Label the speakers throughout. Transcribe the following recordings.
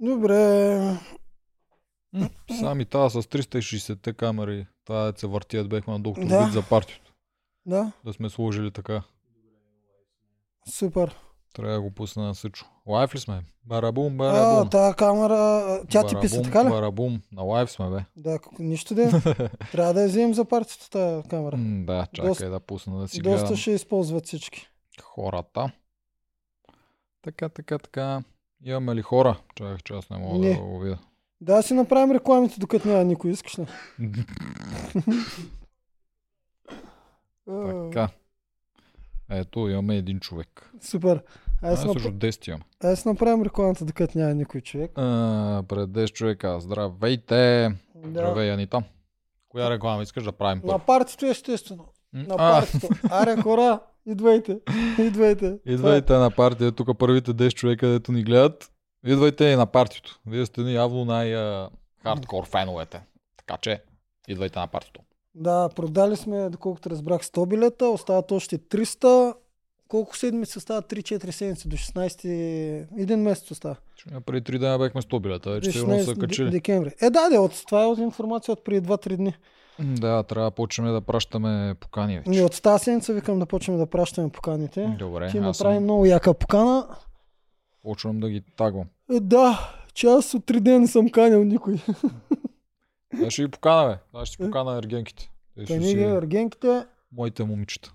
Speaker 1: Добре.
Speaker 2: Сами тази с 360-те камери, да се въртият бехме на доктор
Speaker 1: Да.
Speaker 2: Вид за партито.
Speaker 1: Да,
Speaker 2: Да сме сложили така.
Speaker 1: супер.
Speaker 2: Трябва да го пусна на Сичо. Лайф ли сме? Барабум,
Speaker 1: А,
Speaker 2: барабум.
Speaker 1: тая камера, тя ти писа,
Speaker 2: Барабум,
Speaker 1: така ли?
Speaker 2: Барабум. На лайф сме, бе.
Speaker 1: Да, нищо да Трябва да я вземем за партията тази камера.
Speaker 2: М, Да, чакай
Speaker 1: Доста-
Speaker 2: да пусна да си
Speaker 1: Доста
Speaker 2: гледам
Speaker 1: ще използват всички.
Speaker 2: хората. Така, така, така. Имаме ли хора? Чакай, че аз не мога
Speaker 1: Не.
Speaker 2: да го видя.
Speaker 1: Да си направим рекламите, докато няма никой. Искаш ли?
Speaker 2: Така. Ето, имаме един човек.
Speaker 1: Супер.
Speaker 2: А,
Speaker 1: Айде си
Speaker 2: също
Speaker 1: напра-
Speaker 2: 10 имаме.
Speaker 1: айде си направим рекламата, докато няма никой човек.
Speaker 2: А, пред 10 човека. Здравейте!
Speaker 1: Да.
Speaker 2: Здравей, Анита. Коя реклама искаш да правим
Speaker 1: На партито естествено. На партито. Аре хора, идвайте. Идвайте.
Speaker 2: Идвайте на партия, тук първите 10 човека, дето ни гледат. Идвайте и на партито. Вие сте явно най-хардкор феновете. Така че, идвайте на партито.
Speaker 1: Да, продали сме, доколкото разбрах, 100 билета, остават още 300. Колко седмици остават? 3-4 седмици до 16. Един месец остава.
Speaker 2: Преди 3 дена бехме 100 билета, вече сигурно са
Speaker 1: 16
Speaker 2: качили.
Speaker 1: декември. Е, да, да, от, това е от информация от преди 2-3 дни.
Speaker 2: Да, трябва да почнем да пращаме покани вече.
Speaker 1: Ние от тази седмица викам да почнем да пращаме поканите.
Speaker 2: Добре,
Speaker 1: Ти направи
Speaker 2: съм,
Speaker 1: много яка покана.
Speaker 2: почвам да ги тагвам.
Speaker 1: Е, да, че аз от 3 дена не съм канял никой.
Speaker 2: Аз ще ги покана, бе. Аз ще си покана ергенките. Те ще си
Speaker 1: ги аргенките.
Speaker 2: моите момичета.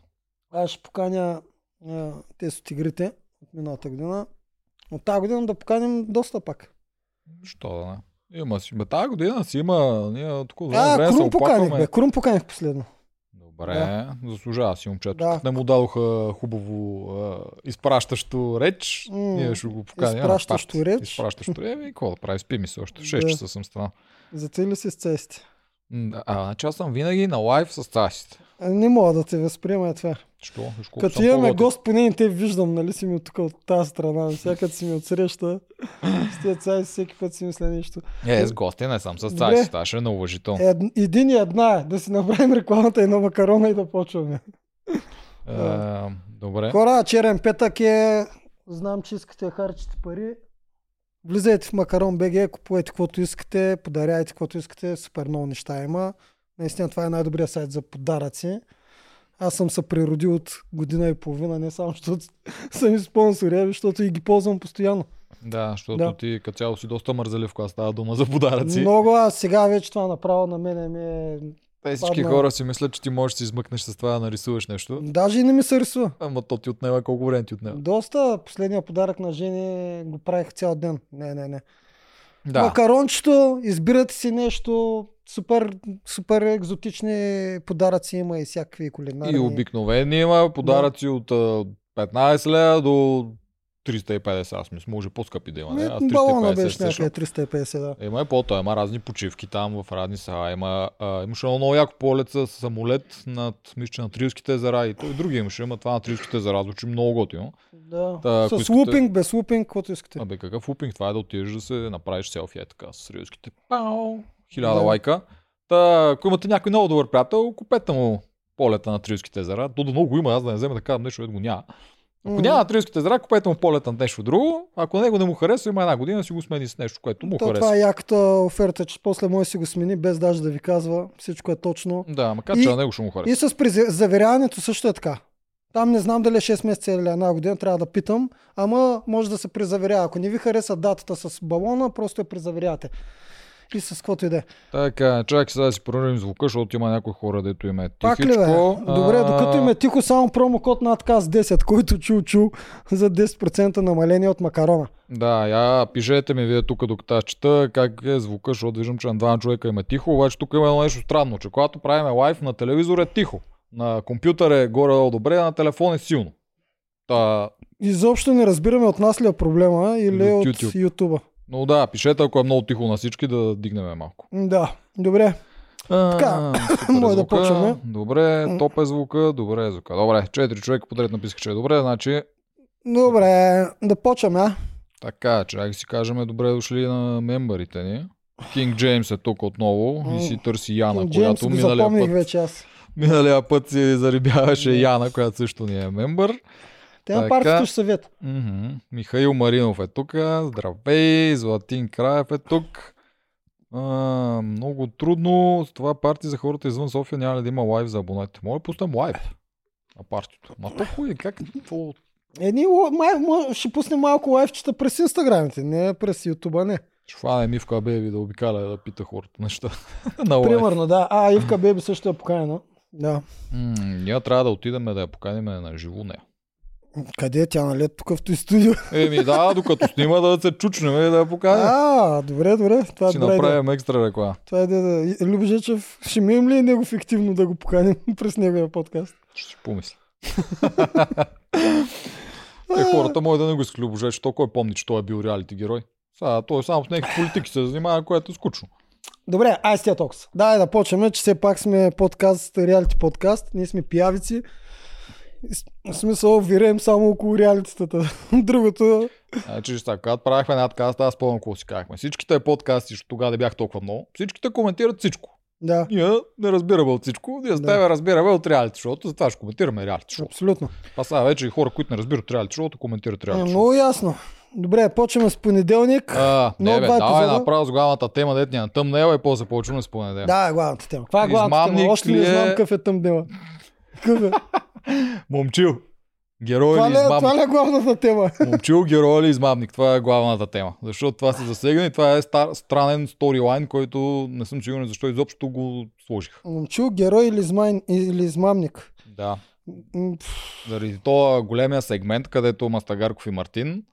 Speaker 1: Аз ще поканя а, те са тигрите от миналата година. От тази година да поканим доста пак.
Speaker 2: Що да не? Има си. Бе, тази година си има. Ние тук време,
Speaker 1: А,
Speaker 2: време се
Speaker 1: Крум поканих,
Speaker 2: оплакваме.
Speaker 1: бе. Крум поканих последно.
Speaker 2: Добре, заслужава си момчето.
Speaker 1: Да.
Speaker 2: Да. Не му дадоха хубаво а, изпращащо реч.
Speaker 1: М,
Speaker 2: Ние ще го поканим.
Speaker 1: изпращащо реч.
Speaker 2: Изпращащо реч. Еми, какво да прави? Спи ми се още. В 6
Speaker 1: Да.
Speaker 2: часа съм стана.
Speaker 1: За ли си с цести?
Speaker 2: А, значи аз съм винаги на лайв с цасите.
Speaker 1: А, Не мога да те възприема това.
Speaker 2: Що? Колко
Speaker 1: Като имаме гост, поне не те виждам, нали си ми от тук от тази страна. Всякът си ми отсреща. С тези цаи всеки път си мисля нещо.
Speaker 2: Е, с гости не съм с цасите. Това ще е неуважително.
Speaker 1: Ед, един и една е. Да си направим рекламата и на макарона и да почваме.
Speaker 2: Е, добре.
Speaker 1: Хора, черен петък е... Знам, че искате да харчите пари. Влизайте в Макарон БГ, купувайте каквото искате, подаряйте каквото искате. Супер много неща има. Наистина това е най-добрият сайт за подаръци. Аз съм се природил от година и половина, не само защото са ми спонсори, а защото и ги ползвам постоянно.
Speaker 2: Да, защото
Speaker 1: Да.
Speaker 2: ти като цяло си доста мързелив, когато става дума за подаръци.
Speaker 1: Много, а сега вече това направо на мене ми е...
Speaker 2: Те всички
Speaker 1: падна.
Speaker 2: хора си мислят, че ти можеш да си измъкнеш с това да нарисуваш нещо.
Speaker 1: Даже и не ми се рисува.
Speaker 2: Ама то ти отнема колко време ти отнема.
Speaker 1: Доста. Последния подарък на жени го правих цял ден. Не, не, не.
Speaker 2: Да.
Speaker 1: Макарончето, избирате си нещо, супер, супер екзотични подаръци има и всякакви кулинарни.
Speaker 2: И обикновени има подаръци от а, 15 лева до 350. Аз мисля, може по-скъпи да има. Не? Аз
Speaker 1: балона
Speaker 2: 350
Speaker 1: беше
Speaker 2: също.
Speaker 1: някъде 350, да.
Speaker 2: Има и по-то, има разни почивки там в разни са. Има, а, имаше едно много яко полет с самолет над, мисля, на Трилските езера и той други имаше, има това на Трилските езера, звучи много готино.
Speaker 1: да.
Speaker 2: Та,
Speaker 1: С
Speaker 2: искате-
Speaker 1: лупинг, без лупинг, каквото искате.
Speaker 2: Абе, какъв лупинг? Това е да отидеш да се направиш селфи е така с рилските. Пау! Хиляда
Speaker 1: Да.
Speaker 2: лайка. Та, ако имате някой много добър приятел, купете му полета на Трилските езера. То да много има, аз да не взема казвам нещо, го няма. Ако няма на Трилските езера, купете му полета на нещо друго. Ако него не му харесва, има една година, си го смени с нещо, което му
Speaker 1: То,
Speaker 2: харесва.
Speaker 1: това е яката оферта, че после може си го смени, без даже да ви казва. Всичко е точно.
Speaker 2: Да, макар
Speaker 1: И-
Speaker 2: че на него ще му харесва.
Speaker 1: И с заверяването също е така. Там не знам дали е 6 месеца или една година, трябва да питам, ама може да се презаверява. Ако не ви хареса датата с балона, просто я презаверявате. И с каквото и да е.
Speaker 2: Така, чакай сега да си проверим звука, защото има някои хора, дето им е
Speaker 1: Пак ли бе?
Speaker 2: тихичко.
Speaker 1: Добре, докато им е тихо, само промокод на отказ 10, който чул чул за 10% намаление от макарона.
Speaker 2: Да, я пишете ми вие тук, докато аз чета, как е звука, защото виждам, че на двама човека има тихо, обаче тук има нещо странно, че когато правим лайв на телевизор е тихо. На компютър е горе добре, а на телефон е силно. Та,
Speaker 1: Изобщо не разбираме от нас ли е проблема или
Speaker 2: Или
Speaker 1: от
Speaker 2: от YouTube.
Speaker 1: YouTube.
Speaker 2: Но да, пишете, ако е много тихо на всички, да дигнем малко.
Speaker 1: Да, добре.
Speaker 2: Така,
Speaker 1: може да почваме.
Speaker 2: Добре, топ е звука, добре е звука. Добре, четири човека подред написаха, че е добре, значи
Speaker 1: Добре, да почваме, а?
Speaker 2: така, чакай да си кажем добре дошли на мембарите ни. Кинг Джеймс е тук отново и си търси Яна,
Speaker 1: Джеймс
Speaker 2: която
Speaker 1: го
Speaker 2: миналия път,
Speaker 1: вече аз.
Speaker 2: миналия път си зарибяваше Яна, която също ни е мембър.
Speaker 1: Те на партията ще съвет.
Speaker 2: Мгм. Михаил Маринов е тук. Здравей, Златин Краев е тук. А, много трудно с това парти за хората извън София няма ли да има лайв за абонатите? Моля, пуснем лайв на партито. Ма то хуй, как.
Speaker 1: Е, ло- май, ще пуснем малко лайфчета през инстаграмите, не през ютуба, не.
Speaker 2: Ще фане Мивка Беби да обикаля да пита хората неща на.
Speaker 1: Примерно, да. А, Ивка Беби също е поканена. Да.
Speaker 2: М, ние трябва да отидем да я поканим на живо нея.
Speaker 1: Къде е тя, нали? е Тук в студио.
Speaker 2: Еми да, докато снима да се чучнем и да я поканим.
Speaker 1: А, добре, добре. Това е
Speaker 2: Ще
Speaker 1: идея.
Speaker 2: направим екстра реклама.
Speaker 1: Това е да, да. Любежечев, ще мием ли е него фиктивно да го поканим през неговия подкаст?
Speaker 2: Ще си помисля. Е, хората може да не го искали обожа, че той помни, че той е бил реалити герой. Сега, той само с някакви политики се занимава, което е скучно.
Speaker 1: Добре, ай с тия токс. Дай да почнем, че все пак сме подкаст, реалити подкаст. Ние сме пиявици. В смисъл, виреем само около реалитетата. Другото...
Speaker 2: Значи, сега, когато правихме една аз спомням какво си казахме. Всичките подкасти, защото тогава не бях толкова много, всичките коментират всичко.
Speaker 1: Да,
Speaker 2: Ние не разбираме от всичко, ние с
Speaker 1: Да.
Speaker 2: тебе разбираме от реалити, защото затова ще коментираме реалити шоу.
Speaker 1: абсолютно.
Speaker 2: А сега вече и хора, които не разбират от реалити шоуто, коментират
Speaker 1: Е,
Speaker 2: реалити шоу.
Speaker 1: много ясно. Добре, почваме с понеделник.
Speaker 2: А, не бе, давай
Speaker 1: епизода.
Speaker 2: направо с главната тема, дете ни на тъмнела и после почваме с понеделник.
Speaker 1: Да, е главната тема. Каква е главната
Speaker 2: Измамник
Speaker 1: тема? Още не
Speaker 2: е?
Speaker 1: знам какъв е тъмдела. Какъв е?
Speaker 2: Момчил. Герой
Speaker 1: Това
Speaker 2: или
Speaker 1: ли, е, това
Speaker 2: измамник?
Speaker 1: ли е главната тема?
Speaker 2: Момчил, герой или измамник? Това е главната тема. Защото това се засегна и това е стар, странен сторилайн, който не съм сигурен защо изобщо го сложих.
Speaker 1: Момчил, герой или, измай... или измамник?
Speaker 2: Да. Заради това големия сегмент, където Мастагарков и Мартин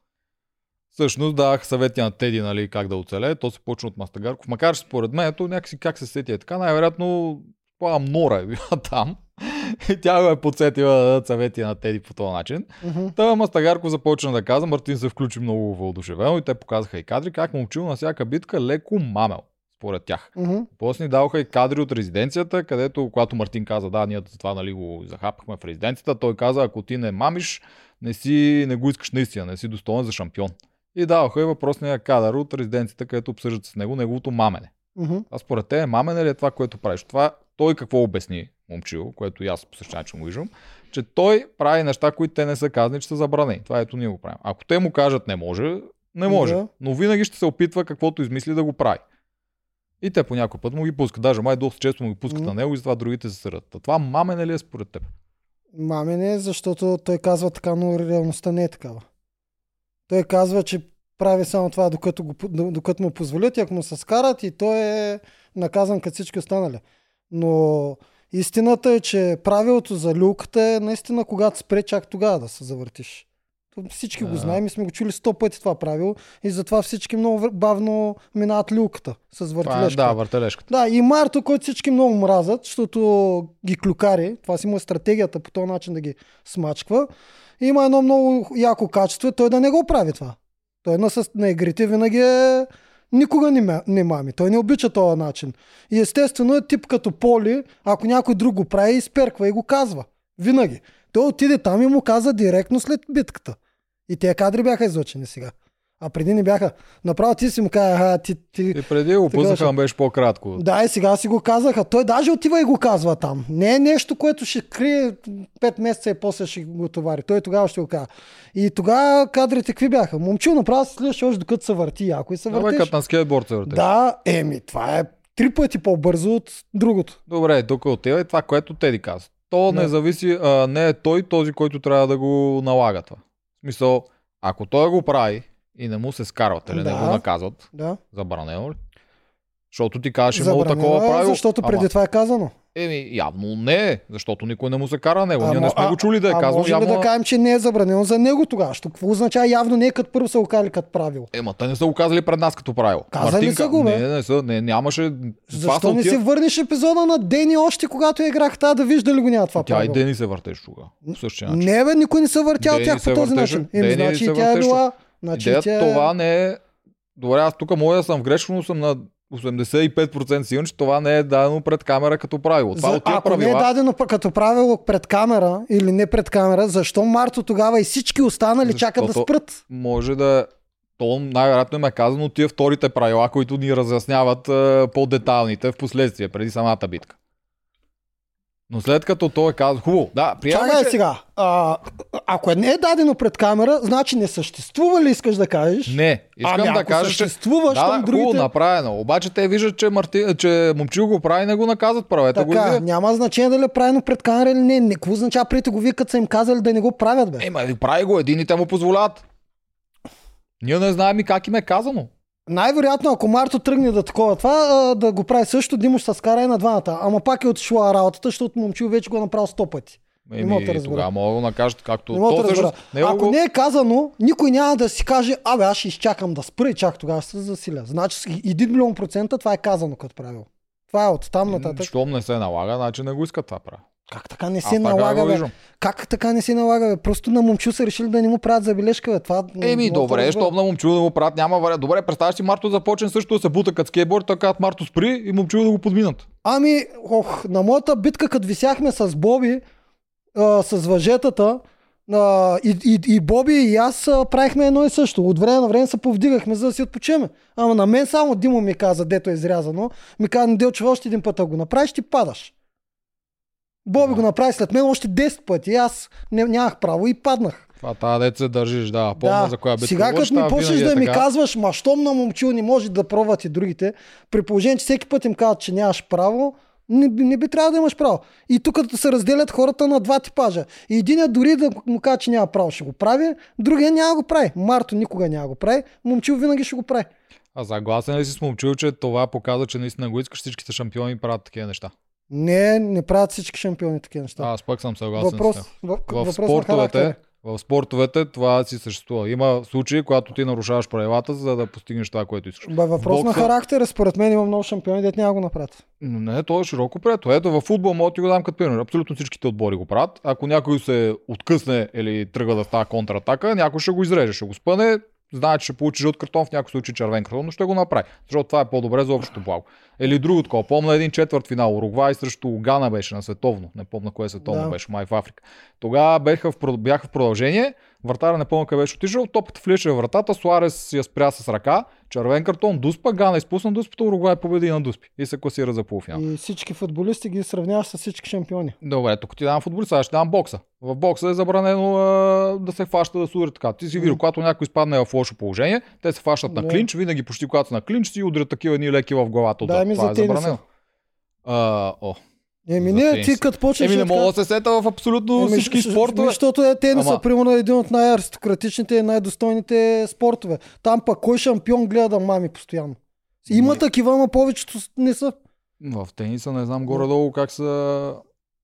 Speaker 2: всъщност давах съвети на Теди, нали, как да оцелее. То се почна от Мастагарков. Макар че според мен, то някакси как се сети е така, най-вероятно това Нора е била там. И тя го е подсетила да дадат съвети на Теди по този начин.
Speaker 1: мгм.
Speaker 2: Та Мастагарко започна да каза, Мартин се включи много въодушевено и те показаха и кадри, как момчил на всяка битка леко мамел, според тях.
Speaker 1: Мгм.
Speaker 2: После ни даваха и кадри от резиденцията, където, когато Мартин каза, да, ние това нали, го захапахме в резиденцията, той каза, ако ти не мамиш, не, си, не го искаш наистина, не си достоен за шампион. И даваха и въпросния кадър от резиденцията, където обсъждат с него неговото мамене.
Speaker 1: Мгм.
Speaker 2: А според те, мамене ли е това, което правиш? Това той какво обясни, момчил, което и аз по същия начин го виждам, че той прави неща, които те не са казани, че са забранени. Това ето ние го правим. Ако те му кажат не може, не може.
Speaker 1: Да.
Speaker 2: Но винаги ще се опитва каквото измисли да го прави. И те по някой път му ги пускат. Даже май доста често му ги пускат
Speaker 1: Мгм.
Speaker 2: на него и затова другите се сърдат. А това мамене ли е според теб?
Speaker 1: Мамене, защото той казва така, но реалността не е такава. Той казва, че прави само това, докато, го, докато му позволят и ако му се скарат и той е наказан като всички останали. Но истината е, че правилото за люлката е наистина когато спре чак тогава да се завъртиш. Всички го
Speaker 2: Да.
Speaker 1: знаем и сме го чули сто пъти това правило и затова всички много бавно минават люлката с
Speaker 2: е,
Speaker 1: въртележка.
Speaker 2: да, въртележката.
Speaker 1: Да, и Марто, който всички много мразят, защото ги клюкари, това си му е стратегията по този начин да ги смачква. Има едно много яко качество, той да не го прави това. Той на, на игрите винаги е никога не, ма- не мами. Той не обича този начин. И естествено е тип като Поли, ако някой друг го прави, изперква и го казва. Винаги. Той отиде там и му каза директно след битката. И тези кадри бяха излъчени сега. А преди не бяха. Направо ти си му каза, ти, ти,
Speaker 2: И преди го пуснаха, беше по-кратко.
Speaker 1: да, и сега си го казаха. Той даже отива и го казва там. Не е нещо, което ще крие 5 месеца и после ще го товари. Той тогава ще го казва. И тогава кадрите какви бяха? Момчил направо се следваше още докато се върти яко и се въртиш.
Speaker 2: като на скейтборд се въртеш.
Speaker 1: Да, еми, това е три пъти по-бързо от другото.
Speaker 2: Добре, тук отива и това, което Теди каза. То
Speaker 1: Да.
Speaker 2: не зависи, а, не е той този, който трябва да го налага това. В смисъл, ако той го прави и не му се скарват или не
Speaker 1: Да.
Speaker 2: го наказват,
Speaker 1: Да.
Speaker 2: забранено ли? Защото ти има
Speaker 1: Забранено
Speaker 2: такова
Speaker 1: е,
Speaker 2: правило.
Speaker 1: защото преди
Speaker 2: Ама,
Speaker 1: това е казано.
Speaker 2: еми, явно не е, защото никой не му се кара него. Ние не сме го чули да е
Speaker 1: а може ли
Speaker 2: Явно...
Speaker 1: да кажем, че не е забранено за него тогава? Що какво означава явно не е като първо са го казали като правило?
Speaker 2: Ема, те не са го казали пред нас като правило.
Speaker 1: Казали са го, бе.
Speaker 2: Не, не са, не, нямаше.
Speaker 1: Защо не
Speaker 2: тия-
Speaker 1: си върнеш епизода на Дени още когато играх тази да виж дали го няма това
Speaker 2: Тя и
Speaker 1: правило?
Speaker 2: Дени се въртеше тогава.
Speaker 1: Не бе, никой не се въртял от тях
Speaker 2: се
Speaker 1: по този начин. Еми, значи
Speaker 2: се
Speaker 1: и тя е била... Значи
Speaker 2: Идеята
Speaker 1: тя
Speaker 2: това не е... Добре, аз тук мога да съм грешно, но съм на 85% сигурен, че това не е дадено пред камера като правило. Това
Speaker 1: За,
Speaker 2: от
Speaker 1: ако не е
Speaker 2: правила...
Speaker 1: дадено като правило пред камера или не пред камера, защо Марто тогава и всички останали
Speaker 2: Защото-
Speaker 1: чакат да спрат?
Speaker 2: може да то най-вероятно им е казано тия вторите правила, които ни разясняват е, по-деталните в последствие, преди самата битка. Но след като той е казал, хубаво, да, приемаме,
Speaker 1: Чакай
Speaker 2: че...
Speaker 1: сега. А, ако не е дадено пред камера, значи не съществува ли искаш да кажеш?
Speaker 2: Не, искам
Speaker 1: Ами,
Speaker 2: да
Speaker 1: ако
Speaker 2: кажа, че...
Speaker 1: съществува,
Speaker 2: Да,
Speaker 1: щом
Speaker 2: да,
Speaker 1: другите-
Speaker 2: хубаво направено. Обаче те виждат, че, Марти... че момчил го прави не го наказват. Правете го и
Speaker 1: Така, няма значение дали е правено пред камера или не. Не, Какво означава преди го вие, като са им казали да не го правят, бе?
Speaker 2: Ема, прави го един и те му позволяват. Ние не знаем и как им е казано.
Speaker 1: Най-вероятно, ако Марто тръгне да такова това, да го прави също, Димо ще скара и на двамата. Ама пак е отишла работата, защото момчил вече го е направил сто пъти. Не мога да
Speaker 2: Еми,
Speaker 1: разбера.
Speaker 2: тогава мога да накажат както...
Speaker 1: Не мога да разбера.
Speaker 2: всъщност него
Speaker 1: Ако
Speaker 2: го-
Speaker 1: не е казано, никой няма да си каже, абе аз ще изчакам да спра и чак тогава ще се засиля. Значи с 1 милион процента това е казано като правило. Това е от там нататък.
Speaker 2: Щом не се налага, значи не го искат това право.
Speaker 1: Как така не се
Speaker 2: така
Speaker 1: налага, бе? Как така не се налага, бе? Просто на момчу са решили да не му правят забележка, бе. Това
Speaker 2: Еми, добре, щом на момчил да го правят, няма вариант. Добре, представяш си Марто започне също да се бута като скейтборд, така Марто спри и момчил да го подминат.
Speaker 1: Ами, ох, на моята битка, като висяхме с Боби, а, с въжетата, а, и, и, и Боби и аз а, правихме едно и също. От време на време се повдигахме, за да си отпочеме. Ама на мен само Димо ми каза, дето е изрязано, ми каза, че още един път, ако го направиш, ти падаш. Боби го направи след мен още 10 пъти. Аз не, нямах право и паднах.
Speaker 2: Това тази дет се държиш, да. Помня за коя битка.
Speaker 1: Сега като ми
Speaker 2: тая
Speaker 1: почнеш
Speaker 2: е
Speaker 1: да ми
Speaker 2: така.
Speaker 1: казваш, ма щом на момчил не може да пробват и другите, при положение, че всеки път им казват, че нямаш право, не, би- не би трябвало да имаш право. И тук като се разделят хората на два типажа. И единият дори да му каже, че няма право, ще го прави, другия няма го прави. Марто никога няма го прави, момчил винаги ще го прави.
Speaker 2: А съгласен ли си с момчил, че това показва, че наистина го искаш, всичките шампиони правят такива неща?
Speaker 1: Не, не правят всички шампиони такива неща.
Speaker 2: Аз пък съм съгласен
Speaker 1: въпрос,
Speaker 2: с теб.
Speaker 1: в,
Speaker 2: В
Speaker 1: въпрос
Speaker 2: спортовете, в спортовете това си съществува. Има случаи, когато ти нарушаваш правилата, за да постигнеш това, което искаш.
Speaker 1: Бе, въпрос
Speaker 2: В
Speaker 1: на
Speaker 2: бокса-
Speaker 1: характер, според мен има много шампиони, дет няма го направят.
Speaker 2: Но Не, то е широко прието. Ето във футбол мога ти го дам като пример. Абсолютно всичките отбори го правят. Ако някой се откъсне или тръгва да става контратака, някой ще го изреже, ще го спъне, знае, че ще получи жълт картон, в някой случай червен картон, но ще го направи. Защото това е по-добре за общото благо. Или друго такова. Помня един четвърт финал. Уругвай срещу Гана беше на световно. Не помня кое световно
Speaker 1: Да.
Speaker 2: беше, май в Африка. Тогава бяха в, бяха в продължение. Вратаря не помня къде беше отишъл. Топката влише в вратата. Суарес я спря с ръка. Червен картон, дуспа. Гана изпусна дуспата. Уругвай победи на дуспи. И се класира за полуфинал.
Speaker 1: И всички футболисти ги сравняваш с всички шампиони.
Speaker 2: Добре, тук ти давам футболист, сега ще давам бокса. В бокса е забранено а, да се фаща да се удари така. Ти си видил, когато някой изпадне в лошо положение, те се фащат на
Speaker 1: Да.
Speaker 2: клинч, винаги почти когато са на клинч си удрят такива едни леки в главата.
Speaker 1: Дай
Speaker 2: отзад.
Speaker 1: ми
Speaker 2: Това
Speaker 1: за
Speaker 2: е
Speaker 1: тениса.
Speaker 2: А, о.
Speaker 1: Еми не, ти като почнеш...
Speaker 2: Еми не мога да се сета в абсолютно
Speaker 1: Еми,
Speaker 2: всички спортове.
Speaker 1: Защото е тениса,
Speaker 2: Ама-
Speaker 1: примерно, е един от най-аристократичните и най-достойните спортове. Там пък кой шампион гледа да мами постоянно. Има
Speaker 2: Не.
Speaker 1: такива, но повечето не са.
Speaker 2: В тениса не знам горе-долу как са...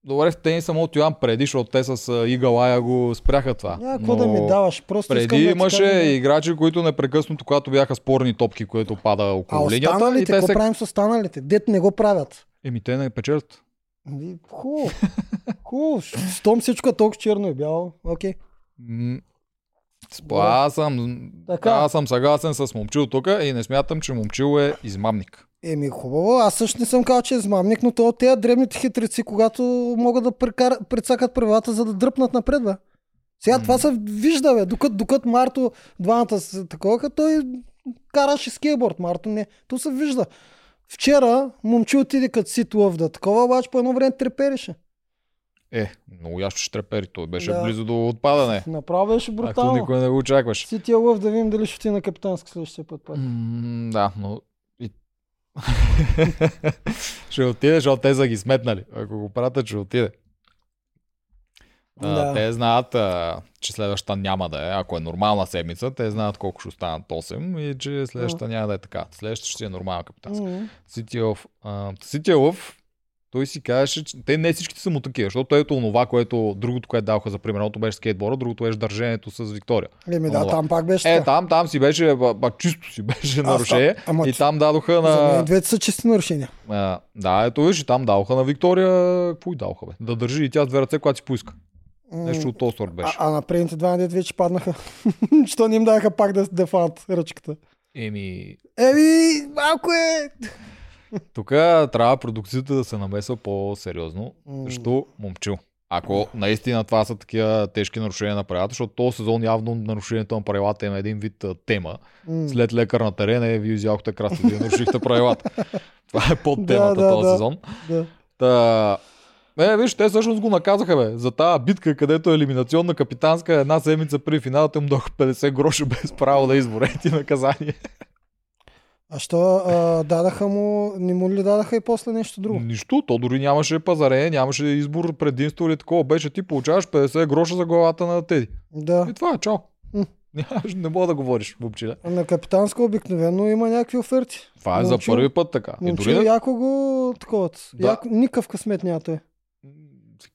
Speaker 2: Добре, в тениса мога да ти дам преди, защото те с а, Игалая го спряха това.
Speaker 1: Няма какво да ми даваш. Просто
Speaker 2: Преди имаше
Speaker 1: да-
Speaker 2: играчи, които непрекъснато, когато бяха спорни топки, което пада
Speaker 1: А
Speaker 2: около линията, и
Speaker 1: останалите,
Speaker 2: те
Speaker 1: какво
Speaker 2: се...
Speaker 1: правим с останалите? Дет не го правят.
Speaker 2: Еми те не печелят.
Speaker 1: Ами, Хубаво. Хубаво. Щом всичко е толкова черно и бяло. Окей. Добре.
Speaker 2: Аз съм,
Speaker 1: Така.
Speaker 2: аз съм съгласен с момчил тук и не смятам, че момчил е измамник.
Speaker 1: Еми хубаво, аз също не съм казал, че е измамник, но то от тези древните хитрици, когато могат да прекар... прецакат правилата, за да дръпнат напред, бе. Сега това се вижда, бе. Докато, докато Марто двамата са такова, той караше скейтборд. Марто не. То се вижда. Вчера момче отиде като си да такова, обаче по едно време трепереше.
Speaker 2: Е, много ясно ще трепери. Той беше
Speaker 1: Да.
Speaker 2: близо до отпадане.
Speaker 1: Направо беше
Speaker 2: Ако
Speaker 1: брутално.
Speaker 2: никой не го очакваше.
Speaker 1: Си тия лъв да видим дали ще ти на капитанска следващия път. пак.
Speaker 2: М, Да, но... Ще отиде, защото те са ги сметнали. Ако го пратят, ще отиде. А,
Speaker 1: Да.
Speaker 2: Те знаят, а, че следващата няма да е. Ако е нормална седмица, те знаят колко ще останат 8 и че следващата няма да е така. Следващата ще е нормална капитанска.
Speaker 1: М.
Speaker 2: Ситилов. а, Ситилов, той си казваше, че те не всичките са му такива, защото ето онова, което другото, което даваха за пример, едното беше скейтбора, другото беше държението с Виктория.
Speaker 1: Еми да,
Speaker 2: Онова.
Speaker 1: там пак беше
Speaker 2: Е, там, там си беше, ба, чисто си беше нарушение.
Speaker 1: там- ама
Speaker 2: и там дадоха
Speaker 1: За мен
Speaker 2: на...
Speaker 1: двете са чисти нарушения.
Speaker 2: А, да, ето виж, и там даваха на Виктория, какво й даваха, бе? Да държи и тя с две ръце, когато си поиска. Нещо от този сорт беше.
Speaker 1: А, а на предните два дет вече паднаха. Що не им даха пак да, да фанат ръчката?
Speaker 2: Еми,
Speaker 1: Еми, малко е.
Speaker 2: Тук трябва продукцията да се намесва по-сериозно, защото момчил. Ако наистина това са такива тежки нарушения на правилата, защото този сезон явно нарушението на правилата има един вид тема. След лекар на терена е, вие изяхте красти, вие нарушихте правилата. Това е под
Speaker 1: Да,
Speaker 2: темата
Speaker 1: да,
Speaker 2: този
Speaker 1: да.
Speaker 2: сезон.
Speaker 1: Да.
Speaker 2: Та, Е, виж, те всъщност го наказаха, бе. За тази битка, където е елиминационна капитанска, една седмица при финалата им доха 50 гроша без право да избора ти наказание.
Speaker 1: А що а, дадаха му, не му ли дадаха и после нещо друго?
Speaker 2: Нищо, то дори нямаше пазаре, нямаше избор, предимство или такова. Беше ти получаваш 50 гроша за главата на Теди.
Speaker 1: Да.
Speaker 2: И това е, чао.
Speaker 1: М.
Speaker 2: Не мога да говориш, момче.
Speaker 1: На капитанска обикновено има някакви оферти.
Speaker 2: Това е за
Speaker 1: Момчил-
Speaker 2: първи път така. И
Speaker 1: Момче,
Speaker 2: дори
Speaker 1: яко го такова.
Speaker 2: Да.
Speaker 1: Яко, никакъв късмет няма той.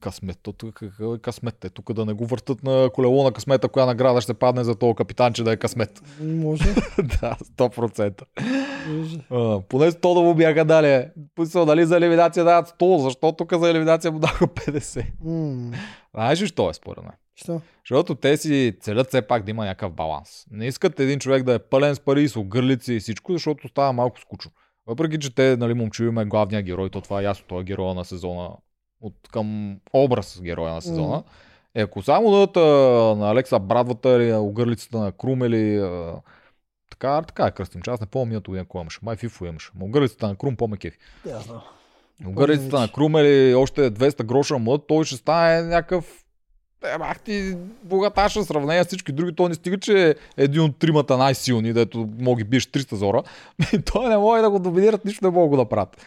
Speaker 2: Късмет, то тук е късмет? Е, тук да не го въртат на колело на късмета, коя награда ще падне за този капитан, че да е късмет.
Speaker 1: Може.
Speaker 2: да, 100%.
Speaker 1: може.
Speaker 2: А, поне 100 да му бяха дали. Писал, дали за елиминация дават 100, защо тук за елиминация му даха 50.
Speaker 1: М,
Speaker 2: Знаеш ли, що е според мен?
Speaker 1: Що?
Speaker 2: Защото те си целят все пак да има някакъв баланс. Не искат един човек да е пълен с пари, с огърлици и всичко, защото става малко скучно. Въпреки, че те, нали, момчил им е главният герой, то това е ясно, той е героя на сезона, от към образ героя на сезона. Е, ако само дадат а, на Алекса Брадвата или огърлицата на Крум или а, така, така е кръстим, че аз не помня миналото година имаше. Май Фифо имаше. Ма огърлицата на Крум по-ме кефи. Огърлицата на. Крум или още 200 гроша млад, той ще стане някакъв е, бах ти богаташа в сравнение с всички други. Той не стига, че е един от тримата най-силни, дето мога ги биеш 300 зора. той не може да го доминират, нищо не мога да го направят.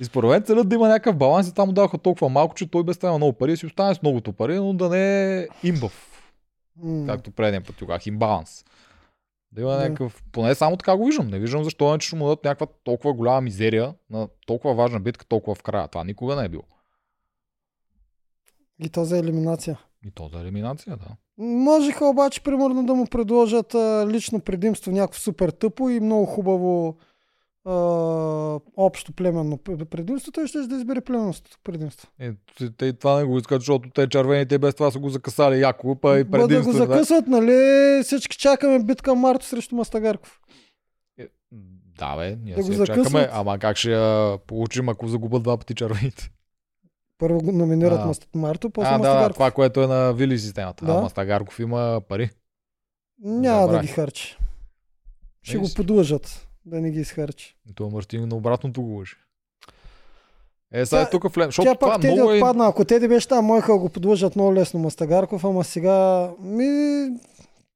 Speaker 2: И според мен целят да има някакъв баланс и там му даваха толкова малко, че той без много пари и си остане с многото пари, но да не е имбав,
Speaker 1: М,
Speaker 2: както предния път тогах, имбаланс. Да има някакъв, поне само така го виждам. Не виждам защо не, ще му дадат някаква толкова голяма мизерия на толкова важна битка, толкова в края. Това никога не е било.
Speaker 1: И то за елиминация.
Speaker 2: И то за елиминация, да.
Speaker 1: Можеха обаче, примерно, да му предложат а, лично предимство, някакво супер тъпо и много хубаво а, общо племенно пр- предимство. Той ще да избере племенното предимство.
Speaker 2: Е, те, това не го искат, защото те червените без това са го закасали яко, па и
Speaker 1: Ба да го
Speaker 2: предимство. да.
Speaker 1: закъсват, нали? Всички чакаме битка Марто срещу Мастагарков.
Speaker 2: Е, Да, бе, ние
Speaker 1: Да
Speaker 2: да
Speaker 1: го
Speaker 2: си я чакаме. Ама как ще я получим, ако загубят два пъти червените?
Speaker 1: Първо го номинират
Speaker 2: А.
Speaker 1: Маст... Марто, после
Speaker 2: А, да, да,
Speaker 1: Мастагарков.
Speaker 2: това, което е на Вили системата.
Speaker 1: Да.
Speaker 2: Да. Ама Стагарков има пари.
Speaker 1: Няма да
Speaker 2: Забравих.
Speaker 1: ги харчи. Ще го подлъжат да не ги изхарчи.
Speaker 2: Това Мартин на обратното го лъжи. Е, сега е тук влем. Защото
Speaker 1: Тя пак Теди
Speaker 2: много е...
Speaker 1: отпадна. Ако Теди беше там, можеха да го подлъжат много лесно Мастагарков, ама сега... Ми...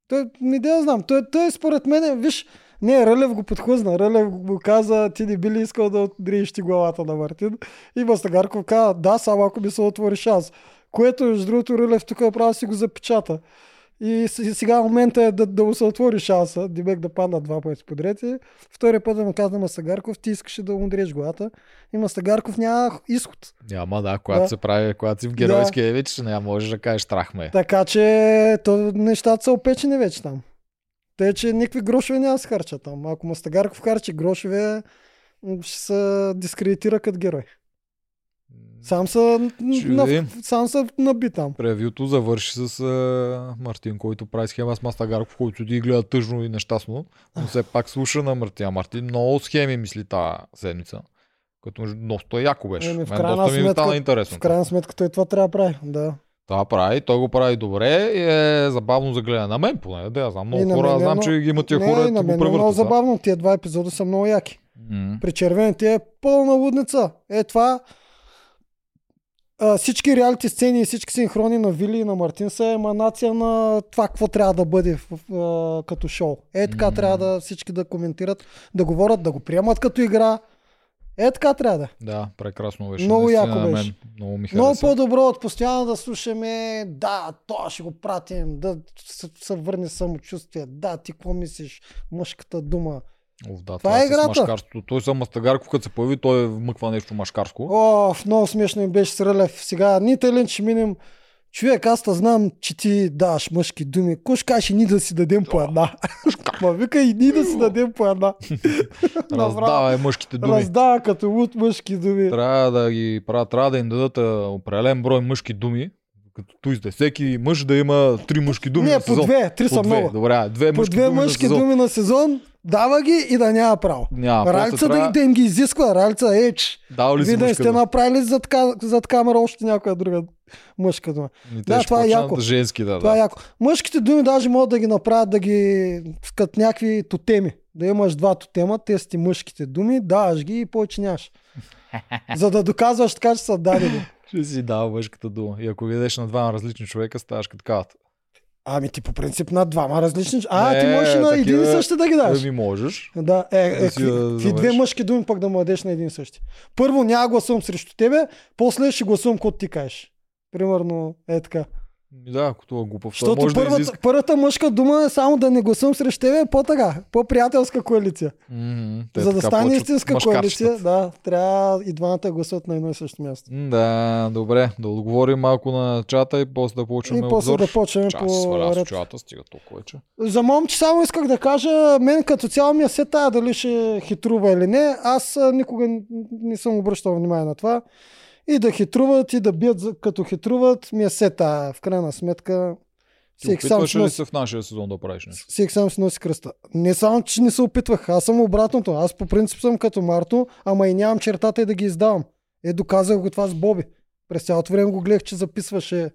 Speaker 1: Той, ми да я знам. Той, той според мен, виж, не, Рълев го подхлъзна. Рълев го каза, ти не би ли искал да отдриеш ти главата на Мартин? И Мастагарков каза, да, само ако ми се отвори шанс. Което, между другото, Рълев тук е право да си го запечата. И сега момента е да, да му се отвори шанса, Димек да падна два пъти подред. И втория път да му каза на Мастагарков, ти искаше да му дреш главата. И Мастагарков няма изход.
Speaker 2: Няма, да, когато
Speaker 1: Да.
Speaker 2: се прави, когато си в геройския да. вече, не можеш да кажеш страх ме. е.
Speaker 1: Така че то, нещата са опечени вече там. Те, че никакви грошове няма се харчат там. Ако Мастагарков харчи грошове, ще се дискредитира като герой. Сам са, на, сам са наби там.
Speaker 2: Превюто завърши с а, Мартин, който прави схема с Мастагарков, който ти гледа тъжно и нещастно, но все пак слуша на Мартин. А Мартин много схеми мисли тази седмица. Като доста яко беше.
Speaker 1: Еми,
Speaker 2: Мен
Speaker 1: в крайна
Speaker 2: доста ми
Speaker 1: сметка-
Speaker 2: стана интересно.
Speaker 1: В крайна сметка той това трябва да прави. Да.
Speaker 2: Това прави, той го прави добре и е забавно за гледане. На мен поне, да я знам.
Speaker 1: И
Speaker 2: Много
Speaker 1: на
Speaker 2: хора,
Speaker 1: мен
Speaker 2: знам,
Speaker 1: много-
Speaker 2: че ги има тия
Speaker 1: не,
Speaker 2: хора,
Speaker 1: на
Speaker 2: ти го
Speaker 1: мен е много забавно. Тия два епизода са много яки.
Speaker 2: М.
Speaker 1: При червените е пълна лудница. Е това а, всички реалити сцени и всички синхрони на Вили и на Мартин са еманация на това, какво трябва да бъде в, а, като шоу. Е така
Speaker 2: М.
Speaker 1: трябва да всички да коментират, да говорят, да го приемат като игра. Е така трябва да.
Speaker 2: Да, прекрасно беше.
Speaker 1: Много
Speaker 2: Наистина,
Speaker 1: яко
Speaker 2: на мен
Speaker 1: беше.
Speaker 2: Много ми
Speaker 1: Много по-добро от постоянно да слушаме, да, то ще го пратим, да се, се върне самочувствие, да, ти какво мислиш, мъжката дума.
Speaker 2: Оф, да,
Speaker 1: Това е
Speaker 2: с
Speaker 1: играта.
Speaker 2: Машкарството. Той съм Мастагарков, като се появи, той вмъква нещо машкарско.
Speaker 1: О, много смешно им беше с Рълев. Сега, ни талент ще минем. Човек, аз те знам, че ти даваш мъжки думи. Ще каже, ни да си дадем по една? Ма вика и ни да си дадем по една. Направо.
Speaker 2: Раздава е мъжките думи.
Speaker 1: Раздава като луд мъжки думи.
Speaker 2: Трябва да ги правят, трябва да им дадат определен брой мъжки думи. Като туизде. Всеки мъж да има три мъжки думи
Speaker 1: Не,
Speaker 2: на
Speaker 1: по
Speaker 2: сезон.
Speaker 1: две, три
Speaker 2: По
Speaker 1: са
Speaker 2: две.
Speaker 1: много.
Speaker 2: Добре, две
Speaker 1: По
Speaker 2: мъжки
Speaker 1: две
Speaker 2: думи
Speaker 1: мъжки
Speaker 2: на сезон.
Speaker 1: думи на сезон, дава ги и да няма право.
Speaker 2: Няма,
Speaker 1: Ралица да,
Speaker 2: трябва...
Speaker 1: да им ги изисква. Ралица, еч.
Speaker 2: Дал ли
Speaker 1: Вие да сте направили зад, зад камера още някоя друга мъжка дума.
Speaker 2: И те
Speaker 1: Да, това е яко.
Speaker 2: Женски, да,
Speaker 1: Това е
Speaker 2: да.
Speaker 1: яко. Мъжките думи даже могат да ги направят да ги като някакви тотеми. Да имаш два тотема, те са ти мъжките думи, даваш ги и повече нямаш. За да доказваш така, че са дадени.
Speaker 2: Ще си дава мъжката дума. И ако видиш на двама различни човека, ставаш като кавата.
Speaker 1: Ами ти по принцип на двама различни... А,
Speaker 2: Не,
Speaker 1: ти можеш на един и същи да ги даш.
Speaker 2: Ами можеш.
Speaker 1: Да, е, е,
Speaker 2: Да
Speaker 1: какви, две мъжки думи пък да му дадеш на един и същи. Първо няма гласувам срещу тебе, после ще гласувам каквото ти кажеш. Примерно е така.
Speaker 2: Да, ако това е глупав,
Speaker 1: Защото
Speaker 2: може да
Speaker 1: първата,
Speaker 2: изиска.
Speaker 1: първата мъжка дума е само да не гласувам срещу тебе, по-така, по-приятелска коалиция.
Speaker 2: Мгм, те
Speaker 1: За да стане истинска коалиция, да, трябва и двамата да гласуват на едно и също място.
Speaker 2: Да, добре. Да отговорим малко на чата и после да
Speaker 1: И
Speaker 2: почваме
Speaker 1: после
Speaker 2: обзор.
Speaker 1: да почнем
Speaker 2: Час
Speaker 1: по
Speaker 2: сваля чата, стига толкова вече.
Speaker 1: За момче само исках да кажа, мен като цяло ми е се тая дали ще хитрува или не. Аз никога не съм обръщал внимание на това. И да хитруват, и да бият като хитруват, ми е се тая. В крайна сметка,
Speaker 2: Ти опитваш ли се в нашия сезон да правиш нещо?
Speaker 1: всеки сам си носи кръста. Не само, че не се опитвах, аз съм обратното. Аз по принцип съм като Марто, ама и нямам чертата и да ги издавам. Е, доказах го това с Боби. През цялото време го гледах, че записваше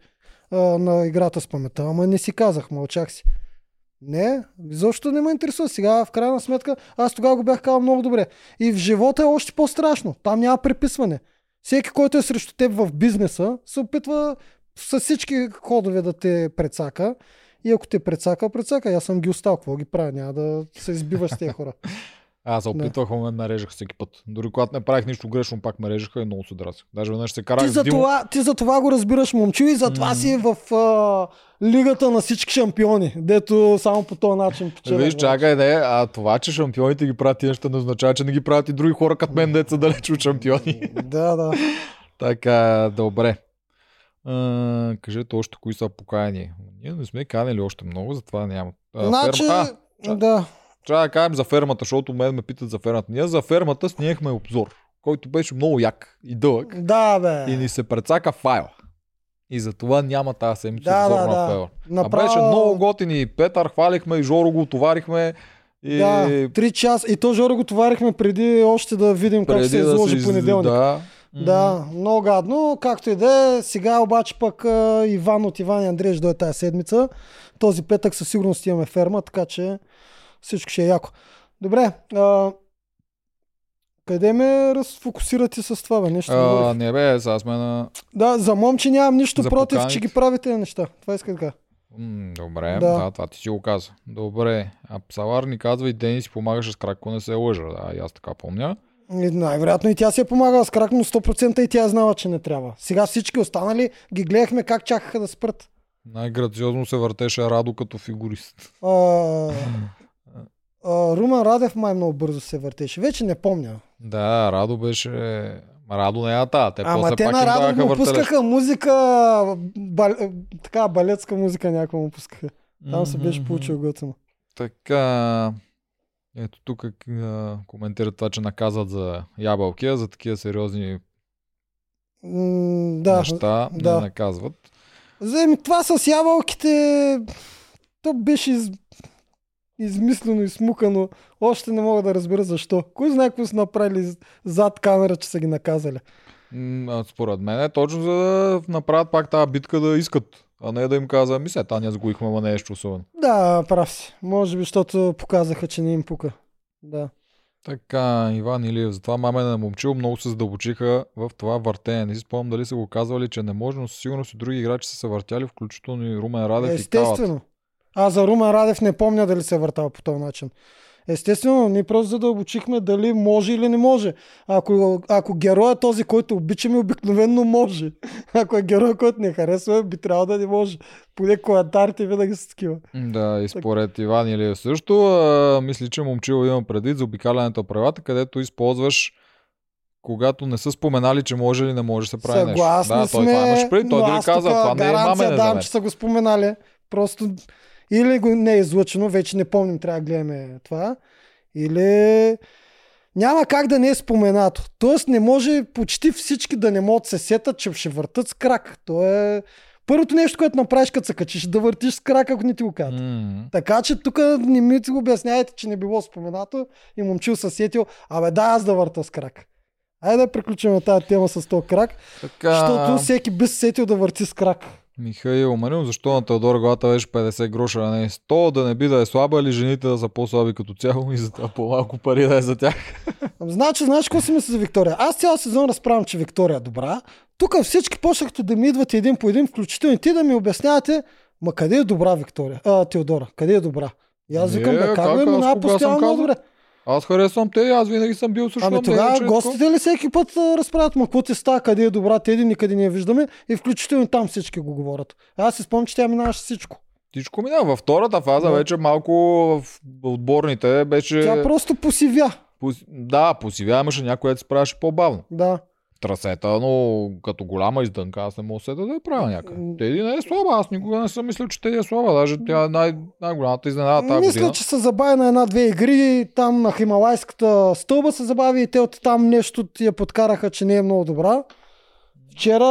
Speaker 1: а, на играта с паметта, ама не си казах, мълчах си. Не, изобщо не ме интересува. Сега, в крайна сметка, аз тогава го бях казал много добре. И в живота е още по-страшно. Там няма преписване. Всеки, който е срещу теб в бизнеса, се опитва с всички ходове да те прецака. И ако те прецака, прецака. Аз съм ги остал. Какво ги правя? Няма да се избиваш с тези хора.
Speaker 2: Аз се опитвах, но ме нарежах всеки път. Дори когато не правих нищо грешно, пак ме режаха и много се драсах. Даже веднъж се карах
Speaker 1: Ти за,
Speaker 2: Димо.
Speaker 1: това, ти за това го разбираш, момчу, и затова
Speaker 2: М.
Speaker 1: си в а, лигата на всички шампиони, дето само по този начин печелят.
Speaker 2: Виж, чакай, не, а това, че шампионите ги правят тия неща, не означава, че не ги правят и други хора, като мен, деца далеч от шампиони.
Speaker 1: Да, да.
Speaker 2: така, добре. А, кажете още кои са покаяни. Ние не сме канели още много, затова няма. А,
Speaker 1: Значи,
Speaker 2: ферма... а,
Speaker 1: да.
Speaker 2: Трябва да кажем за фермата, защото мен ме питат за фермата. Ние за фермата снимахме обзор, който беше много як и дълъг.
Speaker 1: Да, бе.
Speaker 2: И ни се прецака файл. И затова няма тази седмица
Speaker 1: Да,
Speaker 2: обзор
Speaker 1: да,
Speaker 2: на
Speaker 1: да.
Speaker 2: файла. А
Speaker 1: Направо...
Speaker 2: беше много готин и Петър хвалихме и Жоро го отоварихме. И
Speaker 1: Да, три часа. И то Жоро го товарихме преди още да видим как се изложи
Speaker 2: из-
Speaker 1: понеделник.
Speaker 2: Да.
Speaker 1: Да, много гадно. Както и да е, сега обаче пък Иван от Иван и Андрей ще дойде тази седмица. Този петък със сигурност имаме ферма, така че всичко ще е яко. Добре, а, къде ме разфокусирате с това, бе? Нещо
Speaker 2: А, не бе, сега сме на...
Speaker 1: Да, за момче нямам нищо
Speaker 2: За
Speaker 1: против,
Speaker 2: поканите.
Speaker 1: че ги правите неща. Това иска да кажа.
Speaker 2: Добре,
Speaker 1: Да.
Speaker 2: да. това ти си го каза. Добре, а Псалар ни казва и Дени си помагаше с крак, ако не се лъжа. Да, аз така помня.
Speaker 1: И Най-вероятно и тя си е помагала с крак, но 100% и тя е знала, че не трябва. Сега всички останали ги гледахме как чакаха да спрат.
Speaker 2: Най-грациозно се въртеше Радо като фигурист.
Speaker 1: А, а, Румен Радев май много бързо се въртеше. Вече не помня.
Speaker 2: Да, Радо беше... Радо не е та. Те
Speaker 1: Ама те
Speaker 2: пак
Speaker 1: на Радо му пускаха музика, бал, така балетска музика някакво му пускаха. Там се беше получил готино.
Speaker 2: Така, ето тук коментират това, че наказват за ябълки, за такива сериозни
Speaker 1: да,
Speaker 2: неща
Speaker 1: да.
Speaker 2: не наказват.
Speaker 1: Вземи, това с ябълките, то беше. Измислено и смукано. Още не мога да разбера защо. Кой знае какво са направили зад камера, че са ги наказали?
Speaker 2: М, Според мен е точно за да направят пак тази битка да искат, а не да им казва, ми се, та ние сгоихме, ама не нещо особено.
Speaker 1: Да, прав си. Може би, защото показаха, че не им пука. Да.
Speaker 2: Така, Иван Илиев, затова мамен на момчил много се задълбочиха в това въртене. Не си спомням дали са го казвали, че не може, но със сигурност и други играчи са се въртяли, включително и Румен Радев и Калат.
Speaker 1: Аз за Румен Радев не помня дали се е въртал по този начин. Естествено, ние просто задълбочихме дали може или не може. Ако, ако герой е този, който обичаме, обикновенно може. Ако е герой, който не харесва, би трябвало да не може. Поне коментарите винаги са такива.
Speaker 2: Да, и според Иван Илиев също, а, мисля, че момчил има предвид за обикалянето на правилата, където използваш когато не са споменали, че може или не може да се прави
Speaker 1: Съгласни
Speaker 2: нещо. Да, той
Speaker 1: сме,
Speaker 2: това имаш предвид. Той дори
Speaker 1: аз
Speaker 2: каза, това не е мамене за
Speaker 1: давам,
Speaker 2: мен.
Speaker 1: че са го споменали. Просто или го не е излъчено, вече не помним, трябва да гледаме това. Или няма как да не е споменато. Тоест не може почти всички да не могат се сетат, че ще въртат с крак. То е първото нещо, което направиш, като се качиш, да въртиш с крак, ако не ти го кажат.
Speaker 2: М,
Speaker 1: Така че тук не ми го обясняйте, че не било споменато и момчил се сетил, абе да, аз да върта с крак. Айде да приключим тази тема с този крак,
Speaker 2: Така,
Speaker 1: защото всеки би се сетил да върти с крак.
Speaker 2: Михаил Манил, защо на Теодор главата беше 50 гроша, а не 100, да не би да е слаба или жените да са по-слаби като цяло и за това по-малко пари да е за тях.
Speaker 1: Значи, знаеш какво си мисля за Виктория? Аз цял сезон разправям, че Виктория е добра. тук всички почнахте да ми идвате един по един, включително и ти да ми обяснявате, ма къде е добра Виктория? А, Теодора, къде е добра? И аз викам, бе, как бе,
Speaker 2: Аз
Speaker 1: минава
Speaker 2: кога съм
Speaker 1: постоянно много
Speaker 2: казал?
Speaker 1: добре.
Speaker 2: Аз харесвам те, аз винаги съм бил също.
Speaker 1: Ами тогава гостите ли всеки път а, разправят, ма какво ти става, къде е добра, теди никъде не я виждаме и включително там всички го говорят. Аз си спомням, че тя минаваше всичко.
Speaker 2: Всичко минава. Във втората фаза
Speaker 1: Да.
Speaker 2: вече малко в отборните беше...
Speaker 1: Тя просто посивя.
Speaker 2: Пос... Да, посивя имаше някой, да се правеше по-бавно.
Speaker 1: Да.
Speaker 2: Трасета, но като голяма издънка, аз не мога се да я правя някъде. Теди не е слаба, аз никога не съм мислил, че Теди е слаба. Даже тя е най- най-голямата изненада тази
Speaker 1: Мисля,
Speaker 2: година.
Speaker 1: че се забави на една-две игри, там на Хималайската стълба се забави и те от там нещо ти я подкараха, че не е много добра. Вчера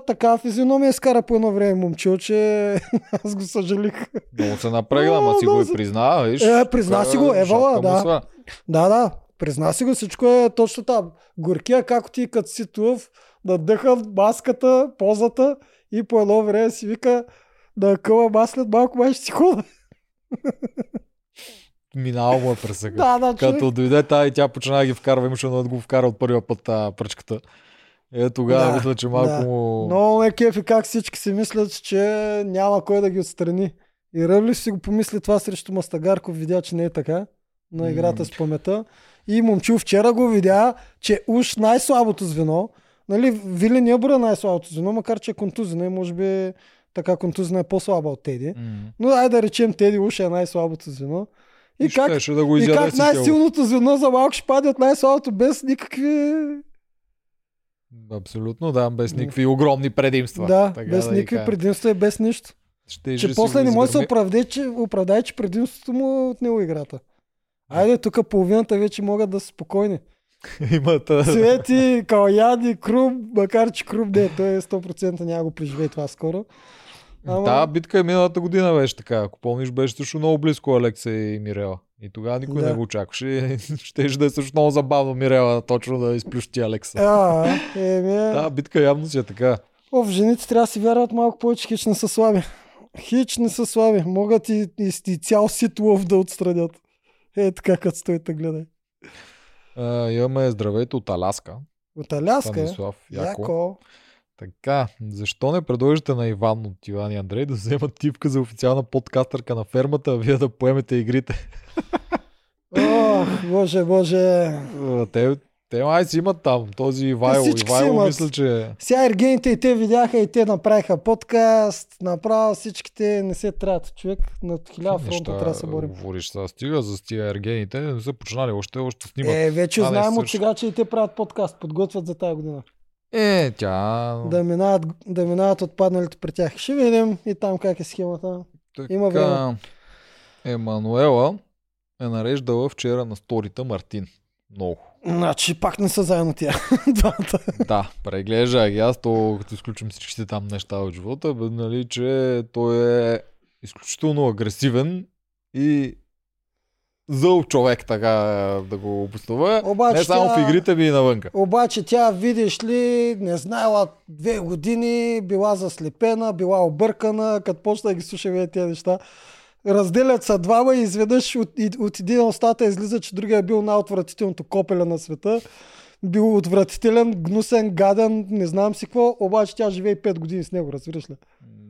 Speaker 1: така физиономия скара по едно време момчил, че аз го съжалих.
Speaker 2: Много се напрегна, ма си го и призна. Виж,
Speaker 1: Е, призна си го, евала,
Speaker 2: шапка му
Speaker 1: да. Да, да, призна си го, всичко е точно там. Горкия, както ти като си тув, да дъха маската, позата и по едно време си вика да къла аз след малко май ще си хода.
Speaker 2: Минало му е през сега.
Speaker 1: Да, да, човек.
Speaker 2: Като дойде тая и тя почна да ги вкарва, имаше да го вкара от първия път тази пръчката. Е, тогава
Speaker 1: Да,
Speaker 2: мисля, че малко
Speaker 1: да.
Speaker 2: му...
Speaker 1: Много ме кефи как всички си мислят, че няма кой да ги отстрани. И Ръвли си го помисли това срещу Мастагарков, видя, че не е така на играта с памета. И Момчил вчера го видя, че уж най-слабото звено, нали, Вили не е броя най-слабото звено, макар че е контузина и може би така контузина е по-слаба от Теди.
Speaker 2: М.
Speaker 1: Но ай да речем Теди уж е най-слабото звено. И, как,
Speaker 2: щеше да го
Speaker 1: и как
Speaker 2: си
Speaker 1: най-силното звено за малко ще паде от най-слабото без никакви
Speaker 2: Абсолютно, да, без никакви огромни предимства.
Speaker 1: Да,
Speaker 2: Така
Speaker 1: без
Speaker 2: да
Speaker 1: никакви предимства и без нищо.
Speaker 2: Ще
Speaker 1: Че после не може да се оправдае, че, оправдае, че предимството му е от него играта. Айде, тук половината вече могат да са спокойни.
Speaker 2: Имат...
Speaker 1: Свети, Каляни, Крум, макар че Крум не, той е 100% няма го преживее това скоро. Ама,
Speaker 2: Та битка е миналата година беше така. Ако помниш, беше също много близко Алекса и Мирела. И тогава никой
Speaker 1: Да.
Speaker 2: не го очакваше. Щеше да е също много забавно Мирела точно да изплющи Алекса.
Speaker 1: а, еми,
Speaker 2: Та битка явно си е така.
Speaker 1: О, в жените трябва да си вярват малко повече, хич не са слаби. Хич не са слаби. Могат и, и, и цял сит лов да отстранят. Е, така като стоите, гледай.
Speaker 2: А, имаме здравейте от Аляска.
Speaker 1: От Аляска, е.
Speaker 2: Станислав Яко.
Speaker 1: Яко.
Speaker 2: Така, защо не предложите на Иван от Иван и Андрей да вземат типка за официална подкастърка на фермата, а вие да поемете игрите?
Speaker 1: Ох, боже, боже.
Speaker 2: Те, те май си имат там, този Ивайло.
Speaker 1: всички си
Speaker 2: Ивайло мисля, че...
Speaker 1: Сега ергените и те видяха и те направиха подкаст, направо всичките не се трябват. Човек на хиляда фронта трябва да се борим.
Speaker 2: Говориш сега, стига за тия ергените, не са починали още, още снимат.
Speaker 1: Е, вече
Speaker 2: А,
Speaker 1: знаем от сега, че и те правят подкаст, подготвят за тази година.
Speaker 2: Е, тя...
Speaker 1: Да минават, да минават отпадналите при тях. Ще видим и там как е схемата.
Speaker 2: Така,
Speaker 1: има време.
Speaker 2: Емануела е нареждала вчера на сторита Мартин. Много.
Speaker 1: Значи пак не са заедно тия. Двамата.
Speaker 2: Да, преглежда ги аз, то като изключим всичките там неща от живота, бе, нали, че той е изключително агресивен и зъл човек, така да го обоснова.
Speaker 1: Обаче
Speaker 2: Не само
Speaker 1: тя-
Speaker 2: в игрите ми и навънка.
Speaker 1: Обаче тя, видиш ли, не знаела две години, била заслепена, била объркана, като почна да ги слуша вие тези неща. Разделят са двама и изведнъж от, от един устата излиза, че другия е бил най-отвратителното копеля на света. Бил отвратителен, гнусен, гаден, не знам си какво, обаче тя живее 5 години с него, разбираш ли?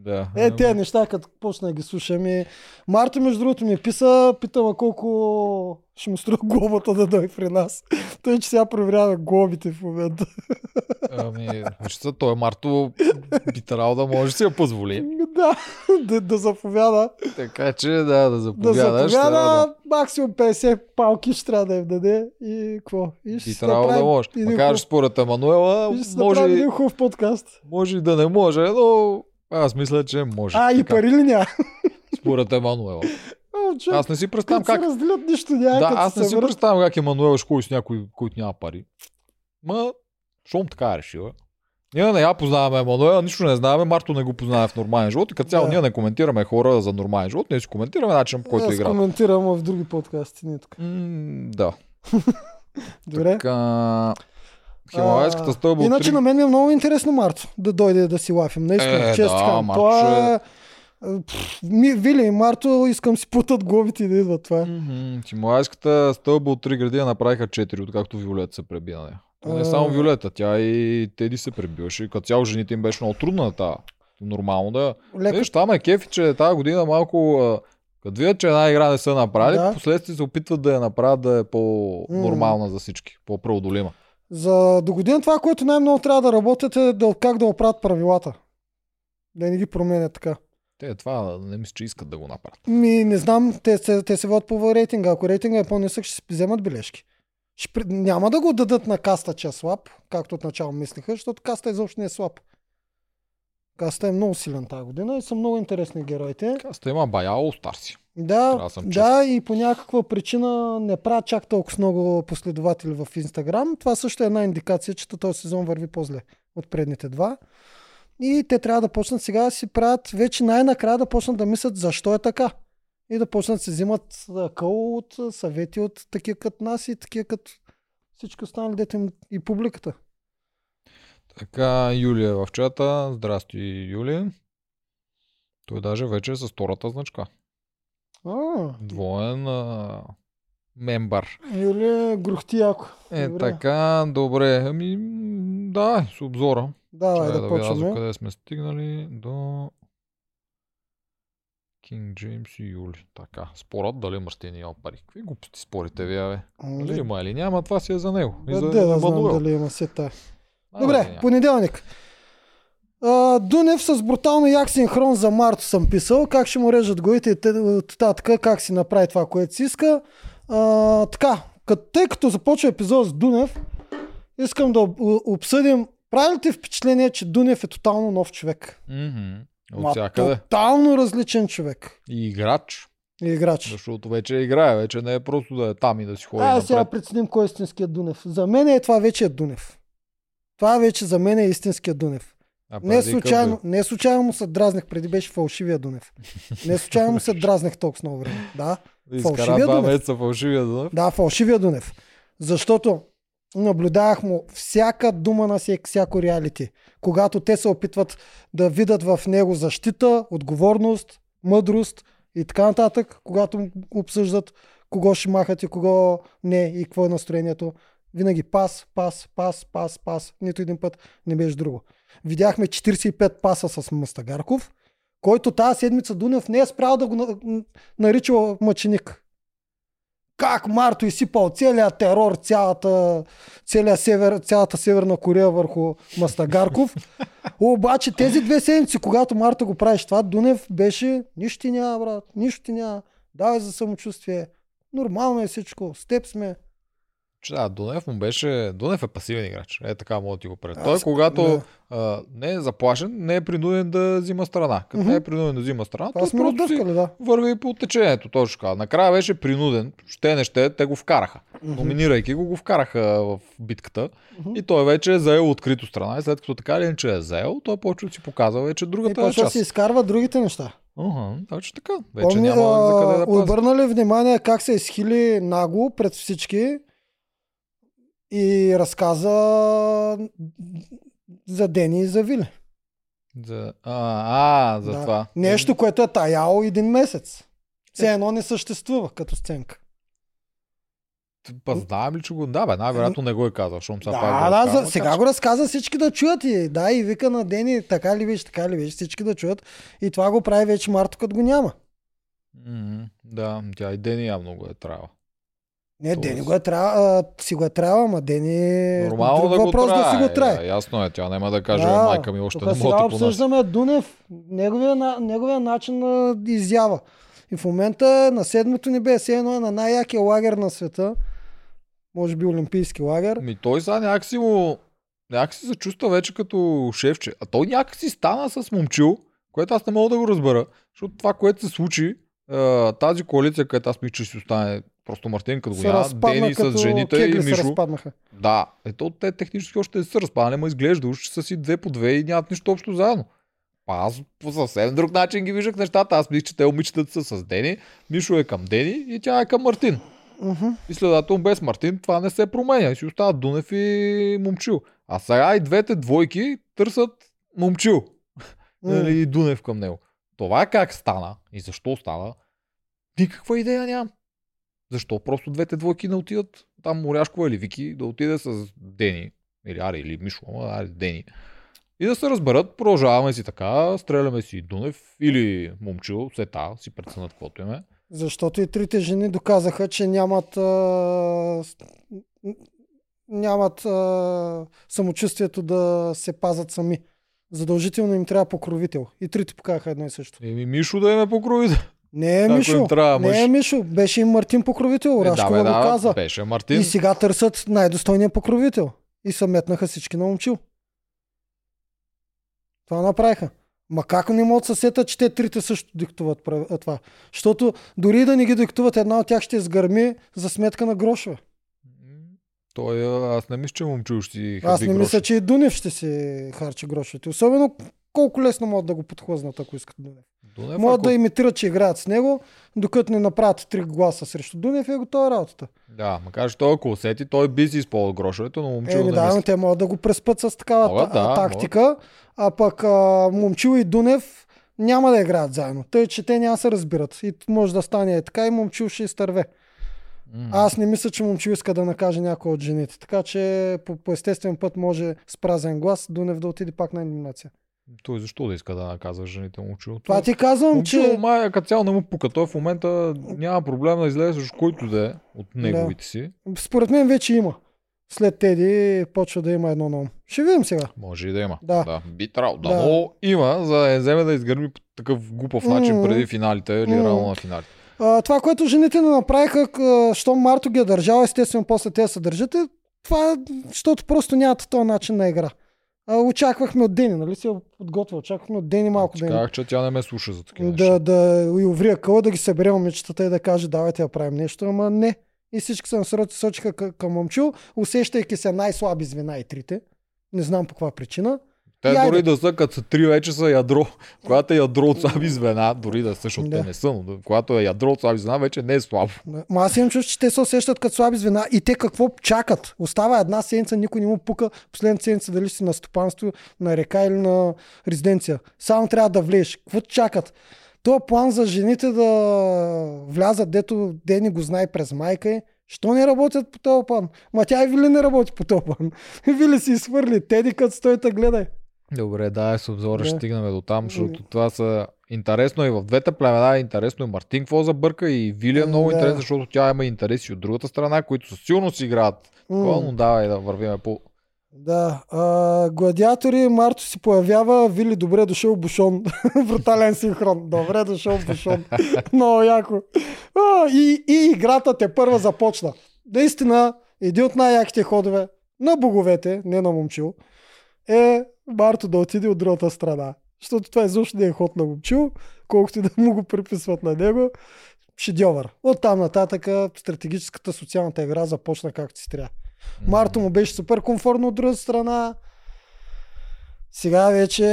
Speaker 2: Да.
Speaker 1: Е, тези неща, като почна да ги слушам. И... Марто, между другото, ми писа, питам а колко ще му струва глобата да дойде при нас. Той, че сега проверява глобите в момента.
Speaker 2: Ами, виж са, той Марто би трябвало да може да си я позволи.
Speaker 1: да, да, да заповяда.
Speaker 2: Така че, да, да
Speaker 1: Да
Speaker 2: заповядаш. трябва
Speaker 1: заповяда, максимум 50 палки ще трябва да им даде. И какво? И ще
Speaker 2: Би трябвало да може. Макар че според Емануела,
Speaker 1: ще
Speaker 2: може,
Speaker 1: един хубав подкаст.
Speaker 2: може и да не може, но аз мисля, че може.
Speaker 1: А, и
Speaker 2: Така,
Speaker 1: пари ли няма?
Speaker 2: Според Емануела.
Speaker 1: Човек,
Speaker 2: Аз не си представям как.
Speaker 1: се разделят нищо няма,
Speaker 2: Да, аз не си
Speaker 1: върнат.
Speaker 2: представям как Емануел ходи с някой, който няма пари. Ма, щом така е решила. Ние не я познаваме Емануела, нищо не знаем, Марто не го познаваме в нормален живот и като цяло
Speaker 1: Да.
Speaker 2: ние не коментираме хора за нормален живот, ние си коментираме начин по който
Speaker 1: Аз
Speaker 2: играят.
Speaker 1: коментирам в други подкасти, не тук.
Speaker 2: М, Да.
Speaker 1: Добре.
Speaker 2: Така... Хималайската стълба
Speaker 1: Иначе
Speaker 2: три-
Speaker 1: на мен ми е много интересно Марто да дойде да си лафим. Наистина,
Speaker 2: Е,
Speaker 1: често
Speaker 2: да,
Speaker 1: Това е Пф, ми, Вили и Марто искам си путат глобите и да идват това. е.
Speaker 2: Мгм. Хималайската стълба от три гради я направиха 4, откакто Виолета се преби на нея. Не е само. Виолета, тя и Теди се пребиваше. Като цяло жените им беше много трудно на тази. Нормално да.
Speaker 1: Леко
Speaker 2: Виж, там е кефи, че тази година малко... Като видят, че една игра не са направили,
Speaker 1: Да.
Speaker 2: последствие се опитват да я направят да е по-нормална за всички, по-преодолима.
Speaker 1: За до година това, което най-много трябва да работят е да, как да оправят правилата. Да не ги променят така.
Speaker 2: Те това не мисля, че искат да го направят.
Speaker 1: Ми, не знам, те, се, те се водят по рейтинга. Ако рейтинга е по-нисък, ще си вземат бележки. Ще, няма да го дадат на каста, че е слаб, както отначало мислиха, защото каста изобщо не е слаб. Каста е много силен тази година и са много интересни героите.
Speaker 2: Каста има бая All Stars.
Speaker 1: Да,
Speaker 2: да
Speaker 1: и по някаква причина не правят чак толкова много последователи в Инстаграм. Това също е една индикация, че този сезон върви по-зле от предните два. И те трябва да почнат сега да си правят, вече най-накрая да почнат да мислят защо е така. И да почнат да се взимат къл от съвети от такива като нас и такива като всички останали, дето им и публиката.
Speaker 2: Така, Юлия е в чата. Здрасти, Юлия. Той даже вече е с втората значка.
Speaker 1: А,
Speaker 2: Двоен а, мембър.
Speaker 1: Юлия грухти яко.
Speaker 2: Е,
Speaker 1: Добре.
Speaker 2: така, добре. Ами, да, с обзора.
Speaker 1: Давай
Speaker 2: Чакай
Speaker 1: да,
Speaker 2: да
Speaker 1: почваме.
Speaker 2: къде сме стигнали. До Кинг Джеймс и Юли. Така, спорът дали Мартин има пари. Какви глупости спорите вие, бе?
Speaker 1: Ами,
Speaker 2: Дали има или няма, това си е за него. И за
Speaker 1: Къде да знам дали има сета.
Speaker 2: А,
Speaker 1: Добре,
Speaker 2: няма.
Speaker 1: понеделник. А, Дунев с брутално як синхрон за Марто съм писал. Как ще му режат главите и те- от татък, как си направи това, което си иска. А, така, като, тъй като започва епизод с Дунев, искам да об- обсъдим. Прави ли ти впечатление, че Дунев е тотално нов човек? Ма,
Speaker 2: От всякъде.
Speaker 1: Тотално различен човек
Speaker 2: И играч.
Speaker 1: и играч.
Speaker 2: Защото вече играе, вече не е просто да е там и да си ходи напред.
Speaker 1: сега преценим кой е истинският Дунев. За мен е това вече е Дунев. Това вече за мен е истинският Дунев.
Speaker 2: А
Speaker 1: Не случайно,
Speaker 2: къде?
Speaker 1: не случайно му се дразнах, преди беше фалшивия Дунев. Не случайно му се дразнах толкова много време. Да,
Speaker 2: Изкара
Speaker 1: фалшивия Дунев.
Speaker 2: месеца фалшивия Дунев.
Speaker 1: да, фалшивия Дунев. Защото наблюдавах му всяка дума на всяко, всяко реалити. Когато те се опитват да видят в него защита, отговорност, мъдрост и така нататък, когато обсъждат кого ще махат и кого не и какво е настроението. Винаги пас, пас, пас, пас, пас. Нито един път не беше друго. Видяхме 45 паса с Мастагарков, който тази седмица Дунев не е спрял да го нарича мъченик. Как Марто изсипал целият терор, цялата, целия север, цялата Северна Корея върху Мастагарков. Обаче тези две седмици, когато Марто го правиш това, Дунев беше нищо ти няма, брат, нищо ти няма. Давай за самочувствие. Нормално е всичко. С теб сме.
Speaker 2: Че, да, Дунев му беше... Дунев е пасивен играч. Е така мога да ти го пред. Той когато
Speaker 1: да.
Speaker 2: а, не е заплашен, не е принуден да взима страна. Като
Speaker 1: Мгм.
Speaker 2: не е принуден да взима страна, той просто си
Speaker 1: раздъвкали, да.
Speaker 2: върви по течението. Точно така. Накрая беше принуден. Ще не ще, те го вкараха.
Speaker 1: Мгм.
Speaker 2: Номинирайки го, го вкараха в битката.
Speaker 1: Мгм.
Speaker 2: И той вече е заел открито страна. И след като така или иначе е заел, той почва да си показва вече
Speaker 1: И
Speaker 2: другата
Speaker 1: почва да
Speaker 2: част.
Speaker 1: си изкарва другите неща.
Speaker 2: Ага, точно така. Вече
Speaker 1: Помни,
Speaker 2: няма за къде да пази.
Speaker 1: обърна ли внимание как се изхили нагло пред всички и разказа за Дени и за Вили.
Speaker 2: За... А, а, за
Speaker 1: Да.
Speaker 2: това.
Speaker 1: Нещо, което е таяло един месец. Все едно не съществува като сценка.
Speaker 2: Па знаем ли, че го... Да, бе, най-вероятно не го е казал, защото сега
Speaker 1: Да, да,
Speaker 2: разказва,
Speaker 1: за, сега го разказа всички да чуят и да, и вика на Дени, така ли беше, така ли беше, всички да чуят. И това го прави вече Марто, като го няма.
Speaker 2: Мгм, Да, тя и Дени явно го е трябва.
Speaker 1: Не,
Speaker 2: Тоест-
Speaker 1: Дени го е трябва, си го е трябва, ама Дени
Speaker 2: Нормално
Speaker 1: друг
Speaker 2: да го
Speaker 1: въпрос
Speaker 2: трябва.
Speaker 1: да си го трябва.
Speaker 2: Е, ясно е, тя няма да каже,
Speaker 1: Да,
Speaker 2: майка ми още не
Speaker 1: сега
Speaker 2: мога да
Speaker 1: обсъждаме Дунев, неговия, неговия начин на изява. И в момента е на седмото небе, все едно е на най-якия лагер на света. Може би олимпийски лагер.
Speaker 2: Ми той сега някакси му... Някакси се чувства вече като шефче. А той някакси стана с момчил, което аз не мога да го разбера. Защото това, което се случи, е, тази коалиция, където аз мисля, че ще остане просто Мартин, като го няма, Дени с жените и
Speaker 1: кегли се
Speaker 2: Мишо.
Speaker 1: разпаднаха.
Speaker 2: Да, ето те технически още не са разпаднали, но изглежда, уж че са си две по две и нямат нищо общо заедно. А аз по съвсем друг начин ги виждах нещата. Аз мисля, че те момичетата са с Дени, Мишо е към Дени и тя е към Мартин.
Speaker 1: Мгм.
Speaker 2: И следователно без Мартин това не се променя. И си остават Дунев и Момчил. А сега и двете двойки търсят Момчил. Нали, и Дунев към него. Това как стана и защо стана, никаква идея нямам. Защо просто двете двойки не отидат там Моряшкова или Вики да отиде с Дени, или Ари, или Мишо, Ари, Дени. И да се разберат, продължаваме си така, стреляме си Дунев или Момчил, сета, си преценят каквото им е.
Speaker 1: Защото и трите жени доказаха, че нямат а, нямат а, самочувствието да се пазат сами. Задължително им трябва покровител. И трите показаха едно и също.
Speaker 2: Еми Мишо да им е покровител.
Speaker 1: Не е
Speaker 2: Ако
Speaker 1: Мишо.
Speaker 2: трябва мъж.
Speaker 1: Не е Мишо. Беше им Мартин покровител.
Speaker 2: Е, да, бе,
Speaker 1: го
Speaker 2: да,
Speaker 1: каза.
Speaker 2: беше Мартин.
Speaker 1: И сега търсят най-достойния покровител. И се метнаха всички на момчил. Това направиха. Ма как не могат да се сетят, че те трите също диктуват а, това? Защото дори и да не ги диктуват, една от тях ще изгърми за сметка на грошове.
Speaker 2: Той, а, аз не мисля, че Момчил ще си
Speaker 1: Аз не
Speaker 2: гроши.
Speaker 1: мисля, че и Дунев ще си харчи грошовете. Особено колко лесно могат да го подхлъзнат, ако искат Дунев.
Speaker 2: Дунев,
Speaker 1: Могат
Speaker 2: ако-
Speaker 1: да имитират, че играят с него, докато не направят три гласа срещу Дунев и е готова работата.
Speaker 2: Да, макар че той ако усети, той би си използвал грошовете, но Момчил
Speaker 1: Еми
Speaker 2: не
Speaker 1: да, но те могат да го преспът с такава
Speaker 2: Могат, да,
Speaker 1: тактика, а пък а, Момчил и Дунев няма да играят заедно. Тъй, че те няма да се разбират. И може да стане е така и Момчил ще изтърве.
Speaker 2: М.
Speaker 1: Аз не мисля, че Момчил иска да накаже някой от жените. Така че по, по естествен път може с празен глас Дунев да отиде пак на елиминация.
Speaker 2: Той защо да иска да наказва жените Момчил?
Speaker 1: Това
Speaker 2: Той-
Speaker 1: ти казвам,
Speaker 2: Момчил,
Speaker 1: че...
Speaker 2: май като цяло не му пука. Той в момента няма проблем да излезе срещу който да е от неговите си.
Speaker 1: Според мен вече има. След Теди почва да има едно на ум. Ще видим сега.
Speaker 2: Може и да има.
Speaker 1: Да.
Speaker 2: да би трябвало. Да,
Speaker 1: Да.
Speaker 2: но има, за да не вземе да изгърми по такъв глупав начин
Speaker 1: Мгм.
Speaker 2: преди финалите или
Speaker 1: Мгм.
Speaker 2: рано на финалите.
Speaker 1: А, това, което жените не направиха, щом Марто ги е държал, естествено после те се държат, е това, защото просто нямат този начин на игра. А, очаквахме от Дени, нали я подготвя, очаквахме от Дени малко да,
Speaker 2: Казах, че тя не ме слуша за такива
Speaker 1: да,
Speaker 2: неща.
Speaker 1: да и уврия къла, да ги събере момичетата и да каже, давайте да правим нещо, ама не. И всички се насочиха сочиха към, към момчил, усещайки се най-слаби звена и трите. Не знам по каква причина.
Speaker 2: Те
Speaker 1: И айде.
Speaker 2: дори да са, като са три вече са ядро. Когато е ядро от слаби звена, дори да са, защото
Speaker 1: Да.
Speaker 2: те не са, но да- когато е ядро от слаби звена, вече не е слабо.
Speaker 1: Да. Ма аз имам чувство, че те се усещат като слаби звена и те какво чакат. Остава една седмица, никой не му пука последната седмица дали си на стопанство, на река или на резиденция. Само трябва да влезеш. Какво чакат? Това план за жените да влязат, дето Дени го знае през майка е. Що не работят по този план? Ма тя и Вили не работи по този план. Вили си изхвърли. Теди като стой те гледай.
Speaker 2: Добре, да, с обзора
Speaker 1: Да.
Speaker 2: ще стигнем до там, защото това са интересно и в двете племена, интересно и Мартин какво забърка и Вили е много
Speaker 1: Да.
Speaker 2: интересно, защото тя има интереси от другата страна, които със сигурност играят.
Speaker 1: М.
Speaker 2: но давай да вървиме по...
Speaker 1: Да. А, гладиатори, Марто си появява, Вили, добре дошъл Бушон. Брутален синхрон. Добре дошъл Бушон. Много яко. А, и, и играта те първа започна. Наистина, един от най-яките ходове на боговете, не на момчил, е Марто да отиде от другата страна. Защото това изобщо не е ход на момчил, колкото и да му го приписват на него. Шедьовър. От там нататък стратегическата социалната игра започна както си трябва. Марто му беше супер комфортно от друга страна. Сега вече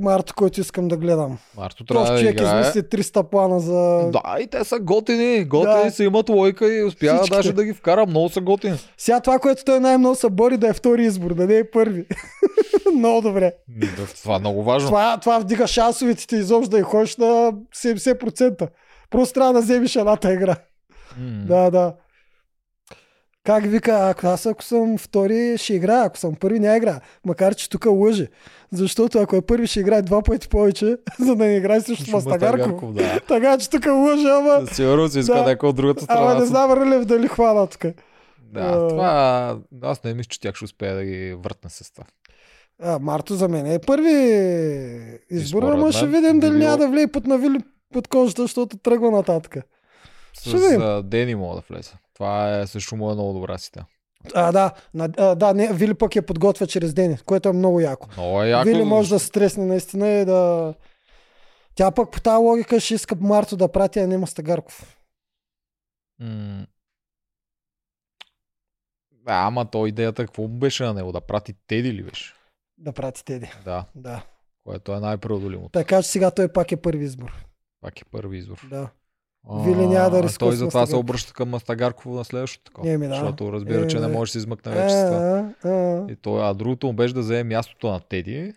Speaker 1: Марто, който искам да гледам.
Speaker 2: Марто трябва
Speaker 1: Този
Speaker 2: да
Speaker 1: човек
Speaker 2: играе.
Speaker 1: измисли 300 плана за...
Speaker 2: Да, и те са готини. Готини
Speaker 1: Да.
Speaker 2: са, имат лойка и успява
Speaker 1: Всичките.
Speaker 2: даже да ги вкара. Много са готини.
Speaker 1: Сега това, което той най-много се бори да е втори избор, да не е първи. Много добре.
Speaker 2: Да, Това е много важно.
Speaker 1: Това, това вдига шансовете ти изобщо да и ходиш на 70%. Просто трябва да вземеш едната игра. Да, да. Как вика, ако аз ако съм втори, ще играя, ако съм първи, няма игра. Макар, че тук лъже. Защото ако е първи, ще играе два пъти повече, за да не играе срещу Мастагарков.
Speaker 2: Да.
Speaker 1: Така че тук лъже, ама...
Speaker 2: Сигурно си иска
Speaker 1: Да.
Speaker 2: някой от другата страна.
Speaker 1: Ама не знам Рълев дали хвана тук.
Speaker 2: Да,
Speaker 1: А.
Speaker 2: това... Аз не мисля, че тях ще успее да ги въртне с това.
Speaker 1: А, Марто за мен е първи избор, ама ще видим дали
Speaker 2: било-
Speaker 1: няма да влие под навили под кожата, защото тръгва нататък.
Speaker 2: С
Speaker 1: Ще видим.
Speaker 2: а, Дени мога да влезе. Това е също му е много добра сита.
Speaker 1: А, да, на, а, да, не, Вили пък я подготвя чрез Дени, което е много яко.
Speaker 2: Много е яко.
Speaker 1: Вили може да се стресне наистина и да... Тя пък по тази логика ще иска Марто да прати, а не Мастагарков.
Speaker 2: М. Да, ама то идеята какво беше на него? Да прати Теди ли беше?
Speaker 1: Да прати Теди.
Speaker 2: Да,
Speaker 1: Да.
Speaker 2: което е най-преодолимото.
Speaker 1: Така че сега той пак е първи избор.
Speaker 2: Пак е първи избор.
Speaker 1: Да. Вили няма да рискува
Speaker 2: Той затова се обръща към Мастагарков на следващото такова.
Speaker 1: Еми да.
Speaker 2: Защото разбира, че
Speaker 1: Еми
Speaker 2: не
Speaker 1: да.
Speaker 2: може да се измъкне вече с това.
Speaker 1: А, а, а.
Speaker 2: И той, а другото му беше да вземе мястото на Теди.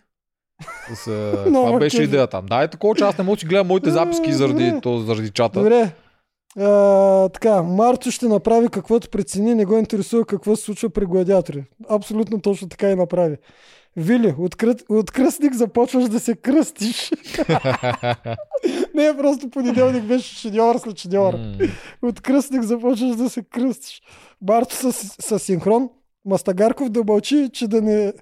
Speaker 2: С, това беше
Speaker 1: кефи.
Speaker 2: идеята. Да, е такова, че аз не мога да си гледам моите записки заради, то, заради чата.
Speaker 1: Добре. А, така, Марто ще направи каквото прецени, не го интересува какво се случва при гладиатори. Абсолютно точно така и направи. Вили, от, кръ... от кръстник започваш да се кръстиш. не, просто понеделник беше шедьовър след шедьовър.
Speaker 2: М,
Speaker 1: От кръстник започваш да се кръстиш. Марто с, с синхрон, Мастагарков да мълчи, че да не,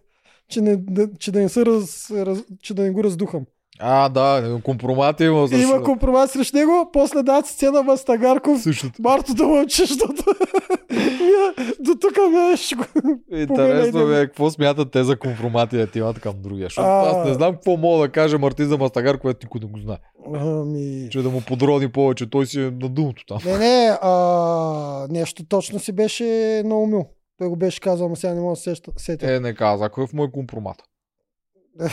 Speaker 1: че не, да, че да не, се раз, раз, че да не го раздухам.
Speaker 2: А, да, компромати има.
Speaker 1: И има компромат срещу него, после дадат сцена Мастагарков
Speaker 2: Същото.
Speaker 1: Марто да мълчи, защото до тук го...
Speaker 2: Интересно ми е какво смятат те за компромати да ти имат към другия. Защото
Speaker 1: А.
Speaker 2: аз не знам какво мога да каже Мартин за Мастагар, което никой не го знае.
Speaker 1: Ами...
Speaker 2: Че да му подрони повече, той си е на дъното там.
Speaker 1: Не, не, а, нещо точно си беше наумил. Той го беше казал, но сега не мога да се сетя.
Speaker 2: Е, не каза, му е компромат.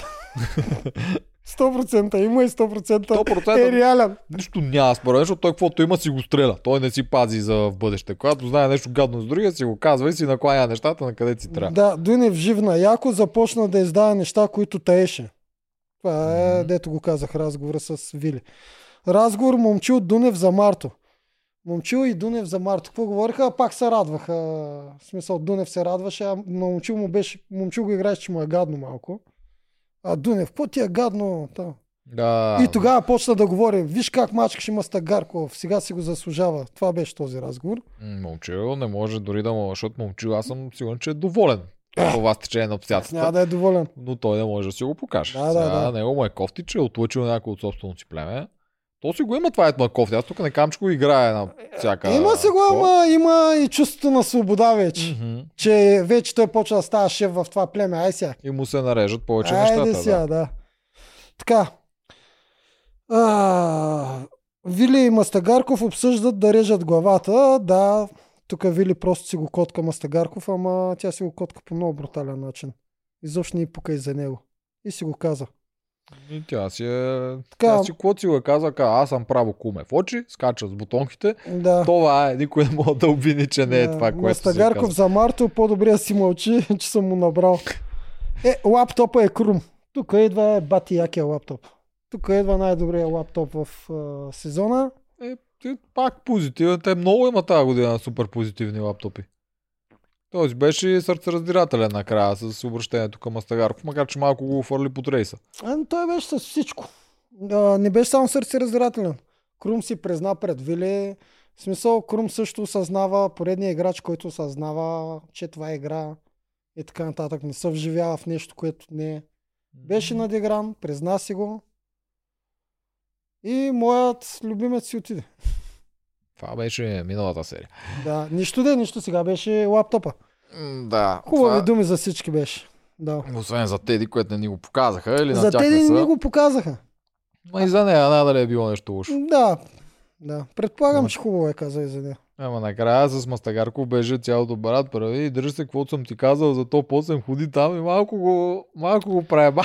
Speaker 1: 100% има и 100%
Speaker 2: 100%
Speaker 1: е реален.
Speaker 2: Нищо няма според защото той каквото има си го стреля. Той не си пази за в бъдеще. Когато знае нещо гадно с другия, си го казва и си накланя нещата на къде си трябва.
Speaker 1: Да, Дунев живна. Яко започна да издава неща, които таеше. Това е,
Speaker 2: Мгм.
Speaker 1: дето го казах, разговора с Вили. Разговор момчил Дунев за Марто. Момчил и Дунев за Марто. Какво говориха? Пак се радваха. В смисъл, Дунев се радваше, а на момчил му беше, момчил го играеше, че му е гадно малко. А Дунев, какво ти е гадно? Та.
Speaker 2: Да.
Speaker 1: И тогава почна да говори, виж как мачкаш има Стагарков, сега си го заслужава. Това беше този разговор.
Speaker 2: Момчил не може дори да му, защото момчил аз съм сигурен, че е доволен. Това стечение на
Speaker 1: Няма
Speaker 2: обстоятелствата.
Speaker 1: да е доволен.
Speaker 2: Но той не може да си го покаже.
Speaker 1: Да, да,
Speaker 2: Сега
Speaker 1: да.
Speaker 2: него му е кофти, че е отлъчил някой от собственото си племе. То си го има това на кофти. Аз тук не кам, че го играе на всяка...
Speaker 1: Има се го, ама има и чувството на свобода вече.
Speaker 2: Мгм.
Speaker 1: че вече той почва да става шеф в това племе. Ай сега.
Speaker 2: И му се нарежат повече
Speaker 1: Айде
Speaker 2: нещата.
Speaker 1: сега,
Speaker 2: Да.
Speaker 1: да. Така. А, Вили и Мастагарков обсъждат да режат главата. Да, тук Вили просто си го котка Мастагарков, ама тя си го котка по много брутален начин. Изобщо не и пука и за него. И си го каза.
Speaker 2: И тя си е...
Speaker 1: Така.
Speaker 2: Тя си го е каза, аз съм право куме в очи, скача с бутонките.
Speaker 1: Да.
Speaker 2: Това е, никой не може да обвини, че не е
Speaker 1: Да,
Speaker 2: това, което
Speaker 1: Мастагарков
Speaker 2: каза.
Speaker 1: за Марто, по-добре да си мълчи, че съм му набрал. Е, лаптопа е крум. Тук идва бати якия лаптоп. Тук идва най-добрият лаптоп в а, сезона.
Speaker 2: Е, пак позитивен. Те много има тази година супер позитивни лаптопи. Той си беше сърцераздирателен накрая с обращението към Астагарков, макар че малко го фърли под рейса.
Speaker 1: А, той беше с всичко. А, не беше само сърце раздирателен. Крум си призна пред Вили. В смисъл, Крум също осъзнава, поредният играч, който осъзнава, че това е игра и така нататък. Не се вживява в нещо, което не е. Беше надигран, призна си го. И моят любимец си отиде.
Speaker 2: Това беше миналата серия.
Speaker 1: Да, нищо да, нищо сега беше лаптопа.
Speaker 2: Да.
Speaker 1: Хубави
Speaker 2: това-
Speaker 1: думи за всички беше. Да.
Speaker 2: Освен за Теди, което не ни го показаха, или
Speaker 1: За
Speaker 2: на тях
Speaker 1: те
Speaker 2: не
Speaker 1: не
Speaker 2: са.
Speaker 1: ни го показаха.
Speaker 2: Ма и за нея надали е било нещо лошо.
Speaker 1: Да. Да. Предполагам,
Speaker 2: Да.
Speaker 1: че хубаво е каза и за нея.
Speaker 2: Ама накрая с Мастагарков беше цялото брат прави и дръж се, каквото съм ти казал, за то после ходи там и малко го, малко го преба.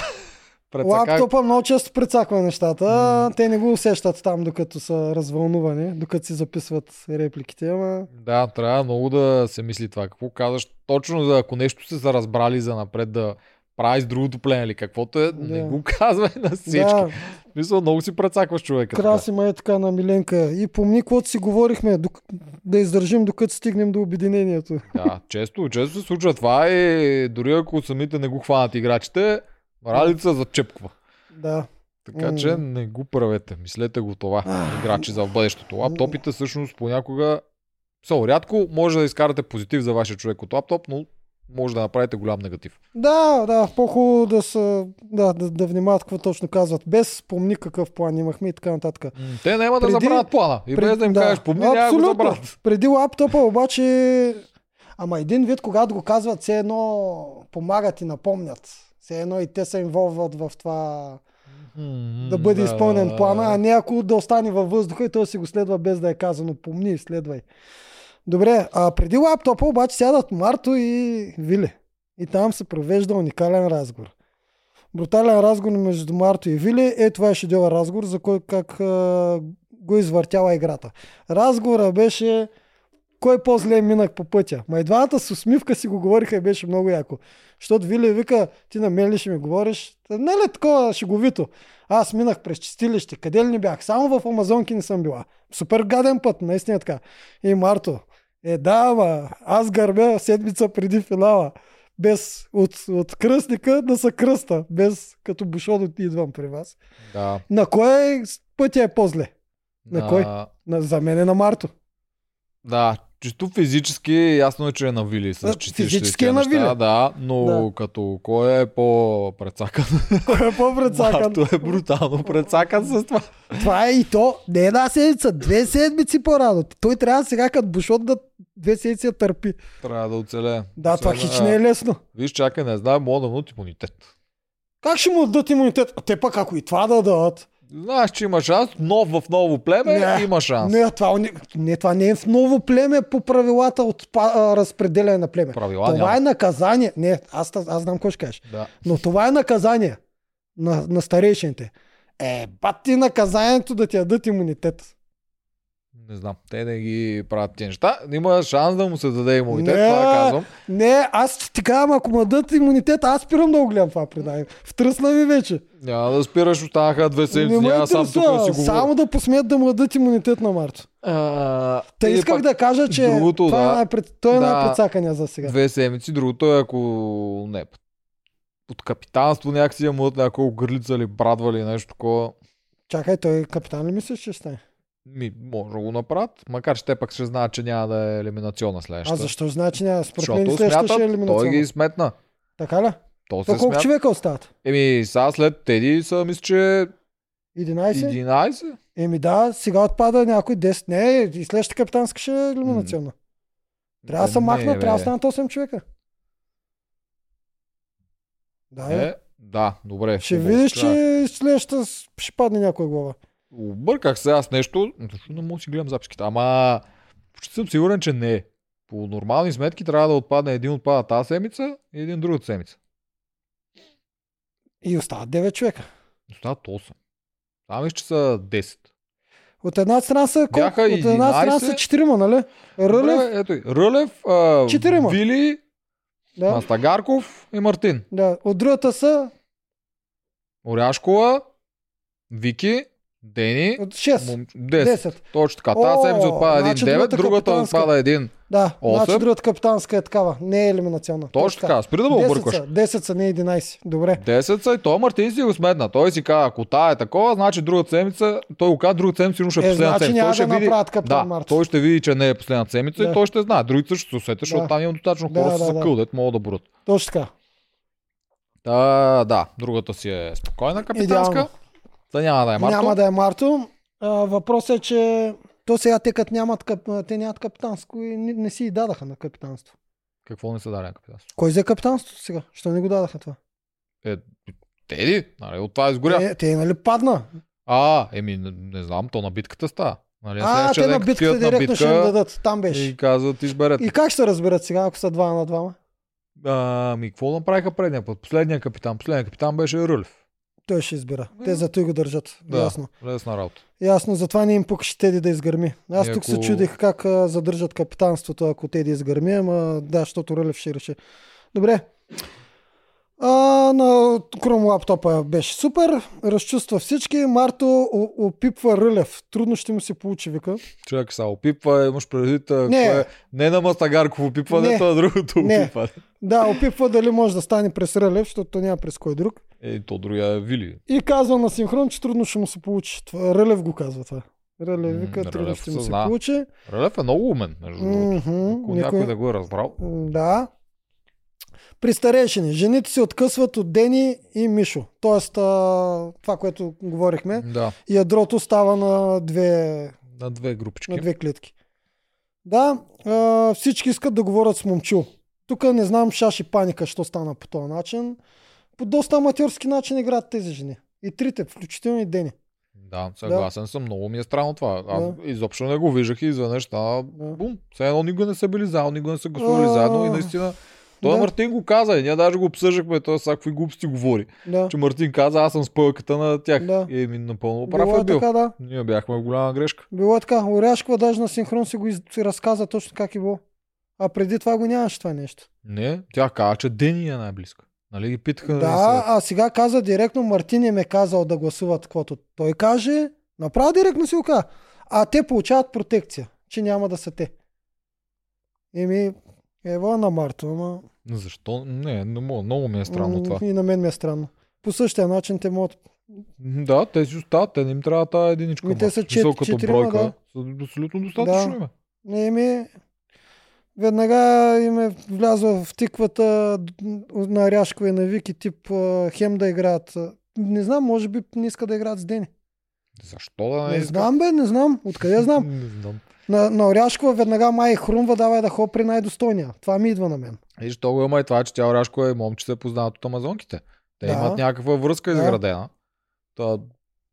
Speaker 2: Прецака.
Speaker 1: Лаптопа много често прецаква нещата.
Speaker 2: М.
Speaker 1: Те не го усещат там, докато са развълнувани, докато си записват репликите. Ама...
Speaker 2: Да, трябва много да се мисли това. Какво казваш? Точно за ако нещо се са разбрали за напред да прави с другото племе или каквото е, не
Speaker 1: Да.
Speaker 2: го казвай на всички.
Speaker 1: Да,
Speaker 2: Мисля, много си прецакваш човека.
Speaker 1: краси ма е така на Миленка. И помни, каквото си говорихме, док... да издържим докато стигнем до обединението.
Speaker 2: Да, често, често се случва това и дори ако самите не го хванат играчите, Радица зачепква.
Speaker 1: Да.
Speaker 2: Така че не го правете. Мислете го това. Играчи за бъдещето. Лаптопите всъщност понякога са рядко може да изкарате позитив за вашия човек от лаптоп, но може да направите голям негатив.
Speaker 1: Да, да, по-хубаво да са, да, да, да внимават какво точно казват. Без помни какъв план имахме и така нататък.
Speaker 2: Те няма да
Speaker 1: Преди-
Speaker 2: забравят плана. И без да им кажеш, помни, няма да го забравят.
Speaker 1: Преди лаптопа обаче, ама един вид, когато го казват, все едно помагат и напомнят. Все едно и те се инволват в това да бъде изпълнен плана, а не ако да остане във въздуха и той си го следва без да е казано помни, следвай. Добре, а преди лаптопа обаче сядат Марто и Вили. И там се провежда уникален разговор. Брутален разговор между Марто и Вили. Е, това е шедьовър разговор, за кой как а, го извъртяла играта. Разговора беше кой по-зле минах по пътя. Ма и двамата с усмивка си го говориха и беше много яко. Защото Вили вика, ти на мен ли ще ми говориш? Та, Не ли такова шеговито? Аз минах през чистилище. Къде ли не бях? Само в Амазонки не съм била. Супер гаден път, наистина така. И Марто, е да, ама аз гърбя седмица преди финала. Без от, от кръстника да са кръста. Без като бушон идвам при вас.
Speaker 2: Да.
Speaker 1: На кой пътя е по-зле? На кой? На, за мен е на Марто.
Speaker 2: Да, чисто физически ясно е, че е на Вили с
Speaker 1: физически е на Вили.
Speaker 2: Да, но
Speaker 1: Да.
Speaker 2: като кой е по-прецакан?
Speaker 1: Кой е по-прецакан?
Speaker 2: Марто е брутално прецакан с това.
Speaker 1: Това е и то. Не една седмица, две седмици по-рано. Той трябва сега като бушот да две седмици да търпи.
Speaker 2: Трябва да оцелее.
Speaker 1: Да, това хич не е лесно.
Speaker 2: Виж, чакай, не знам, мога да имунитет.
Speaker 1: Как ще му дадат имунитет? А Те пък ако и това да дадат.
Speaker 2: Знаеш, че има шанс, но в ново племе
Speaker 1: Не.
Speaker 2: има шанс.
Speaker 1: Не, това не, не, това не е в ново племе по правилата от а, разпределяне на племе.
Speaker 2: Правила
Speaker 1: това
Speaker 2: няма.
Speaker 1: е наказание. Не, аз, аз знам какво ще кажеш.
Speaker 2: Да.
Speaker 1: Но това е наказание на, на старейшините. Е, бати наказанието да ти дадат имунитет.
Speaker 2: Не знам, те не ги правят тези неща. Има шанс да му се даде имунитет,
Speaker 1: Не.
Speaker 2: това казвам.
Speaker 1: Не, аз ти кажа, ако му дадат имунитет, аз спирам да го гледам това предание. Втръсна ми вече.
Speaker 2: Няма да спираш, останаха две седмици, няма сам тук да си говоря.
Speaker 1: Само да посмеят да му дадат имунитет на Марто.
Speaker 2: А,
Speaker 1: Та
Speaker 2: или
Speaker 1: исках
Speaker 2: пак
Speaker 1: да кажа, че
Speaker 2: другото,
Speaker 1: това
Speaker 2: да.
Speaker 1: е най-пред... той е
Speaker 2: Да.
Speaker 1: най-предсакания за сега.
Speaker 2: Две седмици, другото е ако не, под капитанство някакси я мъдат някой гърлица или брадва или нещо такова.
Speaker 1: Чакай, той капитан ли мислиш, че ще стане?
Speaker 2: Ми, може да го направят, макар че те пък ще знаят, че няма да е елиминационна следващата.
Speaker 1: А защо значи няма? Според мен следващата ще е
Speaker 2: смятат, той
Speaker 1: елиминационна.
Speaker 2: ги сметна.
Speaker 1: Така ли?
Speaker 2: То
Speaker 1: То колко
Speaker 2: смята.
Speaker 1: човека остават?
Speaker 2: Еми, сега след Теди са, мисля, че
Speaker 1: 11?
Speaker 2: 11.
Speaker 1: Еми да, сега отпада някой 10. Не, и следващата капитанска ще е елиминационна. Трябва да се
Speaker 2: бе.
Speaker 1: трябва да станат 8 човека. Да, бе.
Speaker 2: Е, да, добре.
Speaker 1: Ще видиш, че следващата ще падне някоя глава.
Speaker 2: Обърках се аз нещо, защо не мога да си гледам записките. Ама, почти съм сигурен, че не е. По нормални сметки трябва да отпадне един отпада тази седмица и един другата седмица.
Speaker 1: И остават 9 човека.
Speaker 2: Остават 8. Там че са 10.
Speaker 1: От една страна са колко?
Speaker 2: Бяха
Speaker 1: От една страна
Speaker 2: 11.
Speaker 1: са 4, нали? Рълев,
Speaker 2: Добре, ето. Рълев, а,
Speaker 1: Четирима.
Speaker 2: Вили,
Speaker 1: да,
Speaker 2: Мастагарков и Мартин.
Speaker 1: да. От другата са
Speaker 2: Оряшкова, Вики, Дени,
Speaker 1: от 6.
Speaker 2: мом... 10.
Speaker 1: 10.
Speaker 2: Точно така. Тази седмица отпада един
Speaker 1: значи
Speaker 2: 9,
Speaker 1: другата
Speaker 2: другата отпада един.
Speaker 1: Да,
Speaker 2: Осем.
Speaker 1: значи другата капитанска е такава. Не е елиминационна.
Speaker 2: Точно така. Спри да
Speaker 1: 10
Speaker 2: объркваш.
Speaker 1: са, 10 са, не 11. Добре.
Speaker 2: 10 са и той Мартин си го сметна. Той си каза, ако тая е такова, значи другата седмица, той го каза, другата седмица сигурно ще е
Speaker 1: Е,
Speaker 2: последната
Speaker 1: значи
Speaker 2: седмица. Той ще
Speaker 1: да
Speaker 2: види,
Speaker 1: направят капитан
Speaker 2: да,
Speaker 1: Марто.
Speaker 2: той ще види, че не е последната седмица
Speaker 1: Да.
Speaker 2: и той ще знае. Другите също се усетят, защото
Speaker 1: Да.
Speaker 2: там има достатъчно
Speaker 1: Да,
Speaker 2: хора
Speaker 1: да, да.
Speaker 2: къл, дет могат да борят.
Speaker 1: Точно така.
Speaker 2: Та, да, другата си е спокойна капитанска.
Speaker 1: Идеално.
Speaker 2: Та няма да е Марто.
Speaker 1: Няма да е Марто. Въпросът е, че то сега те като нямат, те нямат капитанско и не, не си и дадаха на капитанство.
Speaker 2: Какво не са дали на капитанство?
Speaker 1: Кой взе капитанството сега? Що не го дадаха това?
Speaker 2: Е, Теди, нали, от това изгоря.
Speaker 1: Те, те нали падна?
Speaker 2: А, еми, не, не знам, то на битката става. Нали,
Speaker 1: А, те на битката директно ще им дадат. Там беше.
Speaker 2: И казват, изберете.
Speaker 1: И как ще разберат сега, ако са два на двама?
Speaker 2: Ами, какво направиха предния път? Последния капитан. Последният капитан беше Рълев.
Speaker 1: Той ще избира. Те зато и го държат.
Speaker 2: Да.
Speaker 1: Ясно.
Speaker 2: Лесна работа.
Speaker 1: Ясно, затова не им пукаше Теди да изгърми. Аз
Speaker 2: И
Speaker 1: тук се
Speaker 2: ако-
Speaker 1: чудих как а, задържат капитанството, ако Теди изгърми, ама да, защото Рълев ще реши. Добре. А, на Chrome лаптопа беше супер, разчувства всички. Марто опипва Рълев. Трудно ще му се получи, вика.
Speaker 2: Човек са опипва, имаш предвид.
Speaker 1: Не.
Speaker 2: кое е- не на Мастагарков опипването,
Speaker 1: Не.
Speaker 2: а другото
Speaker 1: Не.
Speaker 2: опипване.
Speaker 1: Да, опипва дали може да стане през Рълев, защото то няма през кой друг.
Speaker 2: Е, то другия е Вили.
Speaker 1: И казва на синхрон, че трудно ще му се получи. Това, Рълев го казва това. Рълев
Speaker 2: М,
Speaker 1: вика, трудно ще му се получи.
Speaker 2: Рълев е много умен, между другото.
Speaker 1: Мгм,
Speaker 2: Ако
Speaker 1: никой-
Speaker 2: някой да го е разбрал.
Speaker 1: Да. При старейшини, жените се откъсват от Дени и Мишо. Тоест, а, това, което говорихме,
Speaker 2: Да,
Speaker 1: ядрото става на две,
Speaker 2: на две групички.
Speaker 1: на две клетки. Да, а, всички искат да говорят с момчил. Тук не знам шаш и паника, що стана по този начин. По доста аматьорски начин играят тези жени. И трите, включително и Дени.
Speaker 2: Да, съгласен съм. Много ми е странно това. Аз
Speaker 1: Да.
Speaker 2: изобщо не го виждах и изведнъж стана
Speaker 1: Да.
Speaker 2: бум. Все едно никога не са били заедно, никога не са гласували
Speaker 1: А.
Speaker 2: заедно и наистина Той
Speaker 1: Да.
Speaker 2: Мартин го каза и ние даже го обсъждахме, той са какви глупости говори.
Speaker 1: Да.
Speaker 2: Че Мартин каза, аз съм спълката на тях.
Speaker 1: Да.
Speaker 2: И ми напълно прав
Speaker 1: Било
Speaker 2: е
Speaker 1: е
Speaker 2: бил.
Speaker 1: така, да.
Speaker 2: Ние бяхме в голяма грешка.
Speaker 1: Било е така. Оряшкова даже на синхрон си го из... си разказа точно как е било. А преди това го нямаше това нещо.
Speaker 2: Не, тя каза, че Дени е най-близко. Нали ги питаха
Speaker 1: Да, а сега каза директно, Мартин им е казал да гласуват каквото той каже. Направо директно си го каза. А те получават протекция, че няма да са те. Еми, ева на Марто, ама...
Speaker 2: Защо? Не, не мога. Много ми е странно това.
Speaker 1: И на мен ми е странно. По същия начин те могат...
Speaker 2: Да, те си остават, те не им трябва тази единичка.
Speaker 1: Ми, те са
Speaker 2: В смисъл,
Speaker 1: чет-
Speaker 2: като
Speaker 1: четирима,
Speaker 2: бройка. Са абсолютно достатъчно
Speaker 1: Да.
Speaker 2: да.
Speaker 1: Не, еми... Веднага им е влязла в тиквата на Ряшкова и на Вики тип хем да играят. Не знам, може би не иска да играят с Дени.
Speaker 2: Защо да не,
Speaker 1: Не знам, бе, не знам. Откъде знам?
Speaker 2: не знам.
Speaker 1: На, на Оряшкова веднага май хрумва, давай да хоп при най-достойния. Това ми идва на мен.
Speaker 2: Виж, то го има и това, че тя Оряшко е момче се познават от амазонките. Те
Speaker 1: Да.
Speaker 2: имат някаква връзка
Speaker 1: Да.
Speaker 2: изградена. Та,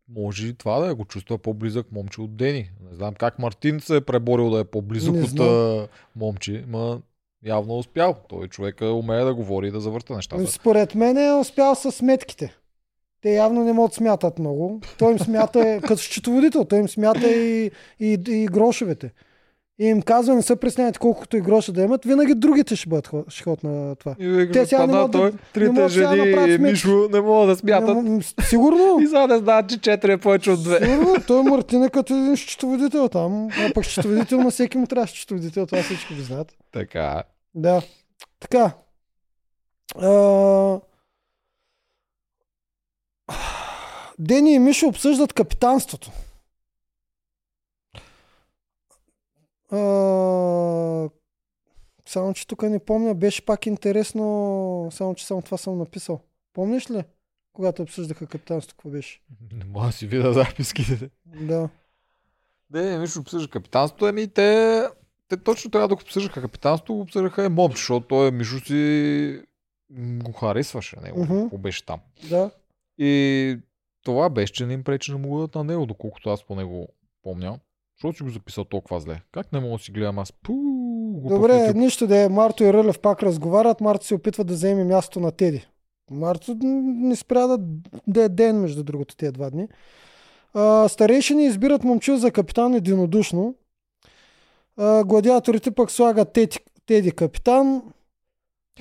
Speaker 2: може и това да е, го чувства по-близък момче от Дени. Не знам как Мартин се е преборил да е по-близък
Speaker 1: Не
Speaker 2: от
Speaker 1: знам.
Speaker 2: момче, ма явно е успял. Той човека умее да говори и да завърта нещата.
Speaker 1: Според мен е успял с сметките. Те явно не могат смятат много. Той им смята, е, като счетоводител, той им смята и, и, и грошовете. И им казва, не се пресняйте колкото и гроша да имат, винаги другите ще бъдат ход, ще ходят на това.
Speaker 2: И вика,
Speaker 1: Те сега не могат да-
Speaker 2: трите
Speaker 1: да
Speaker 2: жени и. Мишо не могат да смятат.
Speaker 1: Не, сигурно.
Speaker 2: И сега не знаят, че 4 е повече от 2.
Speaker 1: Сигурно, той Мартин е като един счетоводител там. А пък счетоводител на всеки му трябва счетоводител, това всички го знаят.
Speaker 2: Така.
Speaker 1: Да. Така. А... Дени и Мишо обсъждат капитанството. А... Само, че тук не помня, беше пак интересно, само, че само това съм написал. Помниш ли, когато обсъждаха капитанството, какво беше?
Speaker 2: Не мога да си видя записките.
Speaker 1: Да.
Speaker 2: Не, Мишо обсъжда капитанството, еми те, те точно трябва да го обсъждаха капитанството, го обсъждаха и момче, защото той Мишо си го харесваше него, какво беше там.
Speaker 1: Да.
Speaker 2: И това беше, че не им пречи да му на него, доколкото аз по него помня. Защото си го записал толкова зле? Как не мога да си гледам аз? Пу,
Speaker 1: Добре, нищо да е. Марто и Рълев пак разговарят. Марто се опитва да вземе място на Теди. Марто не спря да, да е ден, между другото, тези два дни. А, старейшини избират момчил за капитан единодушно. А, гладиаторите пък слагат Теди, Теди капитан.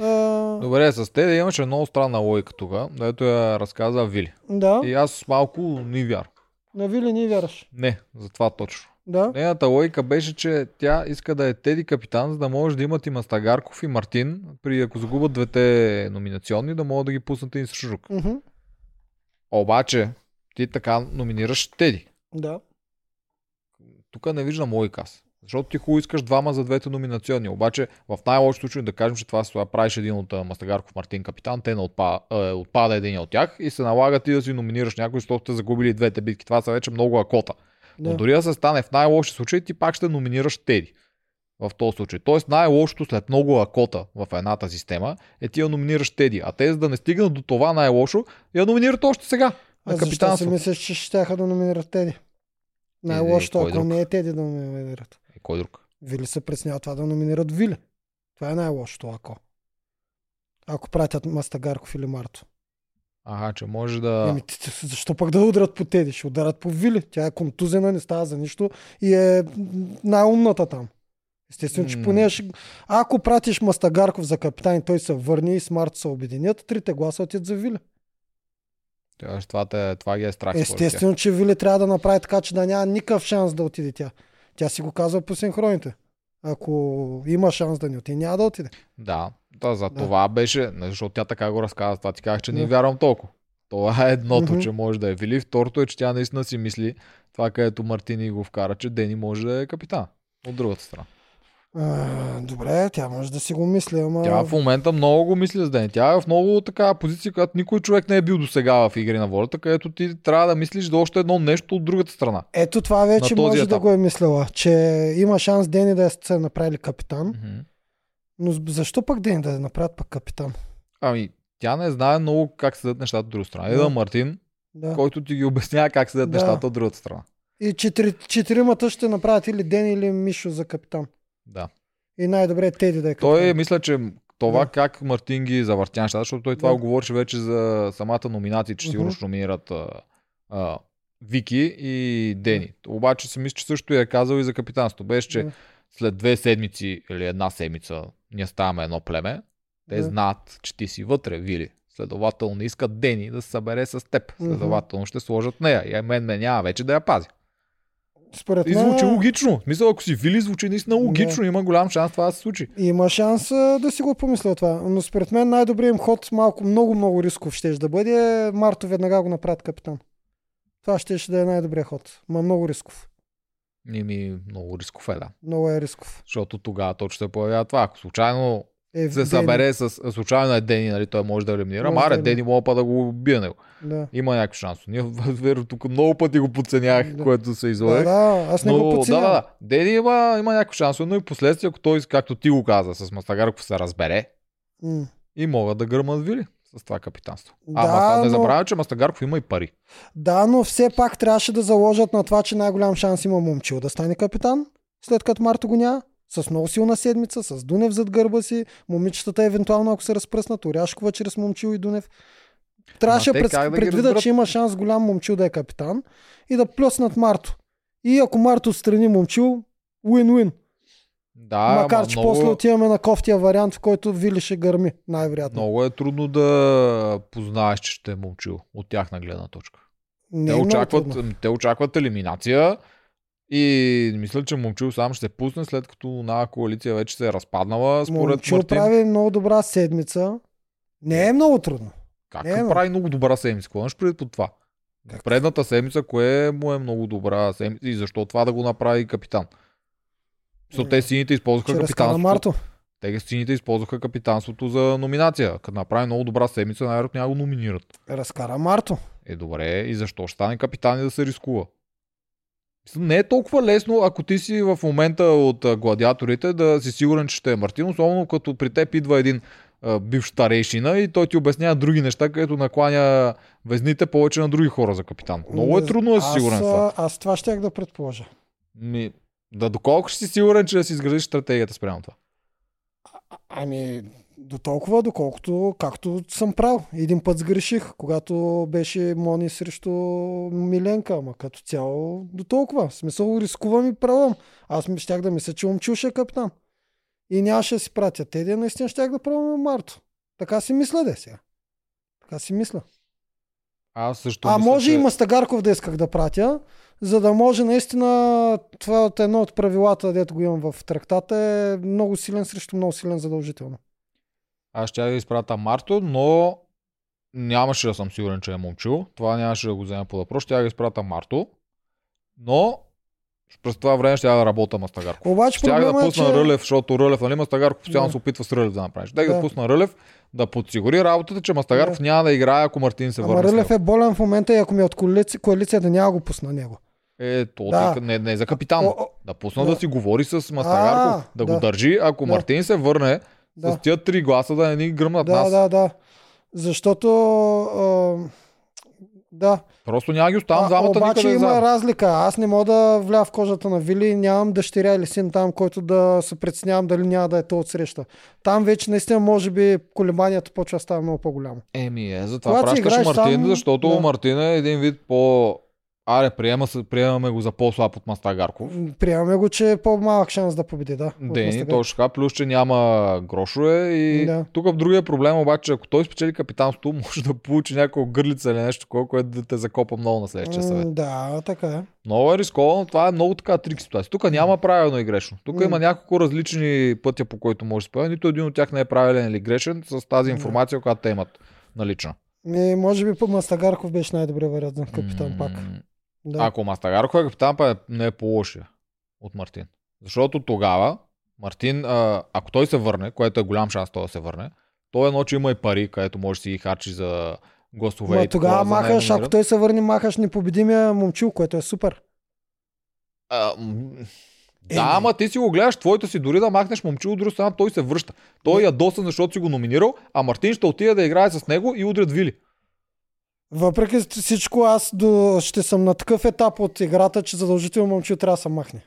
Speaker 1: А,
Speaker 2: Добре, с те имаше много странна логика тук, дето я разказа Вили.
Speaker 1: да,
Speaker 2: И аз малко не вярвам.
Speaker 1: на Вили не вярваш.
Speaker 2: Не, за това точно.
Speaker 1: Да,
Speaker 2: Нейната логика беше, че тя иска да е Теди капитан, за да може да имат и Мастагарков и Мартин, при ако загубят двете номинационни, да могат да ги пуснат и с Жук.
Speaker 1: Мгм.
Speaker 2: Обаче, ти така номинираш Теди.
Speaker 1: да.
Speaker 2: Тук не виждам логика аз. Защото ти хубаво искаш двама за двете номинационни. Обаче в най-лошо случай да кажем, че това се правиш един от Мастагарков Мартин капитан, те не отпада, е, отпада един от тях и се налага ти да си номинираш някой, защото сте загубили двете битки. Това са вече много акота. Но
Speaker 1: да.
Speaker 2: дори да се стане в най-лоши случай, ти пак ще номинираш Теди. В този случай. Тоест най-лошото след много акота в едната система е ти я номинираш Теди. А те за да не стигнат до това най-лошо, я номинират още сега.
Speaker 1: А защо си мислиш, че ще да номинират Теди? Най-лошото,
Speaker 2: кой
Speaker 1: ако
Speaker 2: друг?
Speaker 1: не е Теди да номинират.
Speaker 2: Кой друг?
Speaker 1: Вили се преснява това да номинират Вили. Това е най-лошото, ако. Ако пратят Мастагарков или Марто.
Speaker 2: Ага, че може да...
Speaker 1: Ти- защо пък да удрят по Теди? Ще ударят по Вили. Тя е контузена, не става за нищо и е най-умната там. Естествено, че поне ще... Ако пратиш Мастагарков за капитан той се върне и с Марто се обединят, трите гласа отидат за Вили.
Speaker 2: Това, те, това ги е страх.
Speaker 1: Естествено, че Вили трябва да направи така, че да няма никакъв шанс да отиде тя. Тя си го казва по синхроните. Ако има шанс да не отиде, няма да отиде.
Speaker 2: Да, да за
Speaker 1: Да.
Speaker 2: това беше, не, защото тя така го разказа, това ти казах, че не
Speaker 1: Да.
Speaker 2: вярвам толкова. Това е едното,
Speaker 1: Мгм.
Speaker 2: че може да е Вили. Второто е, че тя наистина си мисли това, където Мартини го вкара, че Дени може да е капитан. От другата страна.
Speaker 1: А, добре, тя може да си го мисли, ама...
Speaker 2: Тя в момента много го мисли за Дени. Тя е в много такава позиция, която никой човек не е бил до сега в игри на волята, където ти трябва да мислиш за още едно нещо от другата страна.
Speaker 1: Ето това вече може да
Speaker 2: етап.
Speaker 1: го е мислила, че има шанс Дени да се направили капитан,
Speaker 2: Мгм.
Speaker 1: но защо пък Дени да я направят пък капитан?
Speaker 2: Ами, тя не знае много как седят нещата от другата страна.
Speaker 1: Да.
Speaker 2: Еда Мартин,
Speaker 1: Да.
Speaker 2: който ти ги обяснява как седят
Speaker 1: Да.
Speaker 2: нещата от другата страна.
Speaker 1: И четири, четиримата ще направят или Дени или Мишо за капитан.
Speaker 2: Да.
Speaker 1: И най-добре е Теди да е капитан.
Speaker 2: Той мисля, че това
Speaker 1: Да.
Speaker 2: как Мартин ги завъртя нещата, защото той това
Speaker 1: Да.
Speaker 2: го говореше вече за самата номинация, че сигурно ще номинират а, а, Вики и Дени. Обаче си мисля, че също я е казал и за капитанство. Беше, че
Speaker 1: Да.
Speaker 2: след две седмици или една седмица ние ставаме едно племе, те
Speaker 1: Да.
Speaker 2: знаят, че ти си вътре, Вили. Следователно искат Дени да се събере с теб. Следователно ще сложат нея. И мен ме няма вече да я пази.
Speaker 1: Според
Speaker 2: И звучи
Speaker 1: мен
Speaker 2: логично. В Смисъл, ако си Вили, звучи наистина логично. Има голям шанс това да се случи.
Speaker 1: има шанс да си го помисля това. Но според мен най-добрият им ход, малко, много, много рисков ще да бъде, Марто веднага го направят капитан. Това ще, ще да е най-добрият ход. Ма много рисков.
Speaker 2: Не ми много рисков е, да.
Speaker 1: Много е рисков.
Speaker 2: Защото тогава точно се появява това. Ако случайно
Speaker 1: Е,
Speaker 2: се
Speaker 1: Дени.
Speaker 2: събере с случайно е Дени, нали, той може да елиминира. Маре,
Speaker 1: да
Speaker 2: Дени мога па да го убие него.
Speaker 1: Да.
Speaker 2: Има някакъв шанс. Ние верно тук много пъти го подценях,
Speaker 1: Да.
Speaker 2: което се
Speaker 1: Да,
Speaker 2: излагах.
Speaker 1: да, аз не
Speaker 2: но,
Speaker 1: го
Speaker 2: да,
Speaker 1: подценявам.
Speaker 2: да, да. Дени има, има някакъв шанс, но и последствия, ако той, както ти го каза, с Мастагарков се разбере
Speaker 1: М.
Speaker 2: и могат да гърмат Вили с това капитанство.
Speaker 1: Да,
Speaker 2: Ама не
Speaker 1: но-
Speaker 2: забравяй, че Мастагарков има и пари.
Speaker 1: Да, но все пак трябваше да заложат на това, че най-голям шанс има момчил да стане капитан, след като Марто го няма. С много силна седмица, с Дунев зад гърба си, момичетата евентуално ако се разпръснат, Оряшкова чрез момчил и Дунев. Трябваше пред,
Speaker 2: да разберат?
Speaker 1: че има шанс голям момчил да е капитан и да плюснат Марто. И ако Марто отстрани момчил, win-win.
Speaker 2: Да,
Speaker 1: Макар, че
Speaker 2: много,
Speaker 1: после отиваме на кофтия вариант, в който Вили ще гърми, най-вероятно.
Speaker 2: много е трудно да познаеш, че ще е момчил от тяхна гледна точка.
Speaker 1: Не
Speaker 2: Те
Speaker 1: е
Speaker 2: очакват, те очакват елиминация и мисля, че Момчил сам ще се пусне, след като на коалиция вече се е разпаднала. Според
Speaker 1: Момчил
Speaker 2: Мартин,
Speaker 1: прави много добра седмица. Не е много трудно.
Speaker 2: как
Speaker 1: Не, ма.
Speaker 2: прави много добра седмица? Какво имаш предвид под това?
Speaker 1: Как?
Speaker 2: Предната седмица, кое му е много добра седмица и защо това да го направи капитан? Защото те сините използваха
Speaker 1: разкара
Speaker 2: капитанството.
Speaker 1: Марто.
Speaker 2: Те сините използваха капитанството за номинация. Като направи много добра седмица, най-вероятно няма го номинират.
Speaker 1: Разкара Марто.
Speaker 2: Е, добре, и защо ще стане капитан и да се рискува? Не е толкова лесно, ако ти си в момента от а, гладиаторите, да си сигурен, че ще е Мартин, особено като при теб идва един а, бивш старейшина и той ти обяснява други неща, където накланя везните повече на други хора за капитан. Много е трудно да си
Speaker 1: аз,
Speaker 2: сигурен в това.
Speaker 1: а, Аз това щях да предположа.
Speaker 2: Ми, да доколко ще си сигурен, че да си изградиш стратегията спрямо това?
Speaker 1: Ами, до толкова, доколкото, както съм правил. Един път сгреших, когато беше Мони срещу Миленка, ама като цяло до толкова. Смисъл, рискувам и правам. Аз ми щях да мисля, че момчил ще е капитан. И нямаше да си пратя Теди, наистина щях да пробваме Марто. Така си мисля, де сега. Така си мисля.
Speaker 2: Аз също
Speaker 1: А
Speaker 2: мисля,
Speaker 1: може
Speaker 2: че...
Speaker 1: и Мастагарков да исках да пратя, за да може наистина това от едно от правилата, дето го имам в трактата, е много силен срещу много силен задължително.
Speaker 2: Аз ще да изпратя Марто, но нямаше да съм сигурен, че е момчил. Това нямаше да го взема по въпрос. Ще да изпратя Марто, но през това време ще да работя Мастагарков.
Speaker 1: Обаче
Speaker 2: Щях да
Speaker 1: е,
Speaker 2: пусна
Speaker 1: че...
Speaker 2: Рълев, защото Рълев, нали Мастагарков постоянно
Speaker 1: Да.
Speaker 2: се опитва с Рълев да направиш. Щях да.
Speaker 1: Да.
Speaker 2: пусна Рълев да подсигури работата, че Мастагарков
Speaker 1: Да.
Speaker 2: няма да играе, ако Мартин се
Speaker 1: Ама
Speaker 2: върне.
Speaker 1: Рълев е болен в момента и ако ми е от коалиция, коалицията няма го пусна него.
Speaker 2: Е, то
Speaker 1: Да.
Speaker 2: не, не е за капитан.
Speaker 1: О, о,
Speaker 2: Да пусна
Speaker 1: Да.
Speaker 2: да. си говори с Мастагарков,
Speaker 1: А,
Speaker 2: да,
Speaker 1: да.
Speaker 2: го държи. Ако
Speaker 1: Да.
Speaker 2: Мартин се върне
Speaker 1: да,
Speaker 2: с тия три гласа, да не ни гръмнат
Speaker 1: да,
Speaker 2: нас.
Speaker 1: да, да. Защото... А, да.
Speaker 2: Просто няма ги оставам двамата
Speaker 1: обаче
Speaker 2: никъде
Speaker 1: има
Speaker 2: заедно.
Speaker 1: разлика. Аз не мога да вля в кожата на Вили, нямам дъщеря или син там, който да се преценявам дали няма да е то от среща. Там вече наистина може би колебанията почва става много по-голямо.
Speaker 2: Еми, е, затова
Speaker 1: Когато
Speaker 2: пращаш Мартин,
Speaker 1: сам,
Speaker 2: защото
Speaker 1: да.
Speaker 2: Мартин е един вид по... Аре, приема, приемаме го за по-слаб от Мастагарков.
Speaker 1: Приемаме го, че е по-малък шанс да победи, да. от
Speaker 2: Дени, точно така, плюс, че няма грошове и
Speaker 1: Да.
Speaker 2: тук в другия проблем обаче, ако той спечели капитанството, може да получи някаква гърлица или нещо, такова, което да те закопа много на следващия съвет.
Speaker 1: Да, така е.
Speaker 2: Много е рисковано, това е много така трик ситуация. Тук няма правилно и грешно. Тук има няколко различни пътя, по които може да появи. Нито един от тях не е правилен или грешен с тази информация, която те имат налична.
Speaker 1: Ми, може би по Мастагарков беше най-добрият вариант за капитан
Speaker 2: М,
Speaker 1: пак. Да.
Speaker 2: Ако Мастагарков е капитан, па е- не е по-лошия от Мартин. Защото тогава Мартин, а, ако той се върне, което е голям шанс той да се върне, той едно, че има и пари, където може да си ги харчи за гласове.
Speaker 1: Ма тогава махаш, ако той се върне, махаш непобедимия момчил, което е супер.
Speaker 2: А,
Speaker 1: Е,
Speaker 2: да,
Speaker 1: не.
Speaker 2: ама ти си го гледаш, твоето си дори да махнеш момчил от друга страна, той се връща. Той е ядосан, защото си го номинирал, а Мартин ще отиде да играе с него и удрят Вили.
Speaker 1: Въпреки всичко, аз до... ще съм на такъв етап от играта, че задължително момчил трябва да се махне.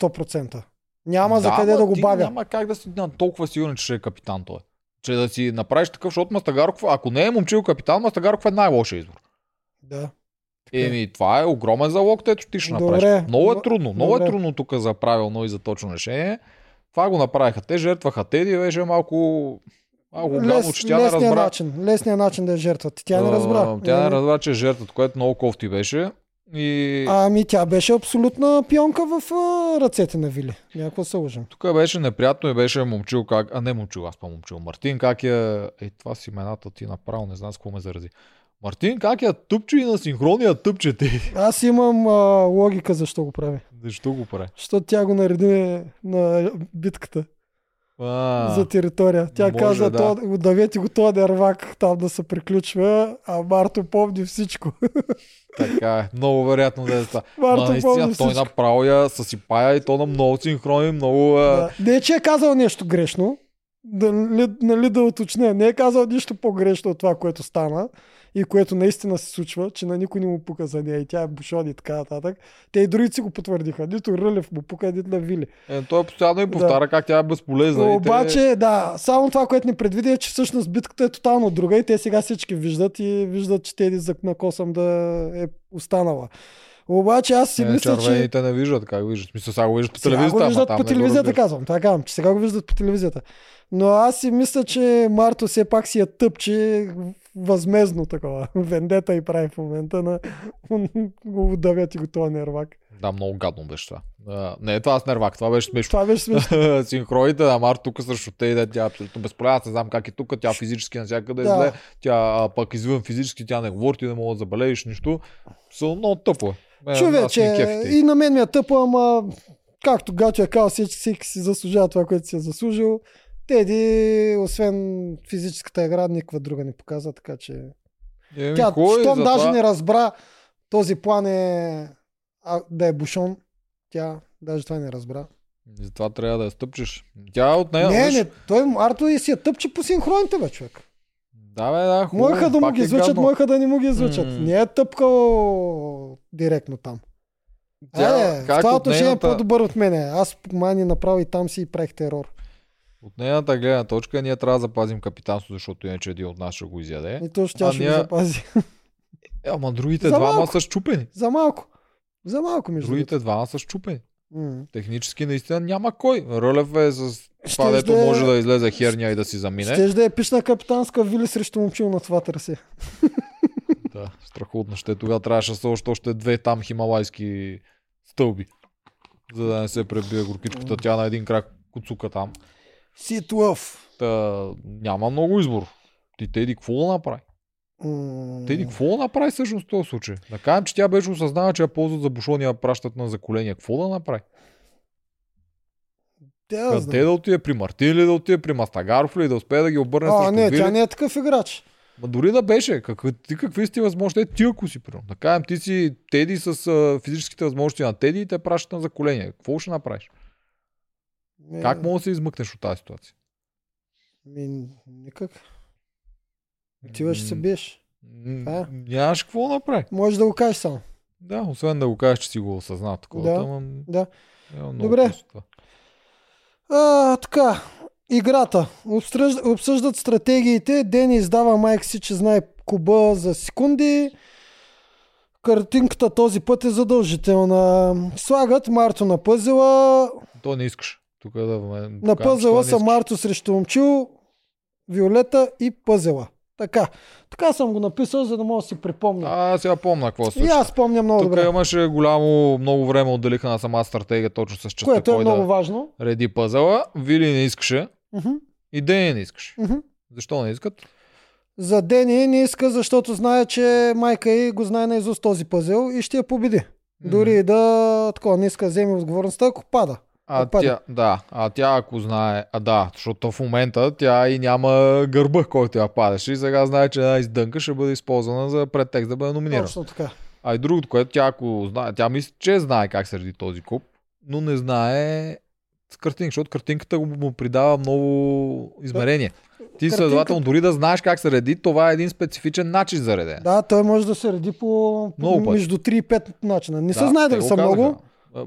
Speaker 1: 100%. Няма за къде да го бавя.
Speaker 2: Няма как да си на толкова сигурен, че ще е капитан той. че да си направиш такъв, защото Мастагарков, ако не е момчил капитан, Мастагарков е най-лошия избор.
Speaker 1: Да. Така е.
Speaker 2: Еми, това е огромен залог, ето ти ще
Speaker 1: Добре.
Speaker 2: направиш. Много е трудно, много
Speaker 1: добре.
Speaker 2: е трудно тук за правилно и за точно решение. Това го направиха те, жертваха Теди, беше малко, малко гадно, че тя не
Speaker 1: лесният
Speaker 2: разбра.
Speaker 1: начин, лесният начин да е жертват. Тя не
Speaker 2: А,
Speaker 1: разбра.
Speaker 2: Тя не
Speaker 1: Еми,
Speaker 2: разбра, че е жертвата, което много кофти беше. И
Speaker 1: Ами тя беше абсолютна пионка в а, ръцете на Вили. Някакво се лъжим.
Speaker 2: тук беше неприятно и беше момчил как... А не момчил, аз па момчил. Мартин как я... Ей, това си имената ти направо, не знам с какво ме зарази. Мартин как я тъпче и на синхрония тъпче те.
Speaker 1: Аз имам а, логика защо го прави.
Speaker 2: Защо го прави?
Speaker 1: Защото тя го нареди на битката За територия. Тя
Speaker 2: може,
Speaker 1: каза,
Speaker 2: да.
Speaker 1: да. давете го този дървак там да се приключва, а Марто помни всичко.
Speaker 2: така е. Много вероятно да е това.
Speaker 1: Марто
Speaker 2: Ма, наистина,
Speaker 1: помни
Speaker 2: той
Speaker 1: всичко.
Speaker 2: направо я съсипая и то на много синхрони, много...
Speaker 1: Да. Не е, че е казал нещо грешно, да, нали, нали да уточня, не е казал нищо по-грешно от това, което стана и което наистина се случва, че на никой не му пука за нея и тя е бушон и така нататък. Те и другите си го потвърдиха. Нито Рълев му пука, нито на Вили.
Speaker 2: Е, той постоянно и повтаря как тя е безполезна.
Speaker 1: Но
Speaker 2: и те-
Speaker 1: обаче, да, само това, което ни предвиди е, че всъщност битката е тотално друга и те сега всички виждат и виждат, че Теди за на косъм да е останала. Обаче аз си
Speaker 2: е,
Speaker 1: мисля, че...
Speaker 2: червените не виждат, как виждат. Смисъл, сега го виждат по
Speaker 1: Сега
Speaker 2: телевизията.
Speaker 1: го
Speaker 2: ама
Speaker 1: виждат по
Speaker 2: не го
Speaker 1: телевизията,
Speaker 2: разбират.
Speaker 1: казвам. Това казвам, че сега го виждат по телевизията. Но аз си мисля, че Марто все пак си я тъпче възмезно такова. Вендета и прави в момента на го давят и го този нервак.
Speaker 2: Да, много гадно беше това. А, не, това с нервак, това беше смешно.
Speaker 1: Това беше смешно.
Speaker 2: Синхроните на Март тук срещу те и да тя е абсолютно безполезна. Не знам как е тук, тя физически навсякъде е
Speaker 1: Да.
Speaker 2: зле. Тя а, пък извън физически, тя не говори, ти не мога да забележиш нищо. Са много тъпо е.
Speaker 1: Човече, и на мен ми е тъпо, ама както Гачо е казал, всеки, всеки си заслужава това, което си е заслужил. Теди, освен физическата игра, никаква друга не показа, така че...
Speaker 2: Еми,
Speaker 1: Тя,
Speaker 2: е,
Speaker 1: щом даже
Speaker 2: това-
Speaker 1: не разбра този план е а, да е бушон, тя даже това не разбра.
Speaker 2: Затова трябва да я стъпчеш. Тя от нея.
Speaker 1: не,
Speaker 2: виж-
Speaker 1: не, той Арто и си я тъпче по синхроните, бе, човек.
Speaker 2: Да, бе, да, хубаво.
Speaker 1: Моеха да му ги
Speaker 2: е
Speaker 1: излучат, моеха да не му ги излучат.
Speaker 2: М.
Speaker 1: Не е тъпкал директно там.
Speaker 2: Тя,
Speaker 1: е, в
Speaker 2: как
Speaker 1: това
Speaker 2: от
Speaker 1: отношение
Speaker 2: нейната,
Speaker 1: е по-добър от мене. Аз мани направо и там си правих терор.
Speaker 2: от нейната гледна точка ние трябва да запазим капитанство, защото иначе един от нас ще го изяде.
Speaker 1: И то ще
Speaker 2: А
Speaker 1: ще го
Speaker 2: ние-
Speaker 1: запази.
Speaker 2: Е, ама другите
Speaker 1: За
Speaker 2: двама
Speaker 1: малко.
Speaker 2: са щупени.
Speaker 1: За малко. За малко, между
Speaker 2: Другите двама са щупени.
Speaker 1: М.
Speaker 2: Технически наистина няма кой. Рълев е с това, дето
Speaker 1: да е-
Speaker 2: може да излезе херния и да си замине.
Speaker 1: Щеш да е пишна капитанска вили срещу момчил на това търси.
Speaker 2: Да, страхотно ще. Тогава трябваше да са още, още две там хималайски стълби. За да не се пребие горкичката. Тя на един крак куцука там.
Speaker 1: Сит лъв.
Speaker 2: Та, няма много избор. Ти Теди какво да направи?
Speaker 1: М.
Speaker 2: Теди какво направи всъщност в този случай? Да кажем, че тя беше осъзнава, че я ползват за бушония, я пращат на заколения. Какво да направи?
Speaker 1: Тя
Speaker 2: Къде
Speaker 1: знае.
Speaker 2: да отиде? При Мартин ли да отиде? При Мастагаров ли да успее да ги обърне
Speaker 1: А,
Speaker 2: срещу
Speaker 1: не,
Speaker 2: Вили?
Speaker 1: тя не е такъв играч.
Speaker 2: Ма дори да беше, какви, ти какви си ти възможности? Е, ти ако си, примерно. Да кажем, ти си Теди с а, физическите възможности на Теди и те пращат на заколение. Какво ще направиш?
Speaker 1: Не,
Speaker 2: Как мога да се измъкнеш от тази ситуация?
Speaker 1: Ми, никак. Отиваш и се биеш. Това е.
Speaker 2: Нямаш какво да направи.
Speaker 1: Можеш да го кажеш само.
Speaker 2: Да, освен да го кажеш, че си го осъзнал такова.
Speaker 1: Да,
Speaker 2: ама,
Speaker 1: да.
Speaker 2: много
Speaker 1: Добре. А, така, играта. Обсъждат, обсъждат стратегиите. Дени издава майка си, че знае куба за секунди. Картинката този път е задължителна. Слагат Марто на пъзела.
Speaker 2: То не искаш. Тук да ме
Speaker 1: На
Speaker 2: че
Speaker 1: пъзела са. Марто срещу Момчил, Виолета и пъзела. Така. Така съм го написал, за да мога да си припомня.
Speaker 2: А, сега помня какво се
Speaker 1: и
Speaker 2: случи.
Speaker 1: аз помня много
Speaker 2: Тук
Speaker 1: добре.
Speaker 2: имаше голямо, много време отделиха на сама стратегия точно с частта,
Speaker 1: Което е много
Speaker 2: да
Speaker 1: важно.
Speaker 2: реди пъзела. Вили не искаше
Speaker 1: Мгм,
Speaker 2: и Дени не искаше.
Speaker 1: мгм.
Speaker 2: Защо не искат?
Speaker 1: За Дени не иска, защото знае, че майка й го знае наизуст този пъзел и ще я победи. Дори и да такова, не иска да вземе отговорността, ако пада.
Speaker 2: А
Speaker 1: Отпада.
Speaker 2: тя, да, а тя ако знае, а да, защото в момента тя и няма гърба, който я падаше и сега знае, че една издънка ще бъде използвана за претекст да бъде номинирана.
Speaker 1: Точно така.
Speaker 2: А и другото, което тя ако знае, тя мисли, че знае как се реди този куп, но не знае с картинка, защото картинката му, придава много измерение. Ти
Speaker 1: Картинка-
Speaker 2: следователно, дори да знаеш как се реди, това е един специфичен начин за редене.
Speaker 1: Да, той може да се реди по, по между 3 и 5 начина. Не се
Speaker 2: Да,
Speaker 1: знае
Speaker 2: те
Speaker 1: дали са много,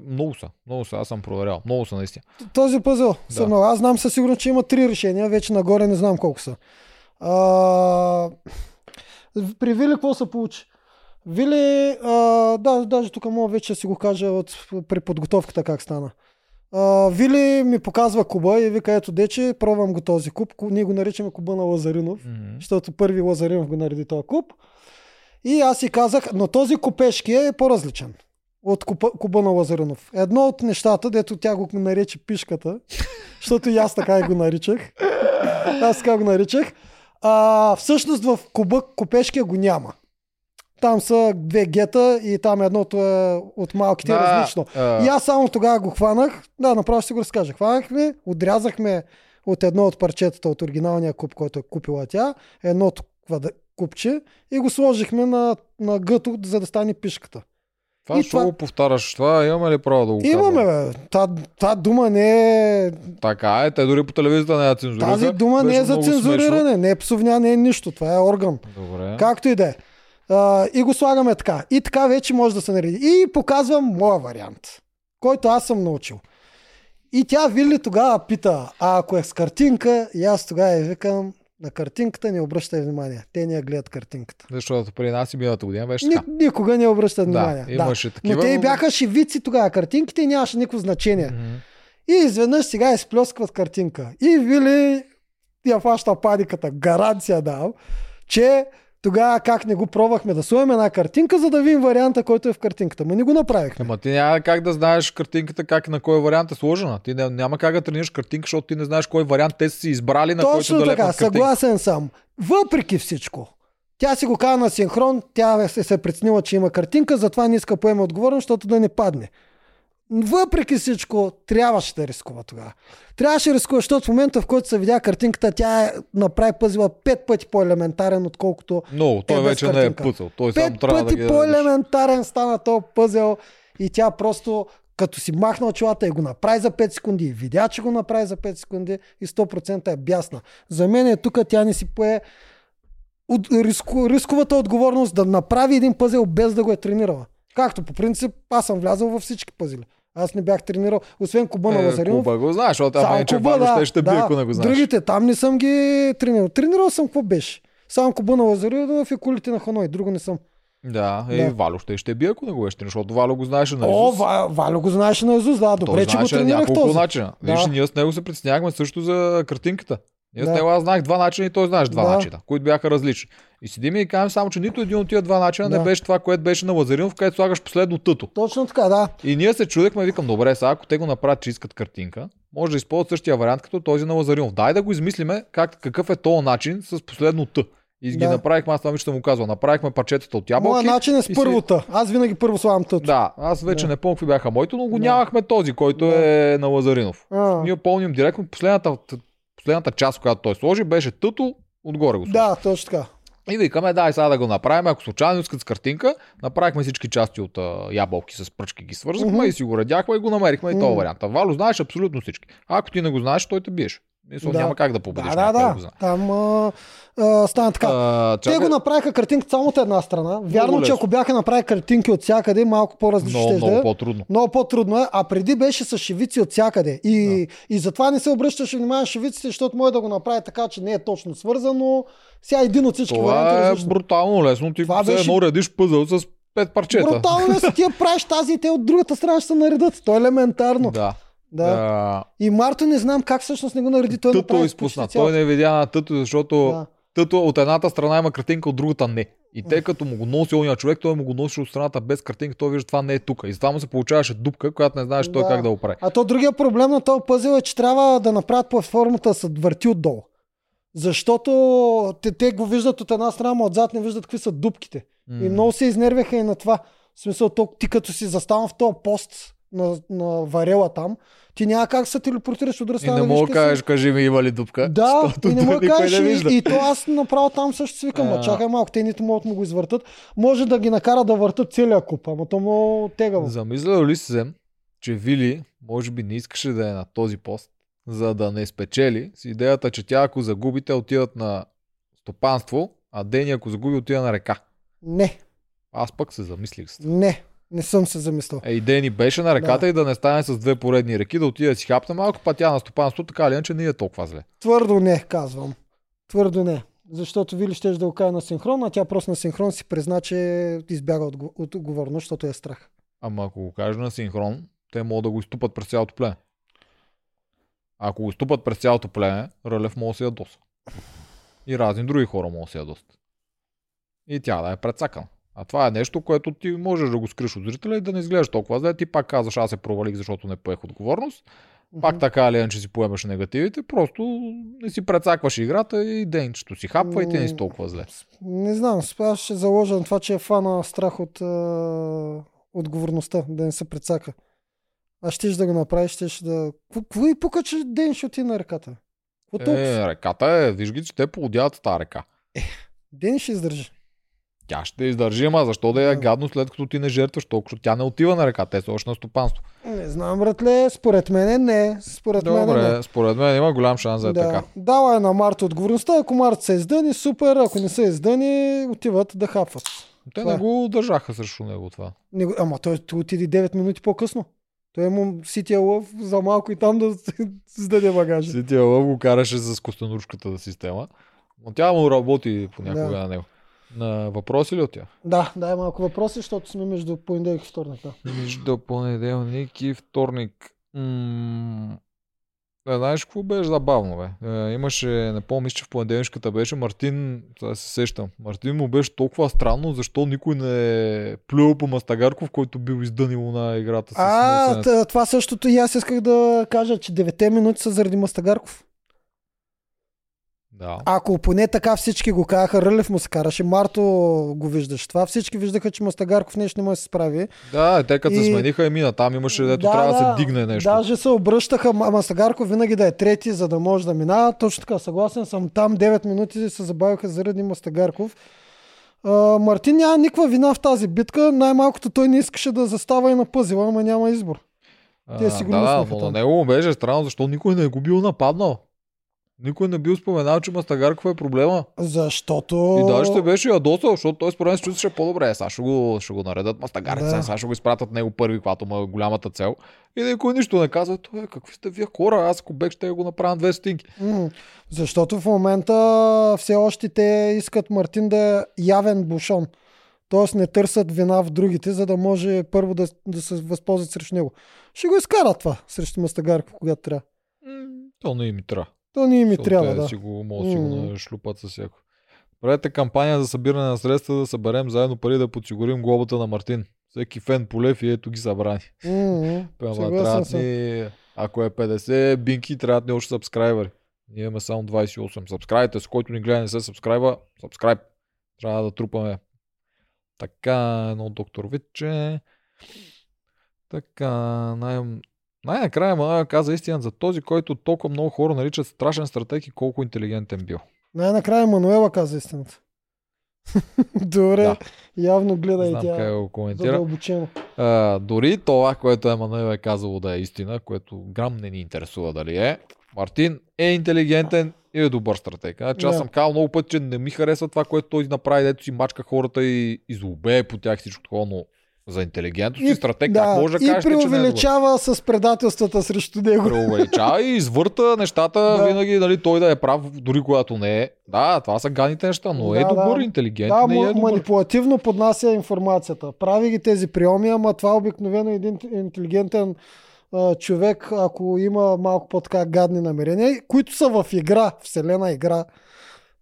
Speaker 2: Много са, много са, аз съм проверял. Много са наистина.
Speaker 1: Този пъзел
Speaker 2: Да.
Speaker 1: са много. Аз знам със сигурност, че има три решения. Вече нагоре не знам колко са. А, при Вили какво се получи? Вили, а, да, даже тук мога вече да си го кажа от, при подготовката как стана. А, Вили ми показва куба и вика, ето дече, пробвам го този куб. Ку- Ние го наричаме куба на Лазаринов,
Speaker 2: Мгм.
Speaker 1: защото първи Лазаринов го нареди този куб. И аз си казах, но този купешки е по-различен от куба, куба на Лазаринов. Едно от нещата, дето тя го нарече пишката, защото и аз така и го наричах. Аз така го наричах. А, всъщност в куба купешкия го няма. Там са две гета и там едното е от малките е различно.
Speaker 2: а,
Speaker 1: И аз само тогава го хванах. Да, направо ще го разкажа. Хванахме, отрязахме от едно от парчетата от оригиналния куп, който е купила тя, едното купче и го сложихме на, на гъто, за да стане пишката.
Speaker 2: Това
Speaker 1: и
Speaker 2: ще
Speaker 1: това-
Speaker 2: го повтаряш. Това имаме ли право да го
Speaker 1: Имаме, бе. Та, та дума не е...
Speaker 2: Така е, те дори по телевизията не я цензурираха.
Speaker 1: Тази дума не е за цензуриране,
Speaker 2: смешно.
Speaker 1: не е псовня, не е нищо. Това е орган.
Speaker 2: Добре.
Speaker 1: Както и да е. И го слагаме така. И така вече може да се нареди. И показвам моя вариант, който аз съм научил. И тя Вили тогава пита, а ако е с картинка, и аз тогава я викам, на картинката не обръщай внимание. Те не я гледат картинката.
Speaker 2: Защото при нас и миналата година беше
Speaker 1: Ни,
Speaker 2: така.
Speaker 1: никога не обръщат внимание.
Speaker 2: Да, имаше такива.
Speaker 1: Но те и бяха шивици тогава. Картинките нямаше никакво значение.
Speaker 2: Мгм.
Speaker 1: И изведнъж сега изплескват картинка. И Вили я фаща паниката. Гаранция дам, че тогава как не го пробвахме да сложим една картинка, за да видим варианта, който е в картинката. Ма не го направихме.
Speaker 2: Ама ти няма как да знаеш картинката как на кой вариант е сложена. Ти няма как да тренираш картинка, защото ти не знаеш кой вариант те си избрали на който
Speaker 1: Точно
Speaker 2: да
Speaker 1: така, съгласен съм. Въпреки всичко, тя си го каза на синхрон, тя се, се е преценила, че има картинка, затова не иска поема отговорност, защото да не падне. Въпреки всичко, трябваше да рискува тогава. Трябваше да рискува, защото в момента, в който се видя картинката, тя е направи пъзила пет пъти по-елементарен, отколкото
Speaker 2: Но той
Speaker 1: Е,
Speaker 2: вече не е
Speaker 1: картинка.
Speaker 2: пъцал. Той
Speaker 1: пет
Speaker 2: трябва да
Speaker 1: пъти
Speaker 2: ги
Speaker 1: по-елементарен стана този пъзел и тя просто като си махна очилата и го направи за 5 секунди, и видя, че го направи за 5 секунди и 100% е бясна. За мен е тук тя не си пое от, риску, рисковата отговорност да направи един пъзел без да го е тренирала. Както по принцип аз съм влязъл във всички пъзели. Аз не бях тренирал, освен Куба на
Speaker 2: Е,
Speaker 1: Лазаринов.
Speaker 2: Куба го знаеш, защото ама
Speaker 1: Само
Speaker 2: иначе
Speaker 1: Куба, да,
Speaker 2: ще ще бие,
Speaker 1: да.
Speaker 2: ако не го знаеш.
Speaker 1: Другите там не съм ги тренирал. Тренирал съм какво беше. Само Куба на Лазаринов и кулите на Ханой. Друго не съм.
Speaker 2: Да, и
Speaker 1: Да.
Speaker 2: Валю ще ще бие, ако не го беше тренирал, защото Валю го знаеше на
Speaker 1: О,
Speaker 2: Изус.
Speaker 1: Ва, Валю го знаеше на Изус, да, добре,
Speaker 2: Той
Speaker 1: че го тренирах
Speaker 2: няколко
Speaker 1: този.
Speaker 2: начина.
Speaker 1: Да.
Speaker 2: Виж, ние с него се притеснявахме също за картинката. Ние
Speaker 1: Да.
Speaker 2: с него аз знаех два начина и той знаеш два
Speaker 1: Да.
Speaker 2: начина, които бяха различни. И седим и кажем само, че нито един от тия два начина
Speaker 1: Да.
Speaker 2: не беше това, което беше на Лазаринов, където слагаш последно тъто.
Speaker 1: Точно така, да.
Speaker 2: И ние се чудехме, викам, добре, сега ако те го направят, че искат картинка, може да използват същия вариант като този на Лазаринов. Дай да го измислиме как, какъв е този начин с последно т. И ги
Speaker 1: Да.
Speaker 2: направихме, аз това ми ще му казвам, направихме парчетата от ябълки.
Speaker 1: Моя начин е с
Speaker 2: и си-.
Speaker 1: Аз винаги първо слагам тъто.
Speaker 2: Да, аз вече
Speaker 1: Да.
Speaker 2: не помня какви бяха моите, но го
Speaker 1: Да.
Speaker 2: нямахме този, който
Speaker 1: Да.
Speaker 2: е на Лазаринов.
Speaker 1: А,
Speaker 2: Ние помним директно последната, последната част, която той сложи, беше тъто, отгоре го сложи.
Speaker 1: да, точно така.
Speaker 2: И викаме, дай сега да го направим, ако случайно искат с картинка, направихме всички части от а, ябълки с пръчки, ги свързахме
Speaker 1: Мгм.
Speaker 2: и си го редяхме и го намерихме и
Speaker 1: Мгм.
Speaker 2: този вариант. А Вало знаеш абсолютно всички. Ако ти не го знаеш, той те биеш. Мисля,
Speaker 1: Да.
Speaker 2: няма как да победиш.
Speaker 1: Да, да, да. Там а, а, стана така.
Speaker 2: А,
Speaker 1: Те
Speaker 2: чакай,
Speaker 1: го направиха картинка само от една страна. Вярно, че
Speaker 2: лесно.
Speaker 1: ако бяха направили картинки от всякъде, малко по-различно
Speaker 2: много,
Speaker 1: ще
Speaker 2: много
Speaker 1: да е.
Speaker 2: по-трудно.
Speaker 1: Много по-трудно е, а преди беше с шивици от всякъде. И, и затова не се обръщаше внимание на шивиците, защото може да го направи така, че не е точно свързано. Сега един от всички варианти е
Speaker 2: Това е
Speaker 1: различно.
Speaker 2: брутално лесно. Ти
Speaker 1: Това
Speaker 2: все
Speaker 1: беше-
Speaker 2: едно редиш пъзъл с пет парчета.
Speaker 1: Брутално е, ти я правиш тази и те от другата страна ще се наредат. То е елементарно. Да.
Speaker 2: Да. А,
Speaker 1: И Марто не знам как всъщност не го нареди. Той
Speaker 2: Тъто
Speaker 1: направи
Speaker 2: изпусна. Той не видя на тъто, защото
Speaker 1: Да.
Speaker 2: тъто от едната страна има картинка, от другата не. И те като му го носи ония човек, той му го носи от страната без картинка, той вижда това не е тук. И затова му се получаваше дупка, която не знаеш той
Speaker 1: Да.
Speaker 2: как да го прави.
Speaker 1: А то другия проблем на този пъзел е, че трябва да направят платформата да се върти отдолу. Защото те, те го виждат от една страна, но отзад не виждат какви са дупките. И много се изнервяха и на това. В смисъл, то, ти като си застанал в този пост на, на варела там, ти няма как се телепортираш от друга
Speaker 2: И
Speaker 1: страна.
Speaker 2: не мога да кажеш,
Speaker 1: си.
Speaker 2: кажи ми има ли дупка.
Speaker 1: Да, и не мога да кажеш.
Speaker 2: не.
Speaker 1: И, и, то аз направо там също си викам,
Speaker 2: А.
Speaker 1: чакай малко, те нито могат да му го извъртат. Може да ги накара да въртат целия куп, ама то му тегаво.
Speaker 2: Замислял ли си се, че Вили може би не искаше да е на този пост, за да не спечели, с идеята, че тя ако загуби, те отиват на стопанство, а Дени ако загуби, отива на река.
Speaker 1: Не,
Speaker 2: Аз пък се замислих с това.
Speaker 1: не. Не съм се замислял.
Speaker 2: Е, идея ни беше на реката
Speaker 1: Да.
Speaker 2: и да не стане с две поредни реки, да отиде да си хапне малко, па тя на стопанство, така или иначе не е толкова зле.
Speaker 1: Твърдо не, казвам. Твърдо не. Защото Вили ще да го каже на синхрон, а тя просто на синхрон си призна, че избяга от, от отговорност, защото е страх.
Speaker 2: Ама ако го кажа на синхрон, те могат да го изтупат през цялото племе. Ако го изтупат през цялото племе, Рълев може да се ядоса. И разни други хора могат да се ядосат. И тя да е прецакана. А това е нещо, което ти можеш да го скриш от зрителя и да не изглеждаш толкова зле. Ти пак казваш, аз се провалих, защото не поех отговорност. Пак така или иначе си поемаш негативите, просто не си прецакваш играта и денчето си хапва и ти не си толкова зле.
Speaker 1: Не знам, аз ще заложа на това, че е фана страх от а, отговорността, да не се прецака. А щеш да го направиш, щеш да... Какво- и пука, че ден ще отиде на толкова?
Speaker 2: Е, реката е, виж ги, че те поудяват тази река.
Speaker 1: Ден ще издържи.
Speaker 2: Тя ще издържи, ама защо да я е гадно след като ти не жертваш толкова, тя не отива на река, те са още на стопанство.
Speaker 1: Не знам, братле, според мен не. Според мен не.
Speaker 2: Добре, според мен има голям шанс да е
Speaker 1: да.
Speaker 2: така.
Speaker 1: Дала е на Марта отговорността, ако Марта се издъни, супер, ако не се издъни, отиват да хапват.
Speaker 2: Те
Speaker 1: Това
Speaker 2: не
Speaker 1: е.
Speaker 2: го държаха срещу него това.
Speaker 1: Не, ама той, той отиде 9 минути по-късно. Той му сития лъв за малко и там да сдаде багажа.
Speaker 2: Сития Лъв го караше с костенуршката система. Но тя му работи понякога
Speaker 1: Да.
Speaker 2: на него. На въпроси ли от тях?
Speaker 1: Да, дай малко въпроси, защото сме между понеделник и вторник. Да.
Speaker 2: Между понеделник и вторник. М- Не знаеш какво беше забавно, бе? Е, имаше, не помниш, че в понеделнишката беше Мартин, сега се сещам, Мартин му беше толкова странно, защо никой не е плюл по Мастагарков, който бил издънил на играта с
Speaker 1: А, това същото и аз исках да кажа, че 9 минути са заради Мастагарков.
Speaker 2: Да.
Speaker 1: Ако поне така всички го казаха, Рълев му се караше, Марто го виждаш това, всички виждаха, че Мастагарков нещо не може да се справи.
Speaker 2: Да, те като се
Speaker 1: И-
Speaker 2: смениха и мина, там имаше, дето трябва да, се дигне нещо.
Speaker 1: Даже се обръщаха, ма- Мастагарков винаги да е трети, за да може да минава. Точно така, съгласен съм. Там 9 минути се забавиха заради Мастагарков. А, Мартин няма никаква вина в тази битка. Най-малкото той не искаше да застава и на пъзела, ама няма избор. Те си го
Speaker 2: да, да, но на него му беше странно, защо никой не е го бил нападнал. Никой не бил споменал, че Мастагарков е проблема.
Speaker 1: Защото...
Speaker 2: И даже ще беше ядосал, защото той според мен се чувстваше по-добре. Сега ще го, ще го наредат мастагареца,
Speaker 1: Да.
Speaker 2: сега ще го изпратят него първи, когато му е голямата цел. И никой нищо не казва. Той, е, какви сте вие хора? Аз ако бех, ще го направя на две стинки.
Speaker 1: М, Защото в момента все още те искат Мартин да е явен бушон. Тоест не търсят вина в другите, за да може първо да, да се възползват срещу него. Ще го изкарат това срещу Мастагарков, когато трябва.
Speaker 2: То не им трябва.
Speaker 1: То не им и
Speaker 2: Защото
Speaker 1: трябва,
Speaker 2: те
Speaker 1: да.
Speaker 2: Си го, могат си го
Speaker 1: М.
Speaker 2: нашлупат със всяко. Правете кампания за събиране на средства, да съберем заедно пари да подсигурим глобата на Мартин. Всеки фен полев и ето ги събрани. Трябват
Speaker 1: съм.
Speaker 2: ни, ако е 50 бинки, трябват ни още сабскрайбъри. Ние имаме само 28. Сабскрайбите, с който ни гледа не се сабскрайба, сабскрайб. Трябва да трупаме. Така, едно доктор Витче. Така, най- най-накрая Мануел каза истина за този, който толкова много хора наричат страшен стратег и колко интелигентен бил.
Speaker 1: Най-накрая Мануела каза истината. Добре,
Speaker 2: Да.
Speaker 1: явно гледа
Speaker 2: знам как
Speaker 1: тя
Speaker 2: го коментира. А, дори това, което Емануел е казало да е истина, което грам не ни интересува дали е, Мартин е интелигентен и е добър стратег. Значи аз съм казал много пъти, че не ми харесва това, което той направи, дето си мачка хората и, и злобее по тях всичко такова, но за интелигентност и, стратег, как може да
Speaker 1: и
Speaker 2: кажеш, че не е
Speaker 1: преувеличава с предателствата срещу него.
Speaker 2: Преувеличава и извърта нещата,
Speaker 1: Да.
Speaker 2: да. винаги нали, той да е прав, дори когато не е. Да, това са гадните неща, но е
Speaker 1: Да,
Speaker 2: добър,
Speaker 1: да.
Speaker 2: интелигентен
Speaker 1: Да,
Speaker 2: и е добър.
Speaker 1: манипулативно поднася информацията. Прави ги тези приеми, ама това обикновено е един интелигентен а, човек, ако има малко по-така гадни намерения, които са в игра, вселена игра,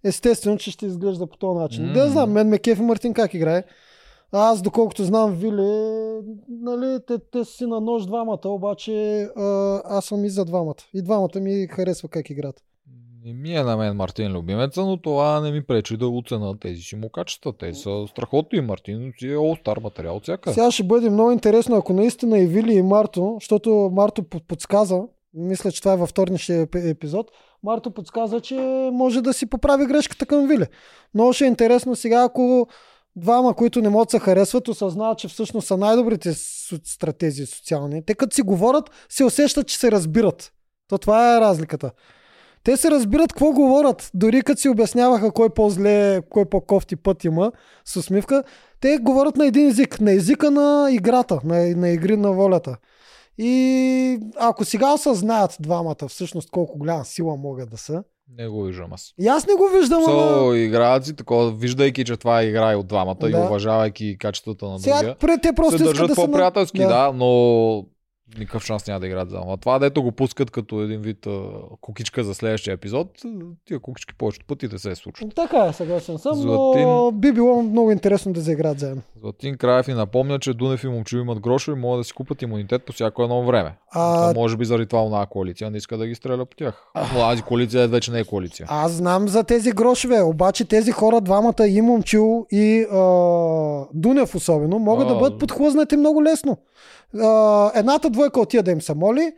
Speaker 1: естествено, че ще изглежда по този начин.
Speaker 2: М.
Speaker 1: Да, знам, мен ме кефи Мартин как играе. Аз, доколкото знам, Вили, нали, те, те си на нож двамата, обаче а, аз съм и за двамата. И двамата ми харесва как играят.
Speaker 2: Не ми е на мен Мартин любимеца, но това не ми пречи да оценя тези си му качества. Те са страхотни. Мартин си е all-star материал всяка.
Speaker 1: Сега ще бъде много интересно, ако наистина и Вили и Марто, защото Марто под- подсказа, мисля, че това е във вторнишния еп- епизод, Марто подсказа, че може да си поправи грешката към Вили. Много ще е интересно сега, ако двама, които не могат да се харесват, осъзнават, че всъщност са най-добрите стратези социални. Те като си говорят, се усещат, че се разбират. То това е разликата. Те се разбират какво говорят. Дори като си обясняваха кой по-зле, кой по-кофти път има с усмивка, те говорят на един език. На езика на играта, на, на игри на волята. И ако сега осъзнаят двамата всъщност колко голяма сила могат да са,
Speaker 2: Не го виждам аз.
Speaker 1: и аз не го виждам, ама...
Speaker 2: So, играят си такова, виждайки, че това е игра и от двамата и
Speaker 1: Да.
Speaker 2: уважавайки качествата на
Speaker 1: Сега
Speaker 2: другия.
Speaker 1: пред те просто
Speaker 2: се държат
Speaker 1: да
Speaker 2: по-приятелски, да. да, но никакъв шанс няма да играят заедно. А това, дето го пускат като един вид а, кукичка за следващия епизод, тия кукички повечето пъти не се случват.
Speaker 1: Така е, съгласен съм, но
Speaker 2: Златин-
Speaker 1: би било много интересно да заиграят заедно.
Speaker 2: Златин Краев ни напомня, че Дунев и Момчил имат грошове и могат да си купат имунитет по всяко едно време.
Speaker 1: А,
Speaker 2: А... може би заради това една коалиция не иска да ги стреля по тях. Но тази коалиция вече не е коалиция.
Speaker 1: Аз знам за тези грошове, обаче тези хора, двамата, и Момчил, и а, Дунев особено, могат
Speaker 2: А,
Speaker 1: да бъдат подхлъзнати много лесно. Едната двойка отива да им се моли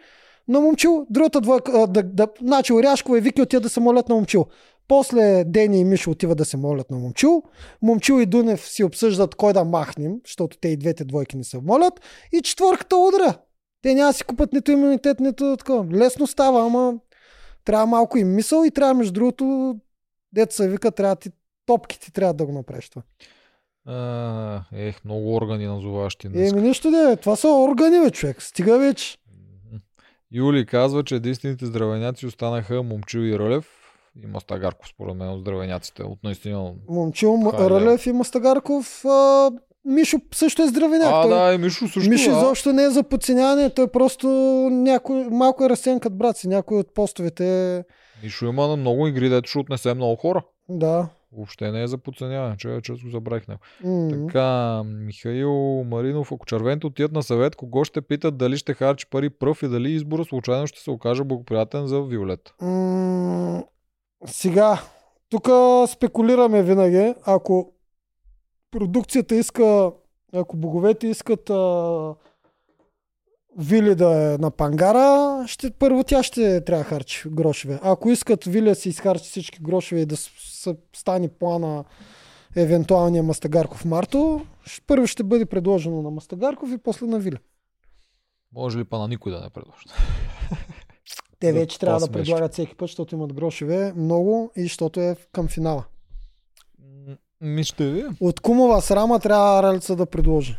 Speaker 1: на Момчил, другата двойка, а, да, да, значи Оряшкова и Вики отиват да се молят на Момчил. После Дени и Мишо отиват да се молят на Момчил. Момчил и Дунев си обсъждат кой да махнем, защото те и двете двойки не се молят. И четвърката удра. Те няма си купат нито имунитет, нито такова. Лесно става, ама трябва малко и мисъл и трябва, между другото, се вика, трябва ти топките трябва да го направиш това.
Speaker 2: А, ех, много органи назоваващи днес.
Speaker 1: Еми нищо да е, това са органи, бе, човек. Стига вече.
Speaker 2: Юли казва, че единствените здравеняци останаха Момчил и Рълев. И Мастагарков, според мен, от здравеняците. От наистина.
Speaker 1: Момчил,
Speaker 2: е
Speaker 1: Рълев и Мастагарков. А, Мишо също е здравеняк.
Speaker 2: А,
Speaker 1: той,
Speaker 2: да, и Мишо също.
Speaker 1: Мишо
Speaker 2: да.
Speaker 1: изобщо не е за подценяване, той просто някой, малко е разсеян като брат си. Някой от постовете,
Speaker 2: Мишо има на много игри, дето ще отнесе много хора.
Speaker 1: да.
Speaker 2: Въобще не е за подценяване, че че го забравих него.
Speaker 1: М.
Speaker 2: Така, Михаил Маринов, ако червените отидат на съвет, кого ще питат дали ще харчи пари пръв и дали избора случайно ще се окаже благоприятен за Виолет.
Speaker 1: М, Сега, тук спекулираме винаги. Ако продукцията иска, ако боговете искат а, Вили да е на пангара, ще, първо тя ще трябва да харчи грошове. Ако искат Вили да си изхарчи всички грошове и да с, с, стане плана евентуалния Мастагарков Марто, първо ще бъде предложено на Мастагарков и после на Вили.
Speaker 2: Може ли па на никой да не предложи?
Speaker 1: Те вече трябва да предлагат всеки път, защото имат грошове много и защото е към финала.
Speaker 2: Ми ще ви.
Speaker 1: От кумова срама трябва Ралица да предложи.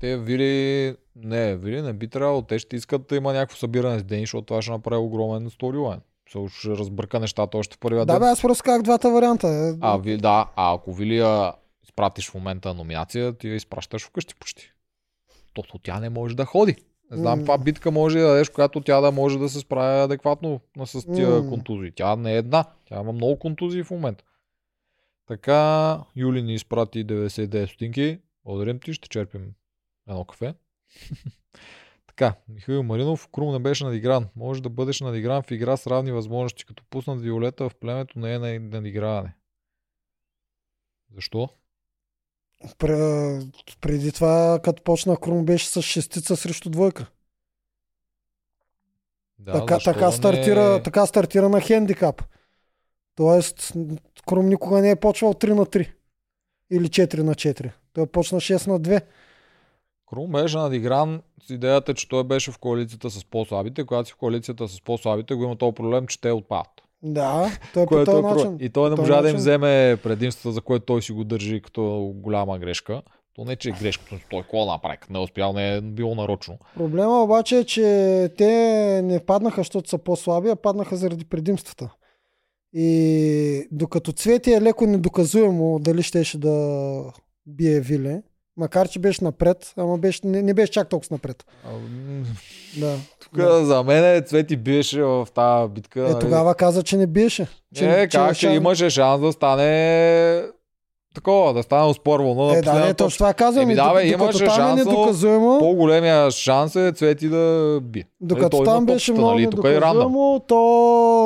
Speaker 2: Те Вили... Не, Вили не би трябвало. Те ще искат да има някакво събиране с Дени, защото това ще направи огромен сторилайн. Се ще разбърка нещата още в първия
Speaker 1: Да,
Speaker 2: ден.
Speaker 1: бе, аз просто казах двата варианта.
Speaker 2: А, ви, да, а ако Вили я изпратиш в момента номинация, ти я изпращаш вкъщи почти. Тото тя не може да ходи. Не знам каква битка може да дадеш, която тя да може да се справя адекватно на- с тия
Speaker 1: М.
Speaker 2: контузии. Тя не е една. Тя има много контузии в момента. Така, Юли ни изпрати 99 стотинки. Благодарим ти, ще черпим едно кафе. така, Михаил Маринов, Крум не беше надигран. Може да бъдеш надигран в игра с равни възможности, като пуснат Виолета в племето не е на- надиграване. Защо?
Speaker 1: Пре- Преди това, като почна Крум, беше с шестица срещу двойка.
Speaker 2: Да,
Speaker 1: така, така, стартира,
Speaker 2: не...
Speaker 1: така стартира на хендикап. Тоест, Крум никога не е почвал 3 на 3. Или 4 на 4. Той почна 6 на 2.
Speaker 2: Крум беше надигран с идеята, че той беше в коалицията с по-слабите. Когато си в коалицията с по-слабите, го има този проблем, че те отпадат.
Speaker 1: Да, той по
Speaker 2: Което
Speaker 1: този
Speaker 2: е
Speaker 1: начин.
Speaker 2: И той не
Speaker 1: по
Speaker 2: можа
Speaker 1: този
Speaker 2: да им
Speaker 1: начин.
Speaker 2: вземе предимствата, за което той си го държи като голяма грешка. То не, че е грешка, той какво направи, не е успял, не е било нарочно.
Speaker 1: Проблема обаче е, че те не паднаха, защото са по-слаби, а паднаха заради предимствата. И докато Цвети е леко недоказуемо дали щеше да бие Виле, макар че беше напред, ама беше, не, не беше чак толкова напред.
Speaker 2: А,
Speaker 1: Да.
Speaker 2: Тук
Speaker 1: Да.
Speaker 2: за мен Цвети биеше в тази битка.
Speaker 1: Е, тогава каза, че не биеше. Че,
Speaker 2: не, как, че
Speaker 1: шанс-
Speaker 2: имаше шанс да стане такова, да стане оспорвано. на
Speaker 1: Е, да, не, точно това казвам.
Speaker 2: Еми да, бе, имаше шанс,
Speaker 1: е
Speaker 2: но
Speaker 1: недоказуемо,
Speaker 2: По-големия шанс е Цвети да бие.
Speaker 1: докато
Speaker 2: той
Speaker 1: там беше много
Speaker 2: нали? Е
Speaker 1: недоказуемо, то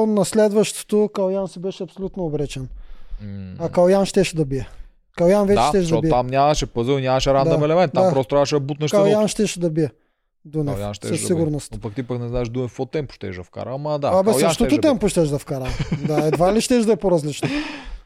Speaker 1: на следващото Калян си беше абсолютно обречен.
Speaker 2: М.
Speaker 1: А Калян щеше да бие. Калян вече
Speaker 2: да,
Speaker 1: да
Speaker 2: защото
Speaker 1: бие.
Speaker 2: там нямаше пъзъл, нямаше рандъм
Speaker 1: Да,
Speaker 2: елемент. Там
Speaker 1: да.
Speaker 2: просто трябваше да бутнеш.
Speaker 1: Калян щеше да бие. Дунев,
Speaker 2: Калян щеше
Speaker 1: със
Speaker 2: да
Speaker 1: сигурност.
Speaker 2: бие. Но пък ти пък не знаеш Дунев какво темпо ще да вкара, ама да.
Speaker 1: Абе,
Speaker 2: Калян
Speaker 1: същото
Speaker 2: да бие.
Speaker 1: темпо щеш да вкара. да, едва ли щеш да е по-различно.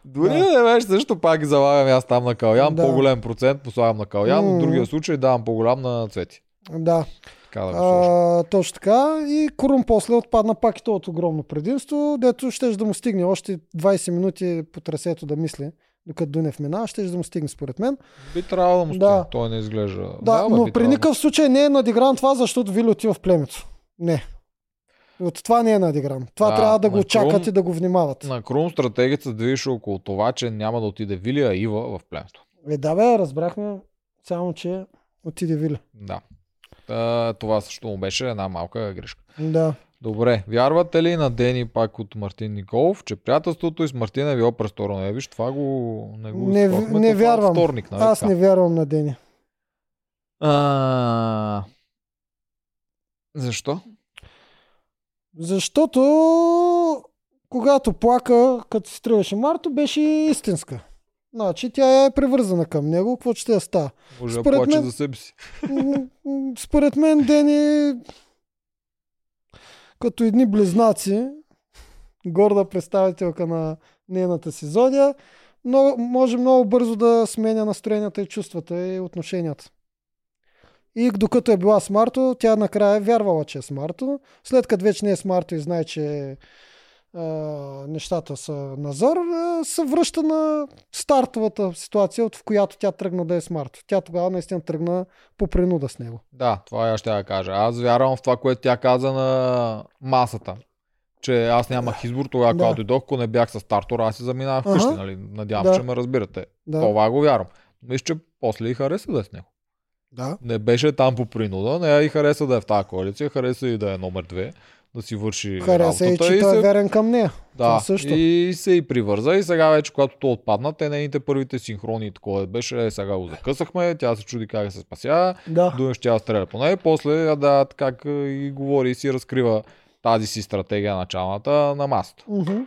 Speaker 2: Дори
Speaker 1: Да.
Speaker 2: да. не беше също, пак залагам аз там на Калян,
Speaker 1: Да.
Speaker 2: по-голем процент послагам на Калян, но в другия случай давам по-голям на Цвети.
Speaker 1: Да.
Speaker 2: Така да.
Speaker 1: А, точно така. И Курум после отпадна пак и то от огромно предимство, дето ще да му стигне още 20 минути по трасето да мисли, докато Дунев минава, ще да му стигне според мен.
Speaker 2: Би трябвало да му
Speaker 1: Да.
Speaker 2: стигне. Той не изглежда.
Speaker 1: Да,
Speaker 2: бе,
Speaker 1: но при
Speaker 2: трябвало.
Speaker 1: никакъв случай не е надигран това, защото Вили отива в племето. Не. От това не е надигран. Това
Speaker 2: Да,
Speaker 1: трябва да го
Speaker 2: на
Speaker 1: чакат
Speaker 2: Крум-
Speaker 1: и да го внимават.
Speaker 2: На Крум стратегията движеше около това, че няма да отиде Вилия Ива в племето.
Speaker 1: Е, да бе, разбрахме само, че отиде Вили.
Speaker 2: Да. Та, това също му беше една малка грешка.
Speaker 1: Да.
Speaker 2: Добре, вярвате ли на Дени пак от Мартин Николов, че приятелството и с Мартин е било престорно? Е, виж, това го не го
Speaker 1: Не,
Speaker 2: изкопахме,
Speaker 1: не
Speaker 2: е
Speaker 1: вярвам.
Speaker 2: Вторник, нали?
Speaker 1: Аз не вярвам на Дени.
Speaker 2: А... Защо?
Speaker 1: Защото когато плака, като се тръгваше Марто, беше истинска. Значи тя е привързана към него, какво ще я става.
Speaker 2: Може да плаче
Speaker 1: мен-
Speaker 2: за себе си.
Speaker 1: Според мен Дени като едни близнаци, горда представителка на нейната си зодия, но може много бързо да сменя настроенията и чувствата и отношенията. И докато е била с Марто, тя накрая е вярвала, че е с Марто. След като вече не е с Марто и знае, че а, нещата са назор, а, се връща на стартовата ситуация, от в която тя тръгна да е с Марто. Тя тогава наистина тръгна по принуда с него.
Speaker 2: Да, това я ще я кажа. Аз вярвам в това, което тя каза на масата. Че аз нямах избор тогава,
Speaker 1: Да.
Speaker 2: когато дойдох, ако не бях с стартора, аз си заминавах
Speaker 1: Ага.
Speaker 2: вкъщи, нали? Надявам
Speaker 1: Да.
Speaker 2: че ме разбирате.
Speaker 1: Да.
Speaker 2: Това го вярвам. Мисля, че после и хареса да е с него.
Speaker 1: Да.
Speaker 2: Не беше там по принуда, не и хареса да е в тази коалиция, хареса и да е номер две, да си върши
Speaker 1: Хареса и,
Speaker 2: работата
Speaker 1: че той
Speaker 2: се
Speaker 1: е верен към нея.
Speaker 2: Да,
Speaker 1: също.
Speaker 2: и се и привърза и сега вече, когато то отпадна, те нейните първите синхрони и такова беше, е, сега го закъсахме, тя се чуди как се спася,
Speaker 1: Да.
Speaker 2: Дуне ще я стреля по нея, после да как и говори и си разкрива тази си стратегия началната на масата.
Speaker 1: Мгм.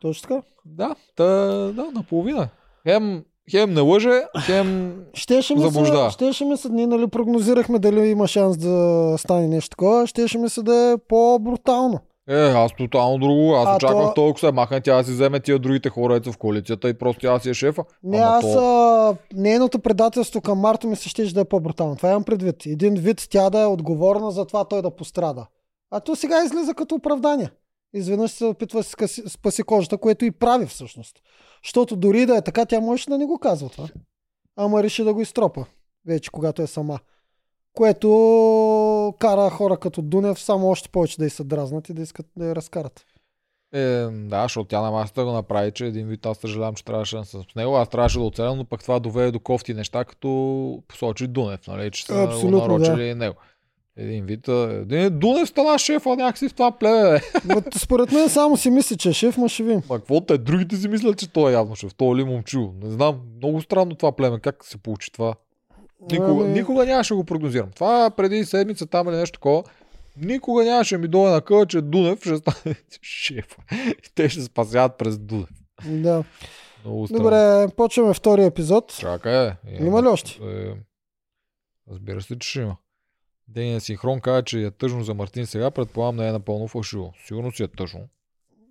Speaker 1: Точно така.
Speaker 2: Да, та, да, наполовина. Хем, хем не лъже, хем
Speaker 1: Щеше ми,
Speaker 2: Заблуждава.
Speaker 1: се, щеше ми се, ние нали прогнозирахме дали има шанс да стане нещо такова, щеше ми се да е по-брутално.
Speaker 2: Е, аз тотално друго. Аз
Speaker 1: А,
Speaker 2: очаквах
Speaker 1: то-
Speaker 2: толкова се махне, тя да си вземе тия другите хора в коалицията и просто тя си е шефа.
Speaker 1: Не,
Speaker 2: Ама
Speaker 1: аз
Speaker 2: то-
Speaker 1: а, нейното предателство към Марто ми се щеше да е по-брутално. Това имам предвид. Един вид тя да е отговорна за това той да пострада. А то сега излиза като оправдание. Изведнъж се опитва да си спаси кожата, което и прави всъщност. Защото дори да е така, тя можеше да не го казва това. Ама реши да го изтропа. Вече, когато е сама. Което кара хора като Дунев само още повече да й се дразнат и да искат да я разкарат.
Speaker 2: Е, да, защото тя на масата го направи, че един вид аз съжалявам, че трябваше да съм с него. Аз трябваше да оцелям, но пък това доведе до кофти неща, като посочи Дунев, нали, че са
Speaker 1: Абсолютно,
Speaker 2: го нарочили и него. Един вид, а, един Дунев стана шефа някакси в това.
Speaker 1: Но Според мен само си мисли, че е шеф, ма ще видим.
Speaker 2: Ма какво те? Другите си мислят, че той е явно шеф. Той ли момчу? Не знам. Много странно това племе. Как се получи това? Никога,
Speaker 1: Ами-
Speaker 2: никога нямаше го прогнозирам. Това преди седмица там или нещо такова. Никога нямаше ми дойде на къла, че Дунев ще стане шеф. И те ще спасяват през Дунев.
Speaker 1: Да.
Speaker 2: Много странно.
Speaker 1: Добре, почваме втория епизод.
Speaker 2: Чакай, е.
Speaker 1: Има ли още?
Speaker 2: Е, разбира се, че ще има. Дения Синхрон каза, че е тъжно за Мартин сега, предполагам не е напълно фалшиво. Сигурно си е тъжно.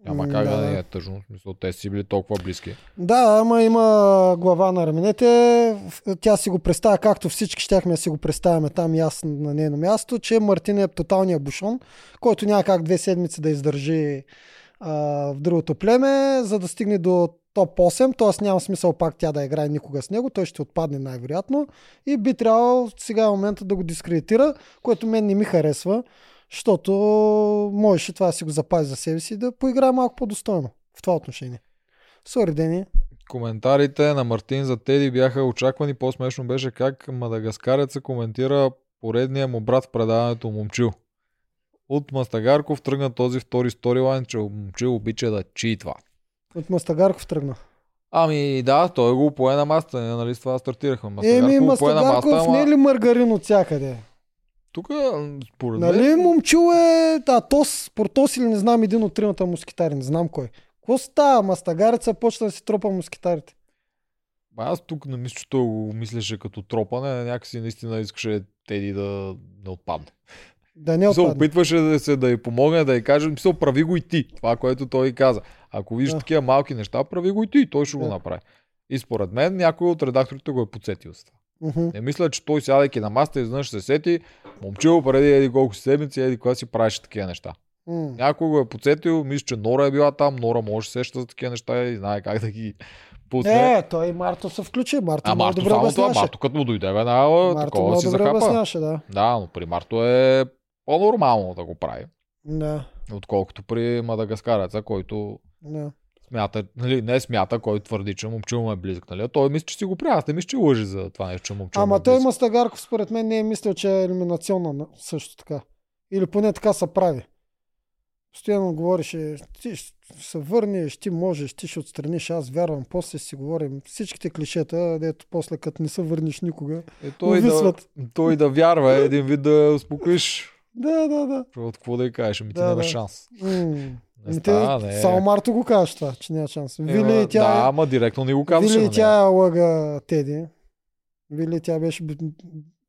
Speaker 2: Няма как да,
Speaker 1: да.
Speaker 2: не е тъжно. В смисъл, те си били толкова близки.
Speaker 1: Да, ама има глава на раменете. Тя си го представя, както всички щяхме да си го представяме там и аз на нейно място, че Мартин е тоталния бушон, който няма как две седмици да издържи а, в другото племе, за да стигне до топ 8, т.е. няма смисъл пак тя да играе никога с него, той ще отпадне най-вероятно и би трябвало сега е момента да го дискредитира, което мен не ми харесва, защото можеше това да си го запази за себе си и да поиграе малко по-достойно в това отношение. Сори, Дени.
Speaker 2: Коментарите на Мартин за Теди бяха очаквани. По-смешно беше как Мадагаскарец се коментира поредния му брат в предаването Момчил. От Мастагарков тръгна този втори сторилайн, че Момчил обича да читва.
Speaker 1: От Мастагарков тръгна.
Speaker 2: Ами да, той го пое на масата, ние, нали с това стартирахме.
Speaker 1: Еми,
Speaker 2: пое на
Speaker 1: Мастагарков не е ли маргарин от всякъде?
Speaker 2: тук, според
Speaker 1: Нали,
Speaker 2: мен,
Speaker 1: момчил е Атос, Портос или не знам един от тримата мускитари, не знам кой. Какво става? Мастагареца почна да си тропа мускитарите.
Speaker 2: Ба, аз тук не мисля, че той го мислеше като тропане, някакси наистина искаше Теди да не отпадне.
Speaker 1: Да не
Speaker 2: се
Speaker 1: отпадне.
Speaker 2: опитваше да се да й помогне, да й каже, мисъл, прави го и ти. Това, което той каза. Ако виждаш
Speaker 1: Да.
Speaker 2: такива малки неща, прави го и ти. Той ще го
Speaker 1: Да.
Speaker 2: направи. И според мен някой от редакторите го е подсетил с това.
Speaker 1: Мгм.
Speaker 2: Не мисля, че той сядайки на маста изведнъж се сети, момчил преди еди колко седмици, еди кога си правеше такива неща.
Speaker 1: М.
Speaker 2: Някой го е подсетил, мисля, че Нора е била там, Нора може да се сеща за такива неща и знае как да ги пусне.
Speaker 1: Е, той Марто се включи. Марто
Speaker 2: а
Speaker 1: много
Speaker 2: Марто
Speaker 1: добре
Speaker 2: само това. Марто като му дойде веднага, такова си
Speaker 1: добре
Speaker 2: захапа.
Speaker 1: да.
Speaker 2: Да, но при Марто е по-нормално да го прави,
Speaker 1: Да,
Speaker 2: отколкото при Мадагаскареца, който
Speaker 1: да.
Speaker 2: смята, нали, не смята, който твърди, че момчил му е близък. Нали? Той мисли, че си го прави. Аз не мисля, че лъжи за това нещо, че момчил му
Speaker 1: Ама
Speaker 2: е
Speaker 1: той. Мастагарков според мен не е мислил, че е елиминационна на- също така. Или поне така се прави. Постоянно говореше, ти ще се върнеш, ти можеш, ти ще отстраниш, аз вярвам, после си говорим всичките клишета, дето после като не се върнеш никога.
Speaker 2: Е, той, да, той да вярва е един вид да успокоиш.
Speaker 1: Да, да, да.
Speaker 2: От какво да й кажеш? Ами ти
Speaker 1: Да, да.
Speaker 2: шанс.
Speaker 1: М.
Speaker 2: Не
Speaker 1: Ами
Speaker 2: става, не.
Speaker 1: Само Марто го казваш това, че няма шанс.
Speaker 2: Е,
Speaker 1: Вили
Speaker 2: ма,
Speaker 1: и тя,
Speaker 2: Да, ама директно не го казваше.
Speaker 1: Вили и
Speaker 2: на
Speaker 1: тя лъга Теди. Вили тя беше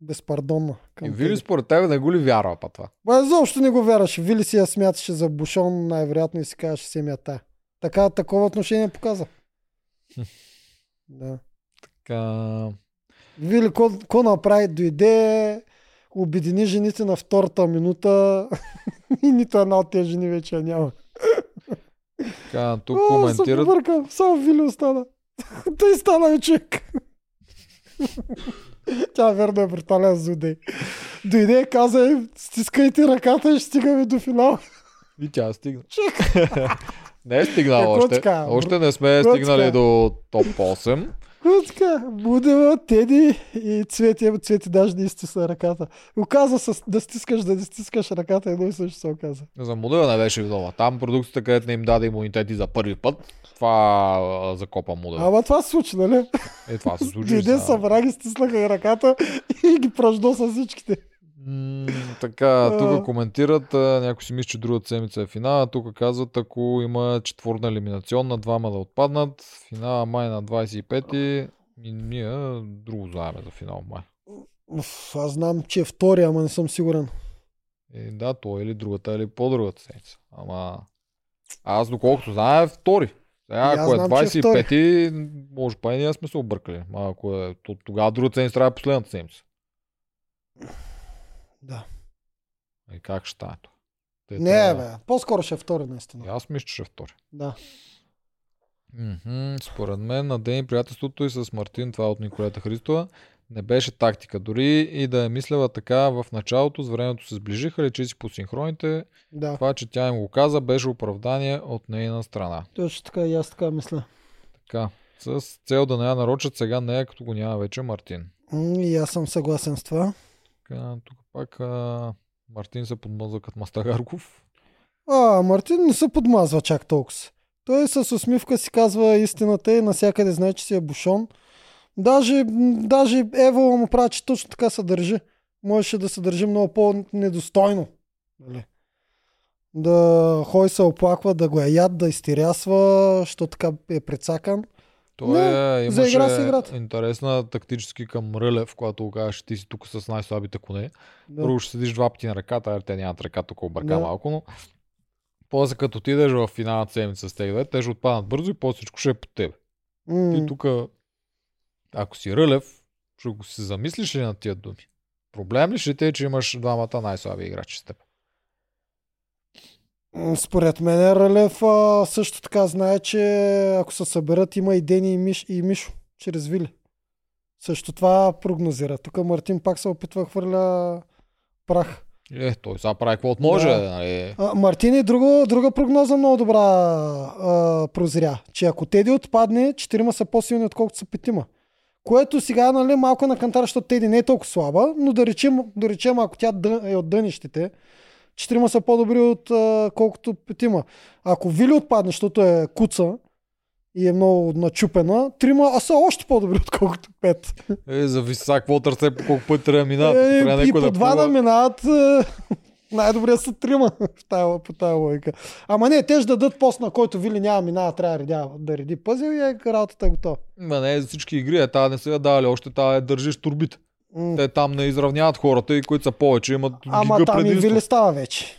Speaker 1: безпардонна. към
Speaker 2: И Вили според тебе не го ли вярва па това?
Speaker 1: Ба, изобщо не го вярваше. Вили си я смяташе за бушон, най-вероятно и си казваше семята. Така, такова отношение показа. да.
Speaker 2: Така...
Speaker 1: Вили, ко направи? Дойде, обедини жените на втората минута и нито една от тези жени вече няма.
Speaker 2: Така тук
Speaker 1: О,
Speaker 2: коментират.
Speaker 1: се побъркам. Само Вили остана. Той стана и човек. Тя верно е брутален злодей. Дойде и каза, «Е, стискайте ръката и ще стигаме до финал.
Speaker 2: И тя стигна. Не е стигнал
Speaker 1: Е,
Speaker 2: още. Още не сме стигнали до топ 8.
Speaker 1: Куцка, Будева, Теди и Цвети. Цвети даже не изтисна ръката. Оказа се да стискаш, да не стискаш ръката, едно и също се оказа.
Speaker 2: За модела не беше виноват. Там продукцията, където не им даде имунитети за първи път, това закопа модела.
Speaker 1: Ама това се случи, нали?
Speaker 2: Е, това се случи.
Speaker 1: Дойде
Speaker 2: сега.
Speaker 1: събра ги, стиснаха и ръката и ги пръждо с всичките.
Speaker 2: М, така, тук коментират, някой си мисли, че другата седмица е финал, тук казват, ако има четворна елиминационна, двама да отпаднат, финала май на 25-ти, и ние друго знаем за финал май.
Speaker 1: Аз знам, че е втория, ама не съм сигурен.
Speaker 2: И да, той или другата, или по-другата седмица. Ама аз доколкото знам е втори. Сега,
Speaker 1: И аз
Speaker 2: ако е
Speaker 1: знам, че е
Speaker 2: 25-ти, може па и ние сме се объркали. А ако е, то, тогава другата седмица трябва е последната седмица.
Speaker 1: Да.
Speaker 2: И как ще стане това? Те
Speaker 1: Не,
Speaker 2: трябва-
Speaker 1: бе. По-скоро ще е втори, наистина.
Speaker 2: И Аз мисля, че ще е втори.
Speaker 1: Да.
Speaker 2: Мгм, Според мен на ден и приятелството и с Мартин, това е от Николета Христова, не беше тактика. Дори и да е мислела така в началото, с времето се сближиха, лечи си по синхроните.
Speaker 1: Да.
Speaker 2: Това, че тя им го каза, беше оправдание от нейна страна.
Speaker 1: Точно така и аз така мисля.
Speaker 2: Така, с цел да не я нарочат сега нея, като го няма вече Мартин.
Speaker 1: И аз съм съгласен с това.
Speaker 2: Така, тук пак а, Мартин се подмъзва като Мастагарков.
Speaker 1: А, Мартин не се подмазва чак толкова. Той с усмивка си казва истината и насякъде знае, че си е бушон. Даже, даже Ева му прави, че точно така се държи. Можеше да се държи много по-недостойно. Нали? Да ходи се оплаква, да го яд, да изтерясва, що така е прецакан.
Speaker 2: Той
Speaker 1: Не,
Speaker 2: е, имаше
Speaker 1: си играта.
Speaker 2: интересна тактически към Рълев, когато го кажеш, ти си тук с най-слабите коне.
Speaker 1: Да.
Speaker 2: Първо ще седиш два пъти на ръката, те нямат ръка, тук обърка
Speaker 1: Да.
Speaker 2: малко, но после като отидеш в финалната седмица с тези две, те ще отпаднат бързо и после всичко ще е под тебе.
Speaker 1: М,
Speaker 2: Ти тук, ако си Рълев, ще го се замислиш ли на тия думи? Проблем ли ще ти е, че имаш двамата най-слаби играчи с теб?
Speaker 1: Според мен Ралев а, също така знае, че ако се съберат има и Дени и, Миш, и Мишо чрез Вили. Също това прогнозира. Тук Мартин пак се опитва хвърля прах.
Speaker 2: Е, той сега прави каквото може.
Speaker 1: Да.
Speaker 2: Нали?
Speaker 1: А, Мартин и друго, друга прогноза много добра а, прозря, че ако Теди отпадне, четирима са по-силни, отколкото са петима. Което сега нали, малко на кантар, защото Теди не е толкова слаба, но да речем, да речем ако тя е от дънищите, четирима са по-добри от а, колкото петима. Ако Вили отпадне, защото е куца и е много начупена, трима а са още по-добри, отколкото пет.
Speaker 2: Е, зависи сега какво търсе, по колко пъти трябва да минат.
Speaker 1: Е,
Speaker 2: Трябва
Speaker 1: и по два да
Speaker 2: плува.
Speaker 1: минават. е, Най-добре са трима по тази логика. Ама не, те ще дадат пост, на който Вили няма минава, трябва да, редя, да реди пъзел и е работата е готова.
Speaker 2: Ма не, за всички игри, е, тази не са я дали, още тази е държиш турбите.
Speaker 1: М.
Speaker 2: Те там не изравняват хората и които са повече имат
Speaker 1: Ама
Speaker 2: гига
Speaker 1: там и
Speaker 2: предимство.
Speaker 1: Вили става вече.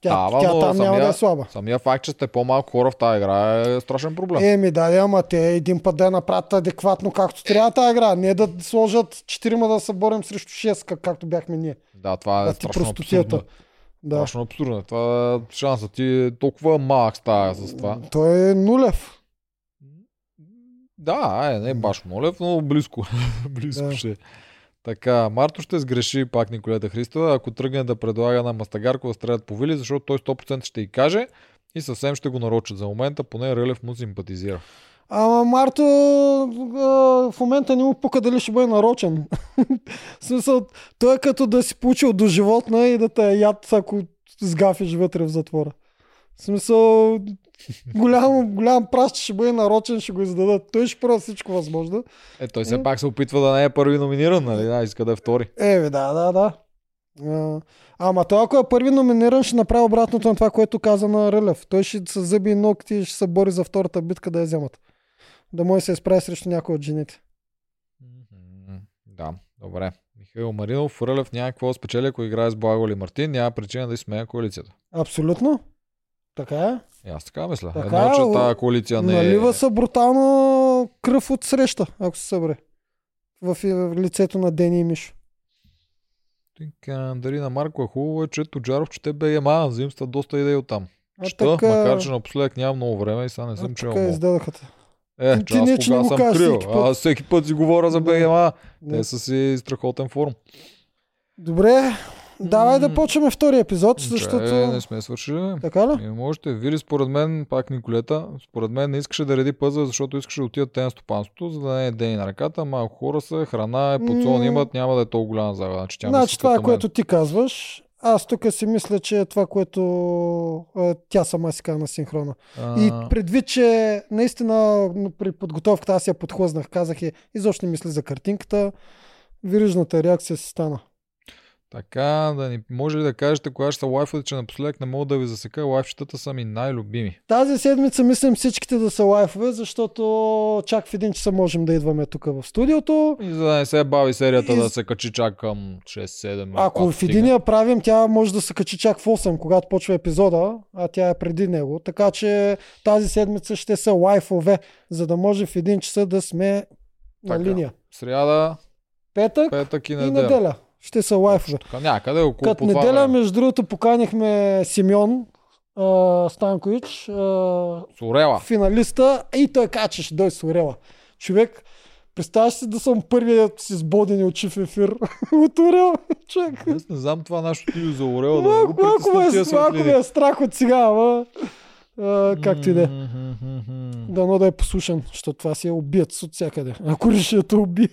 Speaker 1: Тя,
Speaker 2: Става,
Speaker 1: тя
Speaker 2: но
Speaker 1: там няма да е слаба.
Speaker 2: Самия факт, че сте по-малко хора в тази игра е страшен проблем.
Speaker 1: Еми да, ама те един път да я направят адекватно както трябва тази игра. Не да сложат четирима да се борим срещу 6, как, както бяхме ние.
Speaker 2: Да, това е
Speaker 1: Да,
Speaker 2: страшно
Speaker 1: простотията.
Speaker 2: абсурдно.
Speaker 1: Да.
Speaker 2: Страшно абсурдно. Това шансът ти е толкова малък става с това.
Speaker 1: Той е нулев.
Speaker 2: Да, е, не баш молев, но близко. близко
Speaker 1: Да.
Speaker 2: ще. е. Така, Марто ще сгреши пак Николета Христова, ако тръгне да предлага на Мастагарко да стрелят по Вили, защото той 100% ще й каже и съвсем ще го нарочат. За момента поне Рълев му симпатизира.
Speaker 1: Ама Марто в момента не му пука дали ще бъде нарочен. в смисъл, той е като да си получил до животна и да те е яд, ако сгафиш вътре в затвора. В смисъл, голям, голям пращ ще бъде нарочен, ще го издадат. Той ще прави всичко възможно.
Speaker 2: Е, той все
Speaker 1: Е.
Speaker 2: пак се опитва да не е първи номиниран, нали? Да, иска да е втори.
Speaker 1: Е, да, да, да. А, ама той ако е първи номиниран, ще направи обратното на това, което каза на Рълев. Той ще с зъби и ногти ще се бори за втората битка да я вземат. Да може се изправи срещу някой от жените.
Speaker 2: Да, добре. Михаил Маринов, Рълев няма какво спечели, ако играе с Благо или Мартин, няма причина да изсмея коалицията.
Speaker 1: Абсолютно. Така е.
Speaker 2: И аз така мисля.
Speaker 1: Така
Speaker 2: Едно,
Speaker 1: е,
Speaker 2: че
Speaker 1: о-
Speaker 2: тази коалиция не е...
Speaker 1: Налива се брутално кръв от среща, ако се събере. В, лицето на Дени и Мишо.
Speaker 2: Дарина Марко е хубаво, е, че Тоджаров чете БГМА, взимства доста идеи от там. Чета,
Speaker 1: така-
Speaker 2: макар че напоследък няма много време и сега не съм чел
Speaker 1: така
Speaker 2: много.
Speaker 1: издадаха. те.
Speaker 2: Е,
Speaker 1: Ти
Speaker 2: че аз
Speaker 1: не, че не
Speaker 2: съм
Speaker 1: кажеш
Speaker 2: крил.
Speaker 1: всеки път.
Speaker 2: Аз всеки път си говоря за.
Speaker 1: Да.
Speaker 2: Те са си страхотен форум.
Speaker 1: Добре, давай да почваме втори епизод, защото...
Speaker 2: не сме свършили.
Speaker 1: Така ли?
Speaker 2: И можете. Вили, според мен, пак Николета, според мен не искаше да реди пъзъл, защото искаше да отидат те на стопанството, за да не е дени на ръката. Малко хора са, храна е, подсон имат, няма да е толкова голяма загада. Значи, тя
Speaker 1: Значи това е което ти казваш. Аз тук си мисля, че е това, което е, тя сама си каза на синхрона.
Speaker 2: А,
Speaker 1: И предвид, че наистина при подготовката аз я подхлъзнах, казах е, изобщо не мисли за картинката, вирижната реакция си стана.
Speaker 2: Така, да ни може ли да кажете кога ще са лайфовете, че напоследък не мога да ви засека, лайфчетата са ми най-любими.
Speaker 1: Тази седмица мислим всичките да са лайфове, защото чак в един часа можем да идваме тук в студиото.
Speaker 2: И за да не се бави серията
Speaker 1: И-
Speaker 2: да се качи чак към 6-7.
Speaker 1: Ако в един я правим, тя може да се качи чак в 8, когато почва епизода, а тя е преди него. Така че тази седмица ще са лайфове, за да може в един часа да сме на
Speaker 2: Така.
Speaker 1: линия.
Speaker 2: Сряда,
Speaker 1: Петък
Speaker 2: петък и
Speaker 1: и
Speaker 2: неделя.
Speaker 1: Ще са лайфове.
Speaker 2: Така, някъде около
Speaker 1: Като
Speaker 2: това
Speaker 1: неделя,
Speaker 2: време.
Speaker 1: между другото, поканихме Симеон а, Станкович, а,
Speaker 2: С Орела.
Speaker 1: финалиста, и той каза, че ще дойде с Орела. Човек, представяш си да съм първият с избодени очи в ефир от Орел. Човек,
Speaker 2: Аз не знам това нашето ти за Орела да
Speaker 1: малко, малко, ме,
Speaker 2: тия
Speaker 1: малко ме е страх от сега, ама а, както и да е. Дано да е послушан, защото това си е убиец от всякъде. Ако реши да те уби.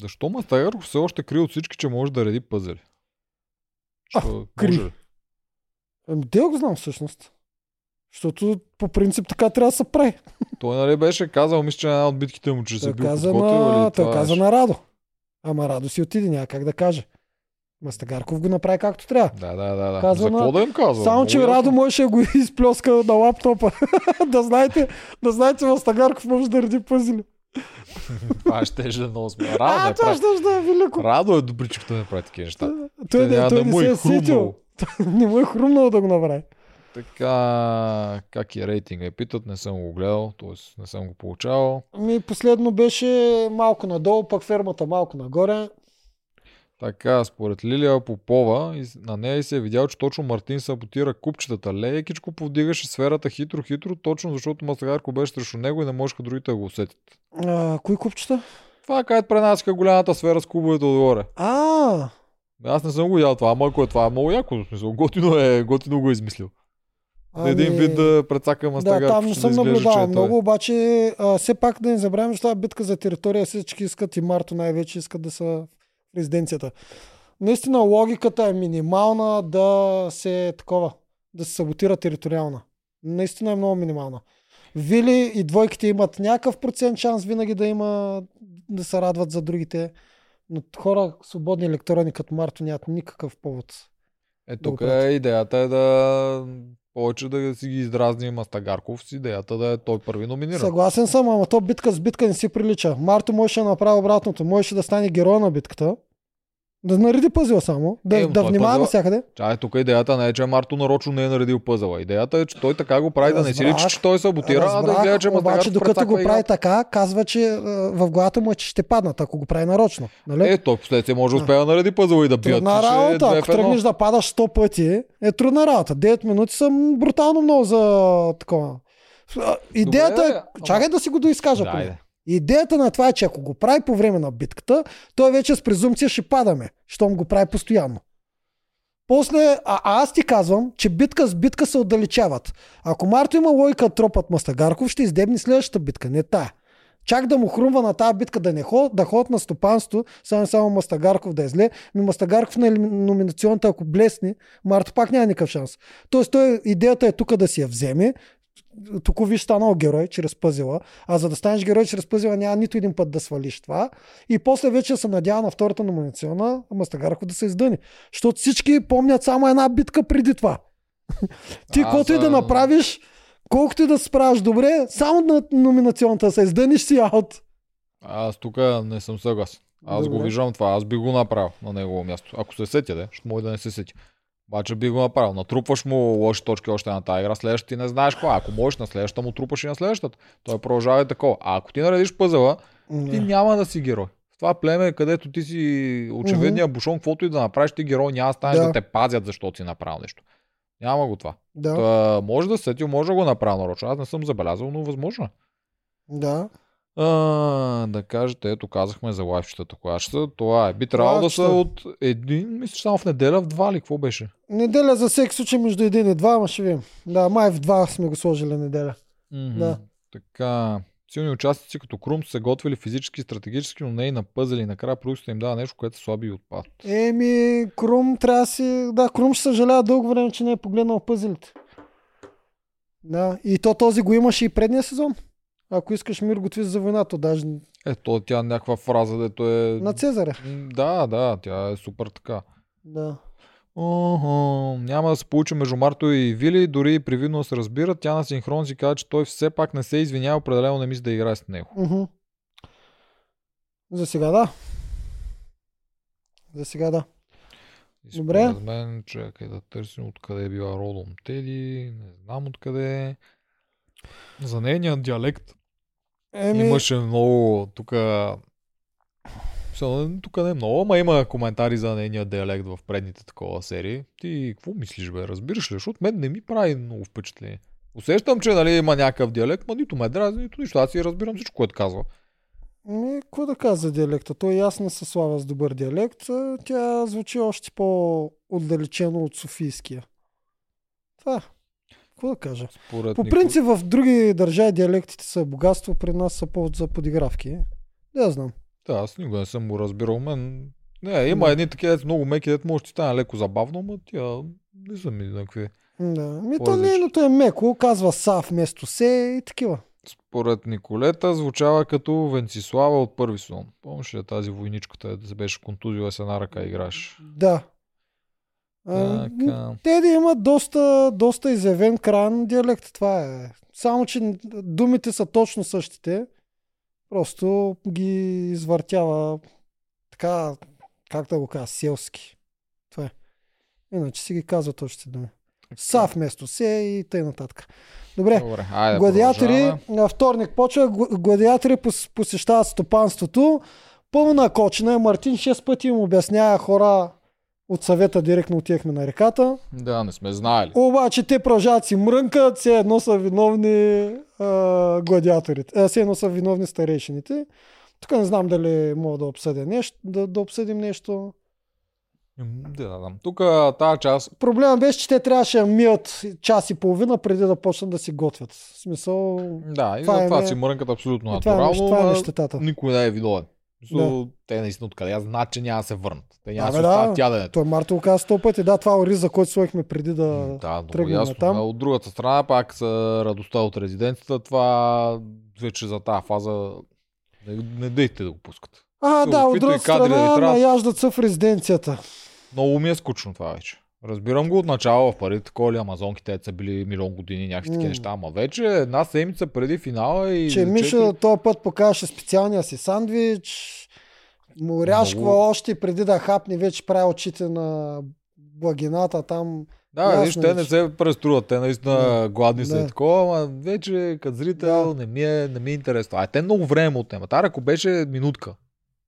Speaker 2: Защо Мастагаров все още крие от всички, че може да реди пъзели?
Speaker 1: А,
Speaker 2: Що,
Speaker 1: кри.
Speaker 2: може ли?
Speaker 1: Ами, де го знам всъщност. Защото по принцип така трябва да се прави.
Speaker 2: Той нали беше казал, мисля, че на една от битките му, че се бил
Speaker 1: каза, на...
Speaker 2: или
Speaker 1: той каза на Радо. Ама Радо си отиде, няма как да каже. Мастагарков го направи както трябва.
Speaker 2: Да, да, да. да.
Speaker 1: Каза
Speaker 2: За
Speaker 1: на-
Speaker 2: какво да им казва?
Speaker 1: Само, че Радо
Speaker 2: ясно.
Speaker 1: можеше да го изплеска на лаптопа. да знаете, да знаете, Мастагарков може да реди пъзели.
Speaker 2: Това ще е много сме. Радо,
Speaker 1: А,
Speaker 2: не
Speaker 1: това ще да е велико.
Speaker 2: Радо е добричък да не прави такива неща.
Speaker 1: Той, не, той
Speaker 2: да
Speaker 1: не се
Speaker 2: е
Speaker 1: е сетил. не му е хрумнало да го направи.
Speaker 2: Така, как е рейтинга? И питат, не съм го гледал, т.е. не съм го получавал.
Speaker 1: Ми последно беше малко надолу, пък фермата малко нагоре.
Speaker 2: Така, според Лилия Попова, на нея и се е видял, че точно Мартин саботира купчетата. Лекичко повдигаше сферата хитро-хитро, точно защото Мастагарко беше срещу него и не можеха другите да го усетят.
Speaker 1: А, кои купчета?
Speaker 2: Това където пренасяха голямата сфера с кубовете отгоре.
Speaker 1: А,
Speaker 2: Аз не съм го видял това, ама ако е това е много яко, в смисъл. Готино е, готино го е измислил.
Speaker 1: ами...
Speaker 2: Един вид да прецака
Speaker 1: Да,
Speaker 2: Мастагарко.
Speaker 1: там не съм
Speaker 2: да
Speaker 1: наблюдавал
Speaker 2: е той.
Speaker 1: много, обаче а, все пак да не забравим, че това битка за територия всички искат и Марто най-вече искат да са в резиденцията. Наистина логиката е минимална да се такова, да се саботира териториална. Наистина е много минимална. Вили и двойките имат някакъв процент шанс винаги да има да се радват за другите. Но хора, свободни електорани като Марто нямат никакъв повод.
Speaker 2: Е, тук е идеята е да повече да си ги издразни Мастагарков с идеята да е той първи номиниран.
Speaker 1: Съгласен съм, ама то битка с битка не си прилича. Марто можеше да направи обратното. Можеше да стане герой на битката. Да нареди пъзела само. Да,
Speaker 2: Е,
Speaker 1: да внимава
Speaker 2: пъзела-
Speaker 1: навсякъде.
Speaker 2: Чай, тук идеята не е, че Марто нарочно не е наредил пъзела. Идеята е, че той така го прави да не си
Speaker 1: Разбрах.
Speaker 2: личи, че той саботира, а да
Speaker 1: Разбрах,
Speaker 2: гледа, че
Speaker 1: обаче докато го прави така, казва, че а, в главата му е, че ще паднат, ако го прави нарочно. Нали?
Speaker 2: Е, той последствие може да успее да нареди пъзела и да бият.
Speaker 1: Трудна
Speaker 2: е
Speaker 1: работа. Ако тръгнеш да падаш 100 пъти, е трудна работа. 9 минути са м, брутално много за такова. Идеята
Speaker 2: Добре,
Speaker 1: е... Чакай да си го доизкажа.
Speaker 2: Да,
Speaker 1: поне. Идеята на това е, че ако го прави по време на битката, той вече с презумпция ще падаме, щом го прави постоянно. После, а, а аз ти казвам, че битка с битка се отдалечават. Ако Марто има логика да тропат Мастагарков, ще издебни следващата битка, не тая. Чак да му хрумва на тази битка да не ход, да ход на стопанство, само само Мастагарков да е зле. Ми Мастагарков на номинационната, ако блесне, Марто пак няма никакъв шанс. Тоест, той, идеята е тук да си я вземе, тук виж станал герой чрез пъзела, а за да станеш герой чрез пъзела няма нито един път да свалиш това. И после вече се надява на втората номинациона Мастагарков да се издъни. Защото всички помнят само една битка преди това. Ти, каквото и да направиш, колкото и да се справиш добре, само на номинационната да се издъниш си аут.
Speaker 2: Аз тук не съм съгласен. Аз го
Speaker 1: Добре.
Speaker 2: виждам това, аз би го направил на негово място. Ако се сетя, де, ще може да не се сети. Обаче би го направил. Натрупваш му лоши точки още на тази игра, следващата ти не знаеш какво. Ако можеш на следващата му трупаш и на следващата. Той продължава и такова. А ако ти наредиш пъзела, ти няма да си герой. В това племе, където ти си очевидния бушон, каквото и да направиш, ти герой няма да станеш да.
Speaker 1: Да.
Speaker 2: те пазят, защото си направил нещо. Няма го това.
Speaker 1: Да,
Speaker 2: Та, може да се сетил, може да го направя нарочно. Аз не съм забелязал, но възможно. е.
Speaker 1: да.
Speaker 2: А, да кажете, ето казахме за лайфчетата, са. Това е. Би трябвало да са от един, мисля, само в неделя в два ли, какво беше?
Speaker 1: Неделя за всеки случай между един и два, ама ще видим. Да, май в два сме го сложили неделя.
Speaker 2: Мгм.
Speaker 1: Да.
Speaker 2: Така, силни участници като Крум са готвили физически и стратегически, но не и на пъзели. Накрая продукцията им дава нещо, което слаби и отпад.
Speaker 1: Еми, Крум трябва да си... Да, Крум ще съжалява дълго време, че не е погледнал пъзелите. Да, и то този го имаше и предния сезон. Ако искаш мир, готви за войната, даже
Speaker 2: Ето, тя някаква фраза, дето е...
Speaker 1: на Цезаря.
Speaker 2: Да, да, тя е супер така.
Speaker 1: Да.
Speaker 2: Охо, няма да се получи между Марто и Вили, дори и привидно се разбират. Тя на синхрон си каза, че той все пак не се извинява, определено не мисли да играе с него.
Speaker 1: Мгм. За сега да. За сега да.
Speaker 2: И
Speaker 1: Добре.
Speaker 2: Мен, чакай да търсим откъде е била родом Теди, не знам откъде е. За нейния диалект
Speaker 1: Еми,
Speaker 2: имаше много тук. Тук не е много, ама има коментари за нейния диалект в предните такова серии. Ти какво мислиш, бе? Разбираш ли? Защото мен не ми прави много впечатление. Усещам, че нали, има някакъв диалект, но нито ме дразни, нито нищо. Аз си разбирам всичко, което казва.
Speaker 1: Ми, какво да кажа за диалекта? Той не се слава с добър диалект. Тя звучи още по-отдалечено от Софийския. Това. Е. Какво да кажа?
Speaker 2: Според
Speaker 1: По принцип в други държави диалектите са богатство, при нас са повод за подигравки. Да, знам.
Speaker 2: Да, аз никога не съм го разбирал. Мен... Не, има едни такива много меки, дето може да ти стане леко забавно, но тя не са ми някакви.
Speaker 1: Да. Ми то нейното е меко, казва са вместо се и такива.
Speaker 2: Според Николета звучава като Венцислава от първи сезон. Помниш ли тази войничката, да се беше контузила с една ръка играш?
Speaker 1: Да.
Speaker 2: Така.
Speaker 1: Те да имат доста, доста изявен крайен диалект. Това е. Само, че думите са точно същите. Просто ги извъртява така, как да го кажа, селски. Това е. Иначе си ги казва точните думи. Са вместо се и тъй нататък. Добре.
Speaker 2: Добре, айде,
Speaker 1: Гладиатори, на вторник почва, гла- гладиатори пос- посещават стопанството. Пълна кочина. Мартин 6 пъти им обяснява хора от съвета директно отивахме на реката.
Speaker 2: Да, не сме знаели.
Speaker 1: Обаче те си мрънкат, все едно са виновни а, гладиаторите. А, все едно са виновни старейшините. Тук не знам дали мога да обсъдя нещо, да, да обсъдим нещо.
Speaker 2: Да, да, да. Тук тази част,
Speaker 1: Проблема беше, че те трябваше да мият час и половина преди да почнат да си готвят. В смисъл...
Speaker 2: да, и
Speaker 1: Това
Speaker 2: за
Speaker 1: е
Speaker 2: това
Speaker 1: не-
Speaker 2: си мрънкат абсолютно
Speaker 1: това, е,
Speaker 2: натурално,
Speaker 1: това е
Speaker 2: ма
Speaker 1: нещетата.
Speaker 2: никой не е виновен. Да. Те наистина откъде аз знаят, че няма да се върнат. Те няма да се
Speaker 1: да.
Speaker 2: оставят яденето.
Speaker 1: Той Марто каза сто пъти. Да, това е ориз, за който сложихме преди да...
Speaker 2: Да,
Speaker 1: тръгнем
Speaker 2: ясно.
Speaker 1: натам.
Speaker 2: А от другата страна пак са радостта от резиденцията. Това вече за тази фаза не, не дейте да го пускат.
Speaker 1: А,
Speaker 2: Са,
Speaker 1: да, от
Speaker 2: да ви
Speaker 1: страна
Speaker 2: трябват.
Speaker 1: наяждат се в резиденцията.
Speaker 2: Много ми е скучно това вече. Разбирам го от начало в парите, такова ли амазонките са били милион години, някакви такива
Speaker 1: М.
Speaker 2: неща, ама вече една седмица преди финала и
Speaker 1: Че
Speaker 2: за
Speaker 1: Миша
Speaker 2: четири-
Speaker 1: този път покажеше специалния си сандвич, Моряшкова
Speaker 2: Много-
Speaker 1: още преди да хапне, вече прави очите на благината там.
Speaker 2: Да,
Speaker 1: Ясно
Speaker 2: виж,
Speaker 1: е,
Speaker 2: те не
Speaker 1: че-
Speaker 2: се преструват, те наистина гладни са
Speaker 1: Да.
Speaker 2: и такова, ама вече като зрител не, ми е, не ми е интересно. А те много време му отнемат. Ара, ако беше минутка.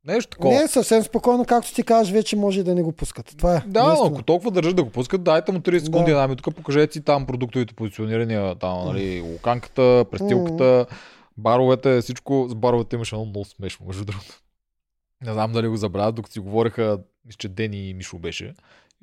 Speaker 2: Нещо такова.
Speaker 1: Не, съвсем спокойно, както ти кажеш, вече може и да не го пускат. Това е.
Speaker 2: Да, но ако толкова държат да го пускат, дайте му 30 секунди
Speaker 1: Да.
Speaker 2: една минутка, покажете си там продуктовите позиционирания, там, нали, луканката, престилката, баровете, всичко. С баровете имаше едно много смешно, между другото. Не знам дали го забравят, докато си говореха, мисля, че Дени и Мишо беше.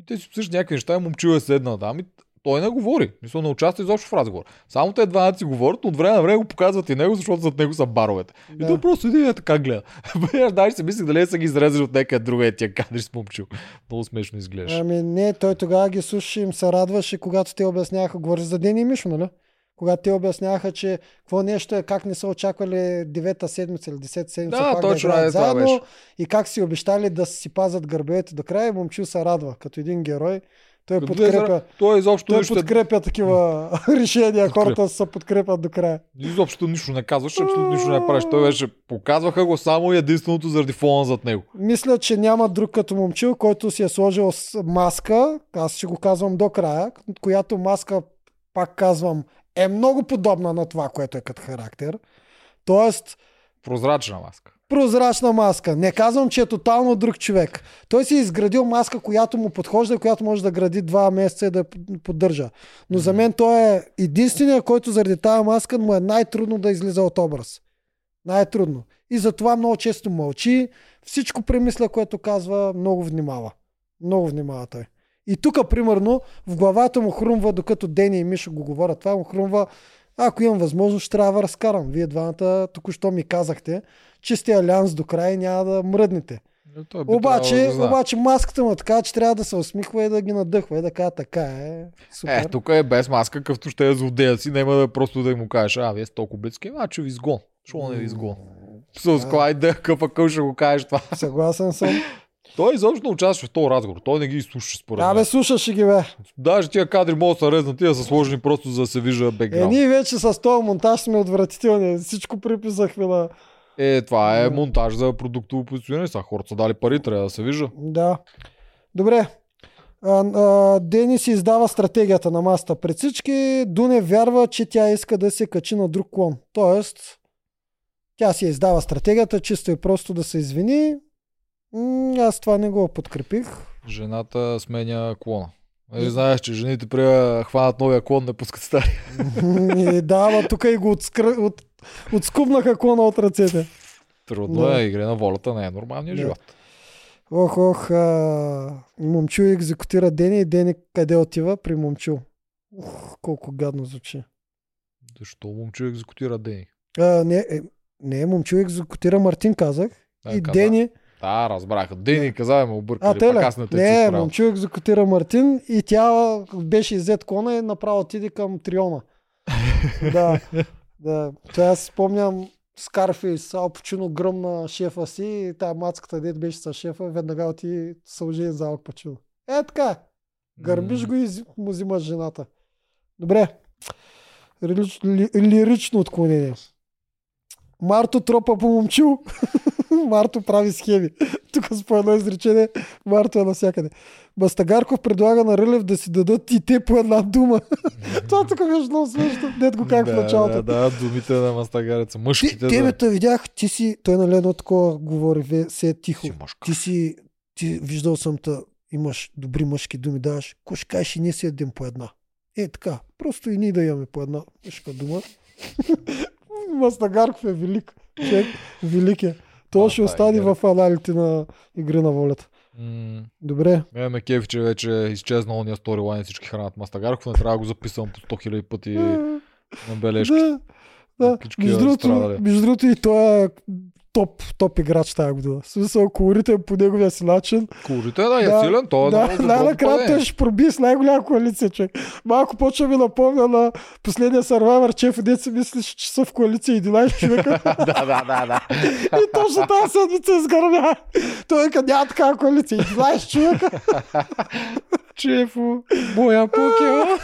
Speaker 2: И те си обсъждат някакви неща, и момчил е седнал там и той не говори. Мисля, не участва изобщо в разговор. Само те двамата си говорят, от време на време го показват и него, защото зад него са баровете. И
Speaker 1: Да.
Speaker 2: той просто иди и е така гледа. Даже си мислех дали са ги изрезали от някъде друга тия кадри с момчил. Много смешно изглеждаш.
Speaker 1: Ами не, той тогава ги слушаше и им се радваше, когато те обясняха, говори за Дени и Мишо, нали? Когато те обясняха, че какво нещо е, как не са очаквали девета седмица или десета седмица
Speaker 2: Да,
Speaker 1: пак
Speaker 2: точно,
Speaker 1: да
Speaker 2: е,
Speaker 1: заедно
Speaker 2: беше.
Speaker 1: и как си обещали да си пазят гърбовете до края и момчил се радва, като един герой. Той подкрепя,
Speaker 2: той изобщо
Speaker 1: той подкрепя такива решения, хората се подкрепят до края.
Speaker 2: изобщо нищо не казваше, абсолютно нищо не правиш. Той беше, показваха го само и единственото заради фона зад него.
Speaker 1: Мисля, че няма друг като момчил, който си е сложил маска, аз ще го казвам до края, която маска, пак казвам, е много подобна на това, което е като характер. Тоест,
Speaker 2: Прозрачна маска.
Speaker 1: Прозрачна маска. Не казвам, че е тотално друг човек. Той си е изградил маска, която му подхожда и която може да гради два месеца и да я поддържа. Но за мен той е единственият, който заради тази маска му е най-трудно да излиза от образ. Най-трудно. И затова много често мълчи. Всичко премисля, което казва, много внимава. Много внимава той. И тук, примерно, в главата му хрумва, докато Дени и Мишо го говорят, това му хрумва, ако имам възможност, ще трябва да разкарам. Вие двамата току-що ми казахте, че сте алианс до края и няма да мръднете.
Speaker 2: Е,
Speaker 1: Обаче,
Speaker 2: да
Speaker 1: обаче маската му е така, че трябва да се усмихва и да ги надъхва и да кажа така е. Супер.
Speaker 2: Е, тук е без маска, какъвто ще е злодея си, няма да просто да му кажеш, а, вие сте толкова близки, а, че ви изгон. Що не ви изгон? С каква идея, какъв акъл ще го кажеш това.
Speaker 1: Съгласен съм.
Speaker 2: Той изобщо не участва в този разговор. Той не ги изслуша според
Speaker 1: Абе,
Speaker 2: мен.
Speaker 1: слушаше ги, бе.
Speaker 2: Даже тия кадри могат да са резнати, да са сложени просто за да се вижда
Speaker 1: Е,
Speaker 2: бекграунд.
Speaker 1: ние вече с този монтаж сме отвратителни. Всичко приписахме на...
Speaker 2: Е, това е монтаж за продуктово позициониране. Сега хората са дали пари, трябва да се вижда.
Speaker 1: Да. Добре. А, а, Дени си издава стратегията на маста пред всички. Дуне вярва, че тя иска да се качи на друг клон. Тоест, тя си издава стратегията, чисто и просто да се извини. М, аз това не го подкрепих.
Speaker 2: Жената сменя клона. Нали знаеш, че жените при хванат новия клон, не пускат стария.
Speaker 1: да, ама тук и го отскр... от... отскубнаха клона от ръцете.
Speaker 2: Трудно
Speaker 1: Да.
Speaker 2: е, игра на волята не е нормалния
Speaker 1: Да.
Speaker 2: живот.
Speaker 1: Ох, ох, а... момчил екзекутира Дени и Дени къде отива? При момчил. Ух, колко гадно звучи.
Speaker 2: Защо момче екзекутира Дени?
Speaker 1: А, не, е, не, момчил екзекутира Мартин, казах.
Speaker 2: Да,
Speaker 1: и
Speaker 2: каза.
Speaker 1: Дени.
Speaker 2: Да, разбраха. Дени каза, ме
Speaker 1: А,
Speaker 2: объркали.
Speaker 1: те
Speaker 2: Пак аз не те
Speaker 1: Не, момчил екзекутира Мартин и тя беше иззет клона и направо отиде към Триона. да, да. Това аз спомням Скарфейс, Ал Пачино гръмна шефа си и тая мацката дет беше с шефа, веднага оти се за Ал Пачино. Е така, гърбиш го и му взимаш жената. Добре. Рилич, ли, лирично отклонение. Марто тропа по момчил. Марто прави схеми. Тук с по едно изречение Марто е навсякъде. Бастагарков предлага на Рълев да си дадат и те по една дума. Това тук беше много смешно. Дед го как в
Speaker 2: да,
Speaker 1: началото.
Speaker 2: Да, да, думите на мастагареца.
Speaker 1: Ти,
Speaker 2: Мъжките. да.
Speaker 1: тебе те видях, ти си, той нали едно такова говори, се е тихо.
Speaker 2: Си.
Speaker 1: Ти си, ти виждал съм те, имаш добри мъжки думи, даваш. Ко ще кажеш и ние си ядем по една. Е така, просто и ние да имаме по една мъжка дума. Мастагарков е велик. Човек, велик е. То ще
Speaker 2: е
Speaker 1: остане в аналите на Игри на волята. Добре.
Speaker 2: Ме ме кефи, че вече е изчезнал ония сторилайн всички хранат Мастагарков. Не трябва да го записвам по 100 000 пъти на бележки.
Speaker 1: Да, да. Между другото,
Speaker 2: страдали.
Speaker 1: между другото и той е топ, топ играч тази година. В смисъл, колоритен по неговия си начин.
Speaker 2: Курите, да, е силен. Той е
Speaker 1: да,
Speaker 2: много
Speaker 1: най-накрая той ще проби с най-голяма коалиция, човек. Малко почва ми напомня на последния Survivor, че дет си мислиш, че са в коалиция 11 човека.
Speaker 2: да, да, да, да.
Speaker 1: и точно тази седмица изгърмя. Той вика, няма такава коалиция. 11 човека.
Speaker 2: Чефо, боя покева.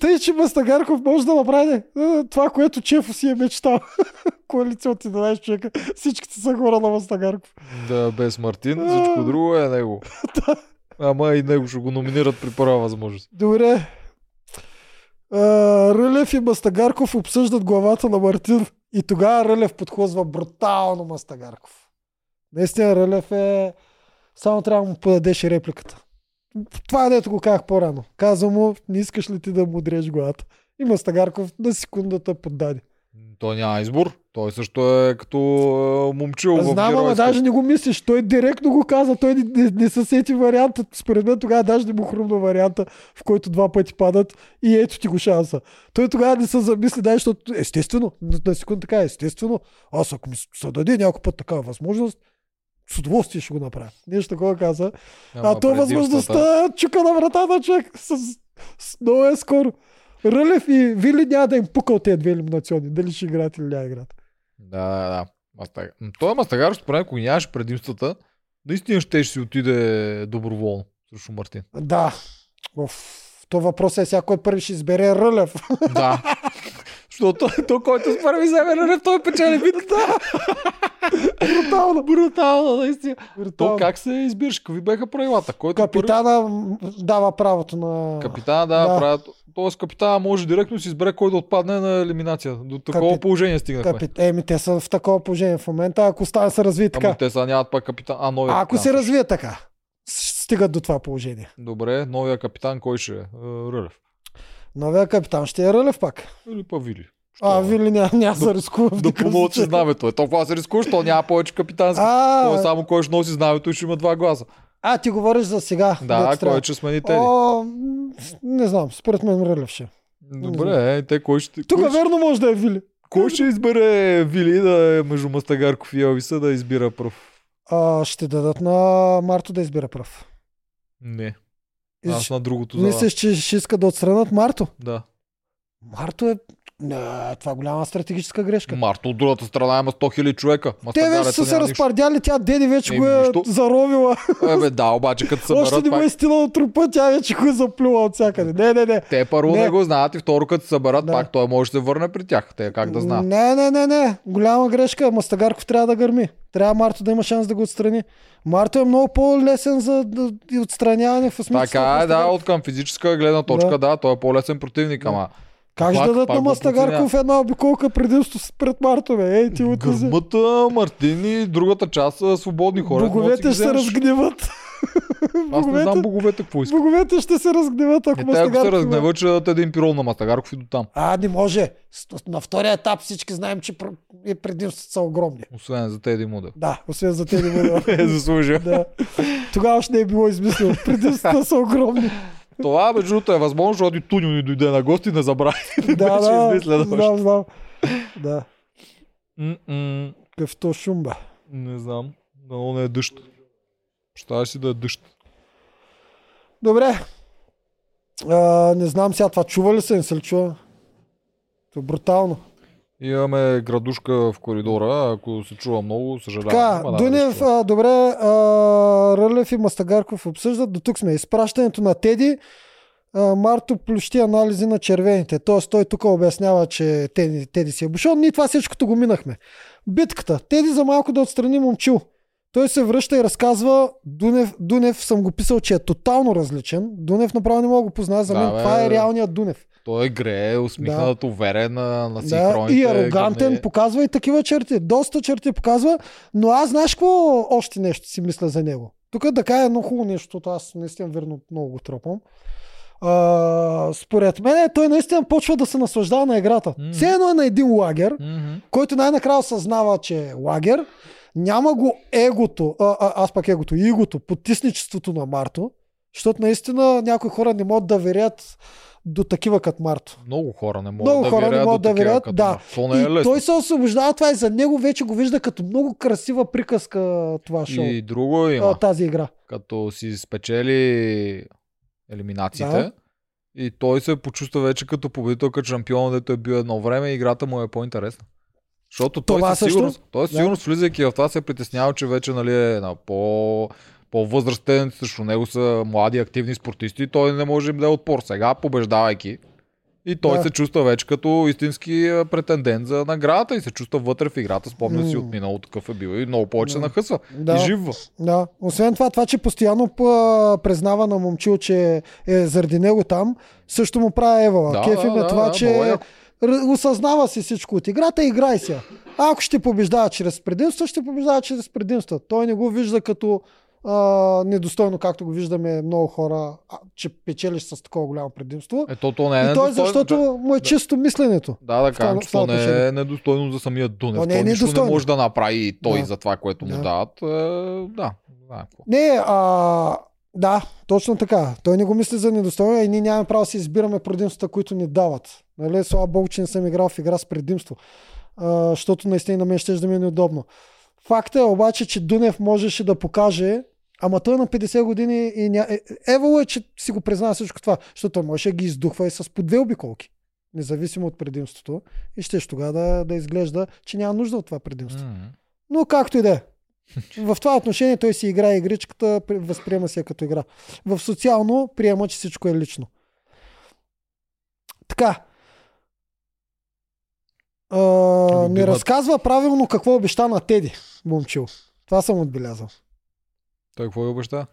Speaker 1: Тъй, че Мастагарков може да направи е, това, което Чефо си е мечтал. коалиция от 11 човека. Всичките са хора на Мастагарков.
Speaker 2: Да, без Мартин, всичко друго е него. Ама и него ще го номинират при първа възможност.
Speaker 1: Добре. Рълев и Мастагарков обсъждат главата на Мартин. И тогава Рълев подхозва брутално Мастагарков. Наистина Рълев е... Само трябва да му подадеш репликата. Това е дето го казах по-рано. Казвам му, не искаш ли ти да му дреш главата? И Мастагарков на секундата поддаде.
Speaker 2: Той няма избор. Той също е като е, момчил в
Speaker 1: Знам, ама даже не го мислиш. Той директно го каза. Той не, не, не се сети варианта. Според мен тогава даже не му хрумна варианта, в който два пъти падат и ето ти го шанса. Той тогава не се замисли, да, защото естествено, на, на секунда така, естествено, аз ако ми се даде някой път такава възможност, с удоволствие ще го направя. Нещо такова каза.
Speaker 2: Ама
Speaker 1: а то
Speaker 2: предимствата-
Speaker 1: възможността чука на врата на човек с, с, много е скоро. Рълев и Вили няма да им пука от тези две елиминационни. Дали ще играят или няма играят.
Speaker 2: Да, да, да. Мастаг... Той Мастагар, според мен, ако нямаше предимствата, наистина ще си отиде доброволно срещу Мартин.
Speaker 1: Да. Оф, то въпрос е сега кой първи ще избере Рълев.
Speaker 2: Да. Защото то, който с първи вземе Рълев, той печели битката.
Speaker 1: Брутално.
Speaker 2: Брутално, наистина. То как се избираш? Какви бяха правилата? Който
Speaker 1: Капитана м, дава правото на...
Speaker 2: Първи... Капитана, да,
Speaker 1: Да.
Speaker 2: правят. Тоест капитана може директно да си избере кой да отпадне на елиминация. До такова
Speaker 1: Капи-
Speaker 2: положение стигнахме.
Speaker 1: Капи... Еми, те са в такова положение в момента, ако стане се развие така.
Speaker 2: Ама те сега нямат пак капитан. А, новия
Speaker 1: ако се развие така, стигат до това положение.
Speaker 2: Добре, новия капитан кой ще е? Е, Рълев.
Speaker 1: Новия капитан ще е Рълев пак.
Speaker 2: Или па Вили.
Speaker 1: А,
Speaker 2: Що?
Speaker 1: Вили няма, няма да рискува. в
Speaker 2: Да
Speaker 1: никакъв
Speaker 2: помълчи знамето. Е, толкова се рискуваш, то няма повече капитански. Той е
Speaker 1: А,
Speaker 2: само кой ще носи знамето и ще има два гласа.
Speaker 1: а, ти говориш за сега.
Speaker 2: Да, кой ще смени Теди.
Speaker 1: О, м, не знам, според мен Рълев ще.
Speaker 2: Добре, е, те кой ще...
Speaker 1: Тук
Speaker 2: кой, ще-
Speaker 1: верно може да е Вили.
Speaker 2: кой ще избере Вили да е между Мастагарков и Елвиса да избира пръв?
Speaker 1: А, ще дадат на Марто да избира прав.
Speaker 2: Не. Аз на другото.
Speaker 1: Мислиш, че ще иска да отстранат Марто?
Speaker 2: Да.
Speaker 1: Марто е... Не, това е голяма стратегическа грешка.
Speaker 2: Марто от другата страна има 100 000 човека.
Speaker 1: Те вече са се разпардяли, тя Деди вече
Speaker 2: Еми,
Speaker 1: го е
Speaker 2: нищо.
Speaker 1: заровила.
Speaker 2: Е, бе, да, обаче като се
Speaker 1: Още не му е стила от трупа, тя вече го е заплюла от всякъде. Не, не, не.
Speaker 2: те първо не.
Speaker 1: Не.
Speaker 2: го знаят и второ като се съберат,
Speaker 1: Да.
Speaker 2: пак той може да се върне при тях. Те как да знаят.
Speaker 1: Не, не, не, не. Голяма грешка. Мастагарков трябва да гърми. Трябва Марто да има шанс да го отстрани. Марто е много по-лесен за отстраняване в смисъл.
Speaker 2: Така е, да, от към физическа гледна точка,
Speaker 1: Да.
Speaker 2: да, той е по-лесен противник,
Speaker 1: Да.
Speaker 2: ама
Speaker 1: Как ще дадат на Мастагарков една обиколка предимство пред Марто, бе? Ей, ти от
Speaker 2: Гърмата, Мартин и другата част са свободни хора.
Speaker 1: Боговете ще се разгневат.
Speaker 2: Аз не знам боговете какво искат.
Speaker 1: Боговете ще се разгневат, ако
Speaker 2: Не, те ако се
Speaker 1: Мастагарков... има-
Speaker 2: разгневат, ще дадат един пирол на Мастагарков и до там.
Speaker 1: А, не може. На втория етап всички знаем, че предимствата са огромни.
Speaker 2: Освен за тези модел.
Speaker 1: Да, освен за тези модели.
Speaker 2: Е, заслужил.
Speaker 1: да. Тогава още не е било измислено. Предимствата са огромни.
Speaker 2: Това, между другото, е възможно, защото и Туньо ни дойде на гости не забрави.
Speaker 1: да, да.
Speaker 2: измислено още.
Speaker 1: Знам, знам. Да.
Speaker 2: М-м,
Speaker 1: Къвто шумба.
Speaker 2: Не знам. Дано не е дъжд. Ще си да е дъжд.
Speaker 1: Добре. А, не знам сега това чува ли се, не се ли чува? То е брутално.
Speaker 2: Имаме градушка в коридора. Ако се чува много, съжалявам.
Speaker 1: Така,
Speaker 2: Ама да,
Speaker 1: Дунев, а, добре, а, Рълев и Мастагарков обсъждат. До тук сме. Изпращането на Теди. А, Марто плющи анализи на червените. Тоест той тук обяснява, че Теди, Теди си е бушон. Ние това всичкото го минахме. Битката. Теди за малко да отстрани момчил. Той се връща и разказва, Дунев, Дунев съм го писал, че е тотално различен. Дунев направо не мога да го позная. За
Speaker 2: Да,
Speaker 1: мен
Speaker 2: бе.
Speaker 1: това е реалният Дунев.
Speaker 2: Той е грее, усмихнат, уверен на, на
Speaker 1: Да,
Speaker 2: синхроните.
Speaker 1: и арогантен,
Speaker 2: гърне.
Speaker 1: показва и такива черти. Доста черти показва, но аз знаеш какво още нещо си мисля за него. Тук да кажа едно хубаво нещо, защото аз наистина верно много го тропам. А, според мен той наистина почва да се наслаждава на играта.
Speaker 2: Мгм.
Speaker 1: Все едно е на един лагер,
Speaker 2: Мгм.
Speaker 1: който най-накрая осъзнава, че е лагер. Няма го егото, а, а, аз пак егото, игото, потисничеството на Марто, защото наистина някои хора не могат да верят до такива като Марто.
Speaker 2: Много хора не могат
Speaker 1: Много
Speaker 2: да
Speaker 1: хора не могат да
Speaker 2: като
Speaker 1: да.
Speaker 2: То не е
Speaker 1: и
Speaker 2: лесно.
Speaker 1: той се освобождава това и за него вече го вижда като много красива приказка това шоу.
Speaker 2: И друго има.
Speaker 1: а, тази игра.
Speaker 2: Като си спечели елиминациите,
Speaker 1: Да.
Speaker 2: и той се почувства вече като победител, като шампион, дето е бил едно време и играта му е по-интересна. Защото той
Speaker 1: Това
Speaker 2: със сигурност, той със
Speaker 1: Да.
Speaker 2: сигурност влизайки в това се е притеснява, че вече нали, е на по по-възрастен, срещу него са млади, активни спортисти и той не може да е отпор. Сега, побеждавайки И той
Speaker 1: Да.
Speaker 2: се чувства вече като истински а, претендент за наградата и се чувства вътре в играта. Спомня си от минало такъв е бил и много повече
Speaker 1: Да.
Speaker 2: нахъсва.
Speaker 1: Да.
Speaker 2: И живва.
Speaker 1: Да. Освен това, това, че постоянно признава на момчил, че е заради него там, също му прави Евала.
Speaker 2: Да,
Speaker 1: Кеф им
Speaker 2: да,
Speaker 1: е
Speaker 2: да,
Speaker 1: това,
Speaker 2: да,
Speaker 1: че р- осъзнава си всичко от играта, играй се. Ако ще побеждава чрез предимство, ще побеждава чрез предимство. Той не го вижда като а, недостойно, както го виждаме много хора, а, че печелиш с такова голямо предимство.
Speaker 2: Ето, то не е
Speaker 1: И той,
Speaker 2: недостойно.
Speaker 1: защото му е
Speaker 2: да.
Speaker 1: чисто мисленето.
Speaker 2: Да, да кажем, че
Speaker 1: това
Speaker 2: то не е недостойно за самия Дунев.
Speaker 1: То не е
Speaker 2: той нищо не може да направи той
Speaker 1: Да.
Speaker 2: за това, което му
Speaker 1: Да.
Speaker 2: дават. Е, да, да.
Speaker 1: Не, а, да, точно така. Той не го мисли за недостойно и ние нямаме право да си избираме предимствата, които ни дават. Нали? Слава Богу, че не съм играл в игра с предимство. А, защото наистина на мен ще да ми е неудобно. Факт е обаче, че Дунев можеше да покаже, ама той на 50 години и ня... е- Евало е, че си го признава всичко това, защото той можеше да ги издухва и с по две обиколки. Независимо от предимството. И ще тогава да, да изглежда, че няма нужда от това предимство. Но както и да е. В това отношение той си играе игричката, при- възприема се като игра. В социално приема, че всичко е лично. Така. А, не
Speaker 2: Любимата.
Speaker 1: разказва правилно какво обеща на Теди, момчил. Това съм отбелязал.
Speaker 2: Той какво е обеща?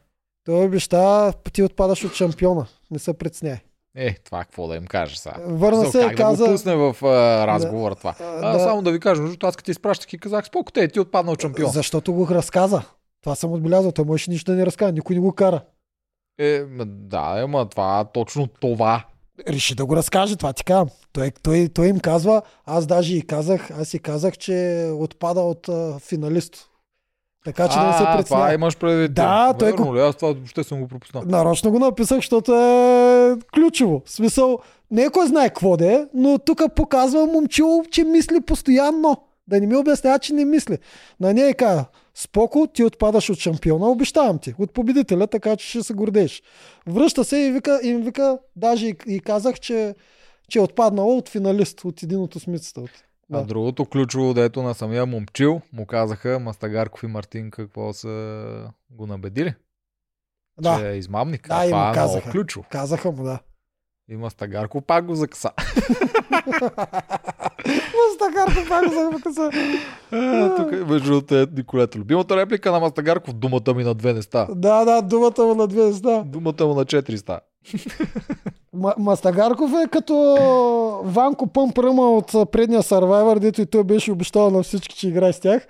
Speaker 1: Той обеща, ти отпадаш от шампиона. Не се преценяй.
Speaker 2: Е, това какво да им кажа сега?
Speaker 1: Върна се
Speaker 2: как да
Speaker 1: каза...
Speaker 2: го пусне в а, разговора това?
Speaker 1: А, да.
Speaker 2: Само да ви кажа, другото, аз като ти изпращах и казах, споко те, ти отпадна от шампион.
Speaker 1: Защото го разказа. Това съм отбелязал. Той можеше нищо да не разказва. Никой не го кара.
Speaker 2: Е, да, ема това, точно това.
Speaker 1: реши да го разкаже, това ти казвам. Той, той, той им казва, аз даже и казах, аз и казах, че отпада от а, финалист. Така че да не се
Speaker 2: а, това имаш предвид.
Speaker 1: Да, той
Speaker 2: Верно ли? Аз това въобще съм го пропуснал.
Speaker 1: Нарочно го написах, защото е ключово. В смисъл, не е кой знае какво да е, но тук показва момчил, че мисли постоянно. Да не ми обяснява, че не мисли. На нея каза, споко, ти отпадаш от шампиона, обещавам ти, от победителя, така че ще се гордееш. Връща се и вика, им вика, даже и, и казах, че, че е отпаднала от финалист, от един от осмицата. От...
Speaker 2: А
Speaker 1: Да.
Speaker 2: другото ключово, дето на самия момчил, му казаха Мастагарков и Мартин какво са го набедили.
Speaker 1: Да,
Speaker 2: Че е измамник.
Speaker 1: Да,
Speaker 2: а това е много
Speaker 1: казаха.
Speaker 2: ключово.
Speaker 1: казаха му, да.
Speaker 2: И Мастагарков пак го закъса.
Speaker 1: Мастагарков пак го закъса.
Speaker 2: А, Тук между другото е Николета. Любимата реплика на Мастагарков, думата ми на две неста.
Speaker 1: Да, да, думата му на две да.
Speaker 2: Думата му на четири ста.
Speaker 1: Ма- Мастагарков е като Ванко Пъмпръма от предния Survivor, дето и той беше обещал на всички, че играе с тях.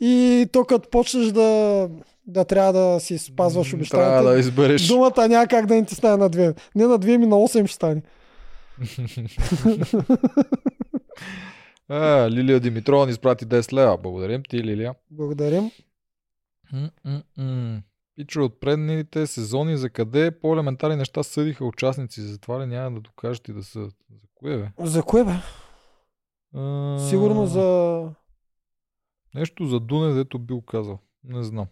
Speaker 1: И то като почнеш да, да трябва да си спазваш
Speaker 2: Трябва
Speaker 1: обещанията,
Speaker 2: да избереш.
Speaker 1: думата няма как да не ти стане на две. Не на две, ми на 8 ще стане.
Speaker 2: А, Лилия Димитрова ни изпрати 10 лева. Благодарим ти, Лилия.
Speaker 1: Благодарим.
Speaker 2: М-м-м. Пичо от предните сезони за къде по-елементарни неща съдиха участници. Затова ли няма да докажете да са. За кое бе?
Speaker 1: За кое бе?
Speaker 2: А,
Speaker 1: Сигурно за...
Speaker 2: Нещо за Дуне, дето бил казал. Не знам.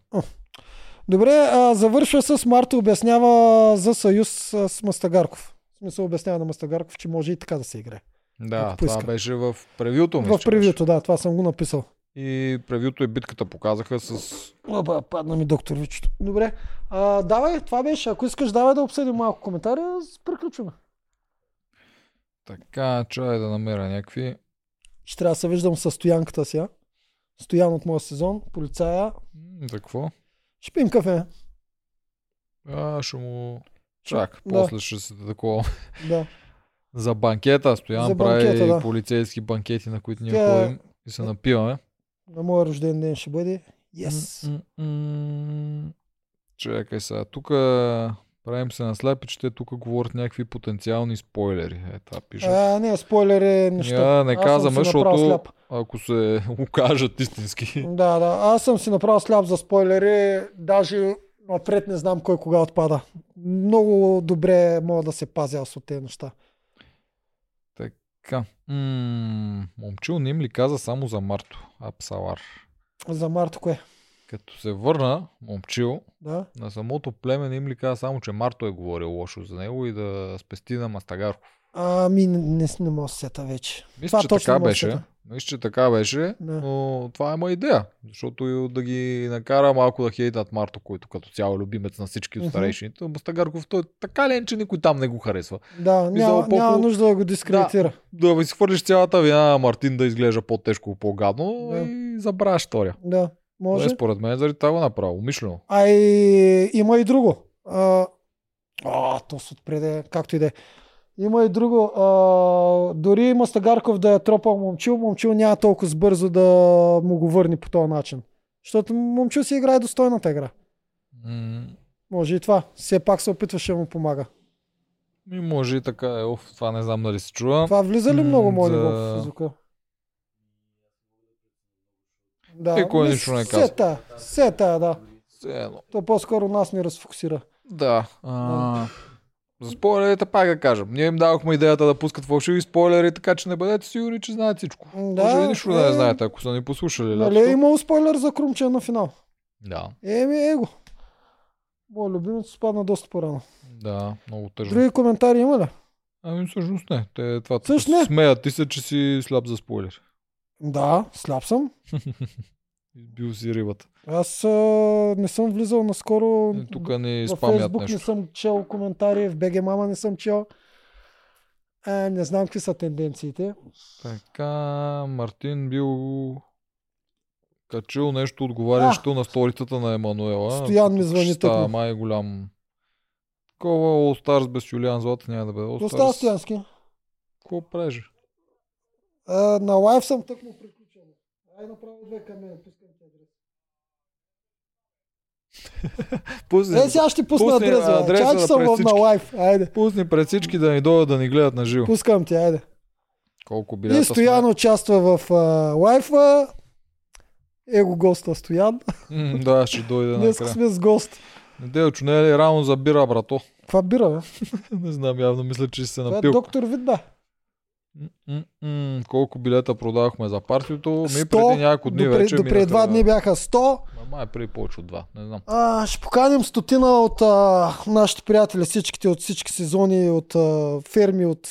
Speaker 1: Добре, а, завършва с Марто обяснява за съюз с Мастагарков. В смисъл обяснява на Мастагарков, че може и така да се играе.
Speaker 2: Да, това беше в превюто. мисля,
Speaker 1: В превюто, да, това съм го написал.
Speaker 2: И превюто и битката показаха с...
Speaker 1: Оба, падна ми доктор Вичето. Добре. А, давай, това беше. Ако искаш, давай да обсъдим малко коментари, приключваме.
Speaker 2: Така, чай да намеря някакви...
Speaker 1: Ще трябва да се виждам с стоянката си. а. Стоян от моя сезон, полицая.
Speaker 2: За какво?
Speaker 1: Ще пием кафе.
Speaker 2: А, ще му... Чак,
Speaker 1: Да.
Speaker 2: после ще се такова.
Speaker 1: Да.
Speaker 2: За банкета, Стоян
Speaker 1: За
Speaker 2: прави
Speaker 1: банкета, да.
Speaker 2: полицейски банкети, на които ние
Speaker 1: Тя-
Speaker 2: ходим и се напиваме.
Speaker 1: На моя рожден ден ще бъде. Yes.
Speaker 2: Чакай сега, тук правим се на слепи, че те тук говорят някакви потенциални спойлери. Е, това пише.
Speaker 1: А, не, спойлери, неща.
Speaker 2: Я не казваме, защото
Speaker 1: сляп.
Speaker 2: ако се окажат истински.
Speaker 1: Да, да. Аз съм си направил сляп за спойлери. Даже напред не знам кой кога отпада. Много добре мога да се пазя аз от тези неща.
Speaker 2: Така. М- момчил не им ли каза само за Марто? Апсалар.
Speaker 1: За Марто кое?
Speaker 2: Като се върна, момчил,
Speaker 1: Да.
Speaker 2: на самото племе не им ли каза само, че Марто е говорил лошо за него и да спести на Мастагарков.
Speaker 1: Ами, не, не, мога да се сета вече.
Speaker 2: Мисля,
Speaker 1: Това
Speaker 2: че
Speaker 1: точно
Speaker 2: така
Speaker 1: да
Speaker 2: беше.
Speaker 1: сета.
Speaker 2: Мисля, че така беше,
Speaker 1: Да.
Speaker 2: но това е моя идея. Защото да ги накара малко да хейтат Марто, който като цяло е любимец на всички от старейшините. Мастагарков, той така ли е, че никой там не го харесва.
Speaker 1: Да,
Speaker 2: Мисля,
Speaker 1: няма,
Speaker 2: по-
Speaker 1: няма нужда да го дискредитира.
Speaker 2: Да ви схвърлиш цялата вина на Мартин да изглежда по-тежко, по-гадно
Speaker 1: Да.
Speaker 2: и забравяш втория.
Speaker 1: Да, може.
Speaker 2: Не, според мен заради това го направо. Умишлено.
Speaker 1: А и има и друго. А, а то се отпреде, както и да е. Има и друго. А, дори Мастагарков да е тропал момчил, момчил няма толкова бързо да му го върне по този начин. Защото момчил си играе достойната игра.
Speaker 2: М,
Speaker 1: Може и това. Все пак се опитваше да му помага.
Speaker 2: Ми може и така е. Оф, това не знам дали се чува.
Speaker 1: Това влиза ли много моли
Speaker 2: за-
Speaker 1: в звука? Да,
Speaker 2: Никой
Speaker 1: ми
Speaker 2: нищо не казва.
Speaker 1: тая, Се тая, да.
Speaker 2: Все едно.
Speaker 1: То по-скоро нас ни разфокусира.
Speaker 2: Да. А, за спойлерите пак да кажем. Ние им дадохме идеята да пускат фалшиви спойлери, така че не бъдете сигурни, че знаят всичко.
Speaker 1: Да,
Speaker 2: Може и нищо да
Speaker 1: е,
Speaker 2: не знаете, ако са ни послушали.
Speaker 1: Нали е имало спойлер за Крумче на финал?
Speaker 2: Да,
Speaker 1: Еми, его. Моят любимец спадна доста по-рано.
Speaker 2: да, много тъжно.
Speaker 1: Други коментари има ли?
Speaker 2: Ами всъщност не. Те това
Speaker 1: не.
Speaker 2: смеят ти се, че си слаб за спойлер.
Speaker 1: Да, сляп съм.
Speaker 2: Избил си рибата.
Speaker 1: Аз а, не съм влизал наскоро.
Speaker 2: И тук ни
Speaker 1: в Фейсбук не
Speaker 2: нещо.
Speaker 1: съм чел коментари, в БГ Мама не съм чел. А, не знам какви са тенденциите.
Speaker 2: Така, Мартин бил качил нещо отговарящо на сторицата на Емануела.
Speaker 1: Стоян ми звъни тук.
Speaker 2: май голям. Такова All Stars без Юлиан Злата няма да бъде. All Stars.
Speaker 1: Стоянски.
Speaker 2: Какво правиш?
Speaker 1: А, на лайв съм тъкмо приключен. Ай направо две към мен.
Speaker 2: Пусни,
Speaker 1: Е, сега ще пусна
Speaker 2: Пусни
Speaker 1: адреса.
Speaker 2: адреса
Speaker 1: че съм на лайв. Айде.
Speaker 2: пусни пред всички да ни дойдат да ни гледат на живо.
Speaker 1: Пускам ти, айде.
Speaker 2: Колко билета
Speaker 1: И Стоян участва в а, лайфа. Его госта Стоян.
Speaker 2: сме? М, да, ще дойде
Speaker 1: Днес сме с гост.
Speaker 2: Неделчо не е ли рано за бира, брато?
Speaker 1: Каква бира, бе?
Speaker 2: не знам, явно мисля, че си се
Speaker 1: Това е
Speaker 2: напил.
Speaker 1: доктор Вид, да.
Speaker 2: М-м-м, колко билета продавахме за партито? Ми
Speaker 1: 100,
Speaker 2: преди няколко дни
Speaker 1: допре-
Speaker 2: вече
Speaker 1: Допреди два дни бяха 100.
Speaker 2: Ма май преди повече от два, не знам.
Speaker 1: А, ще поканим стотина от а, нашите приятели, всичките от всички сезони, от а, ферми, от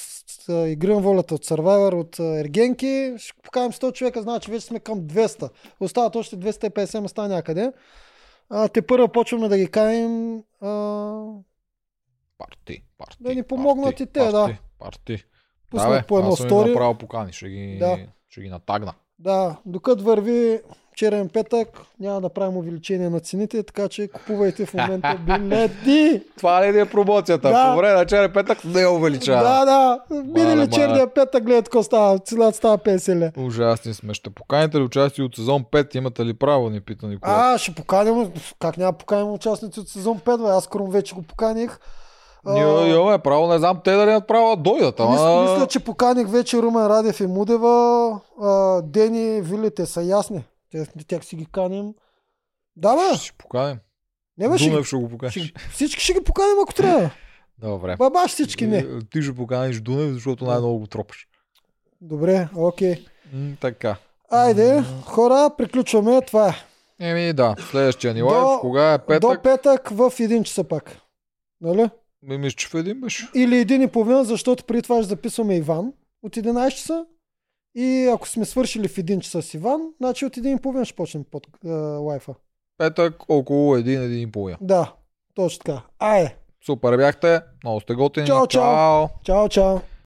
Speaker 1: а, Игри на волята, от Survivor, от а, Ергенки. Ще поканим 100 човека, значи вече сме към 200. Остават още 250 места някъде. А, те първо почваме да ги каним. А,
Speaker 2: Парти, парти.
Speaker 1: Да ни помогнат
Speaker 2: парти,
Speaker 1: и те, да.
Speaker 2: парти,
Speaker 1: Пуснат
Speaker 2: да,
Speaker 1: по едно
Speaker 2: аз
Speaker 1: стори.
Speaker 2: направо покани, ще ги,
Speaker 1: Да.
Speaker 2: ще ги натагна.
Speaker 1: Да, докато върви черен петък, няма да правим увеличение на цените, така че купувайте в момента билети.
Speaker 2: Това ли е промоцията?
Speaker 1: Да.
Speaker 2: По време на черен петък не увеличава.
Speaker 1: Да, да. Мине ли черния петък, гледат какво става. Цената става 50 ля.
Speaker 2: Ужасни сме. Ще поканите ли участие от сезон 5? Имате ли право? Ни пита Никола.
Speaker 1: А, ще поканим. Как няма поканим участници от сезон 5, бе? Аз Крум вече го поканих.
Speaker 2: Ние имаме право, не знам те дали имат право да дойдат. Ама...
Speaker 1: Мисля, мисля, че поканих вече Румен Радев и Мудева. А, Дени, Вилите са ясни. Те, тях си ги каним. Да, бе.
Speaker 2: Ще поканим.
Speaker 1: Не, бе,
Speaker 2: Дунев ще го поканиш.
Speaker 1: всички ще ги поканим, ако трябва.
Speaker 2: Добре.
Speaker 1: Бабаш всички не.
Speaker 2: Е, Ти ще поканиш Дунев, защото най-много го тропаш.
Speaker 1: Добре, окей.
Speaker 2: М, така.
Speaker 1: Айде, хора, приключваме. Това е.
Speaker 2: Еми да, следващия ни
Speaker 1: До-
Speaker 2: лайв, кога е
Speaker 1: До
Speaker 2: петък?
Speaker 1: петък в 1 часа пак. Нали?
Speaker 2: Ми мисля, че в един беше.
Speaker 1: Или един и половина, защото преди това ще записваме Иван от 11 часа. И ако сме свършили в 1 часа с Иван, значи от 1 и половина ще почнем под е, лайфа.
Speaker 2: Петък около един, един и половина.
Speaker 1: Да, точно така. Айде.
Speaker 2: Супер бяхте, много сте готини.
Speaker 1: Чао.
Speaker 2: чао.
Speaker 1: Чао, чао.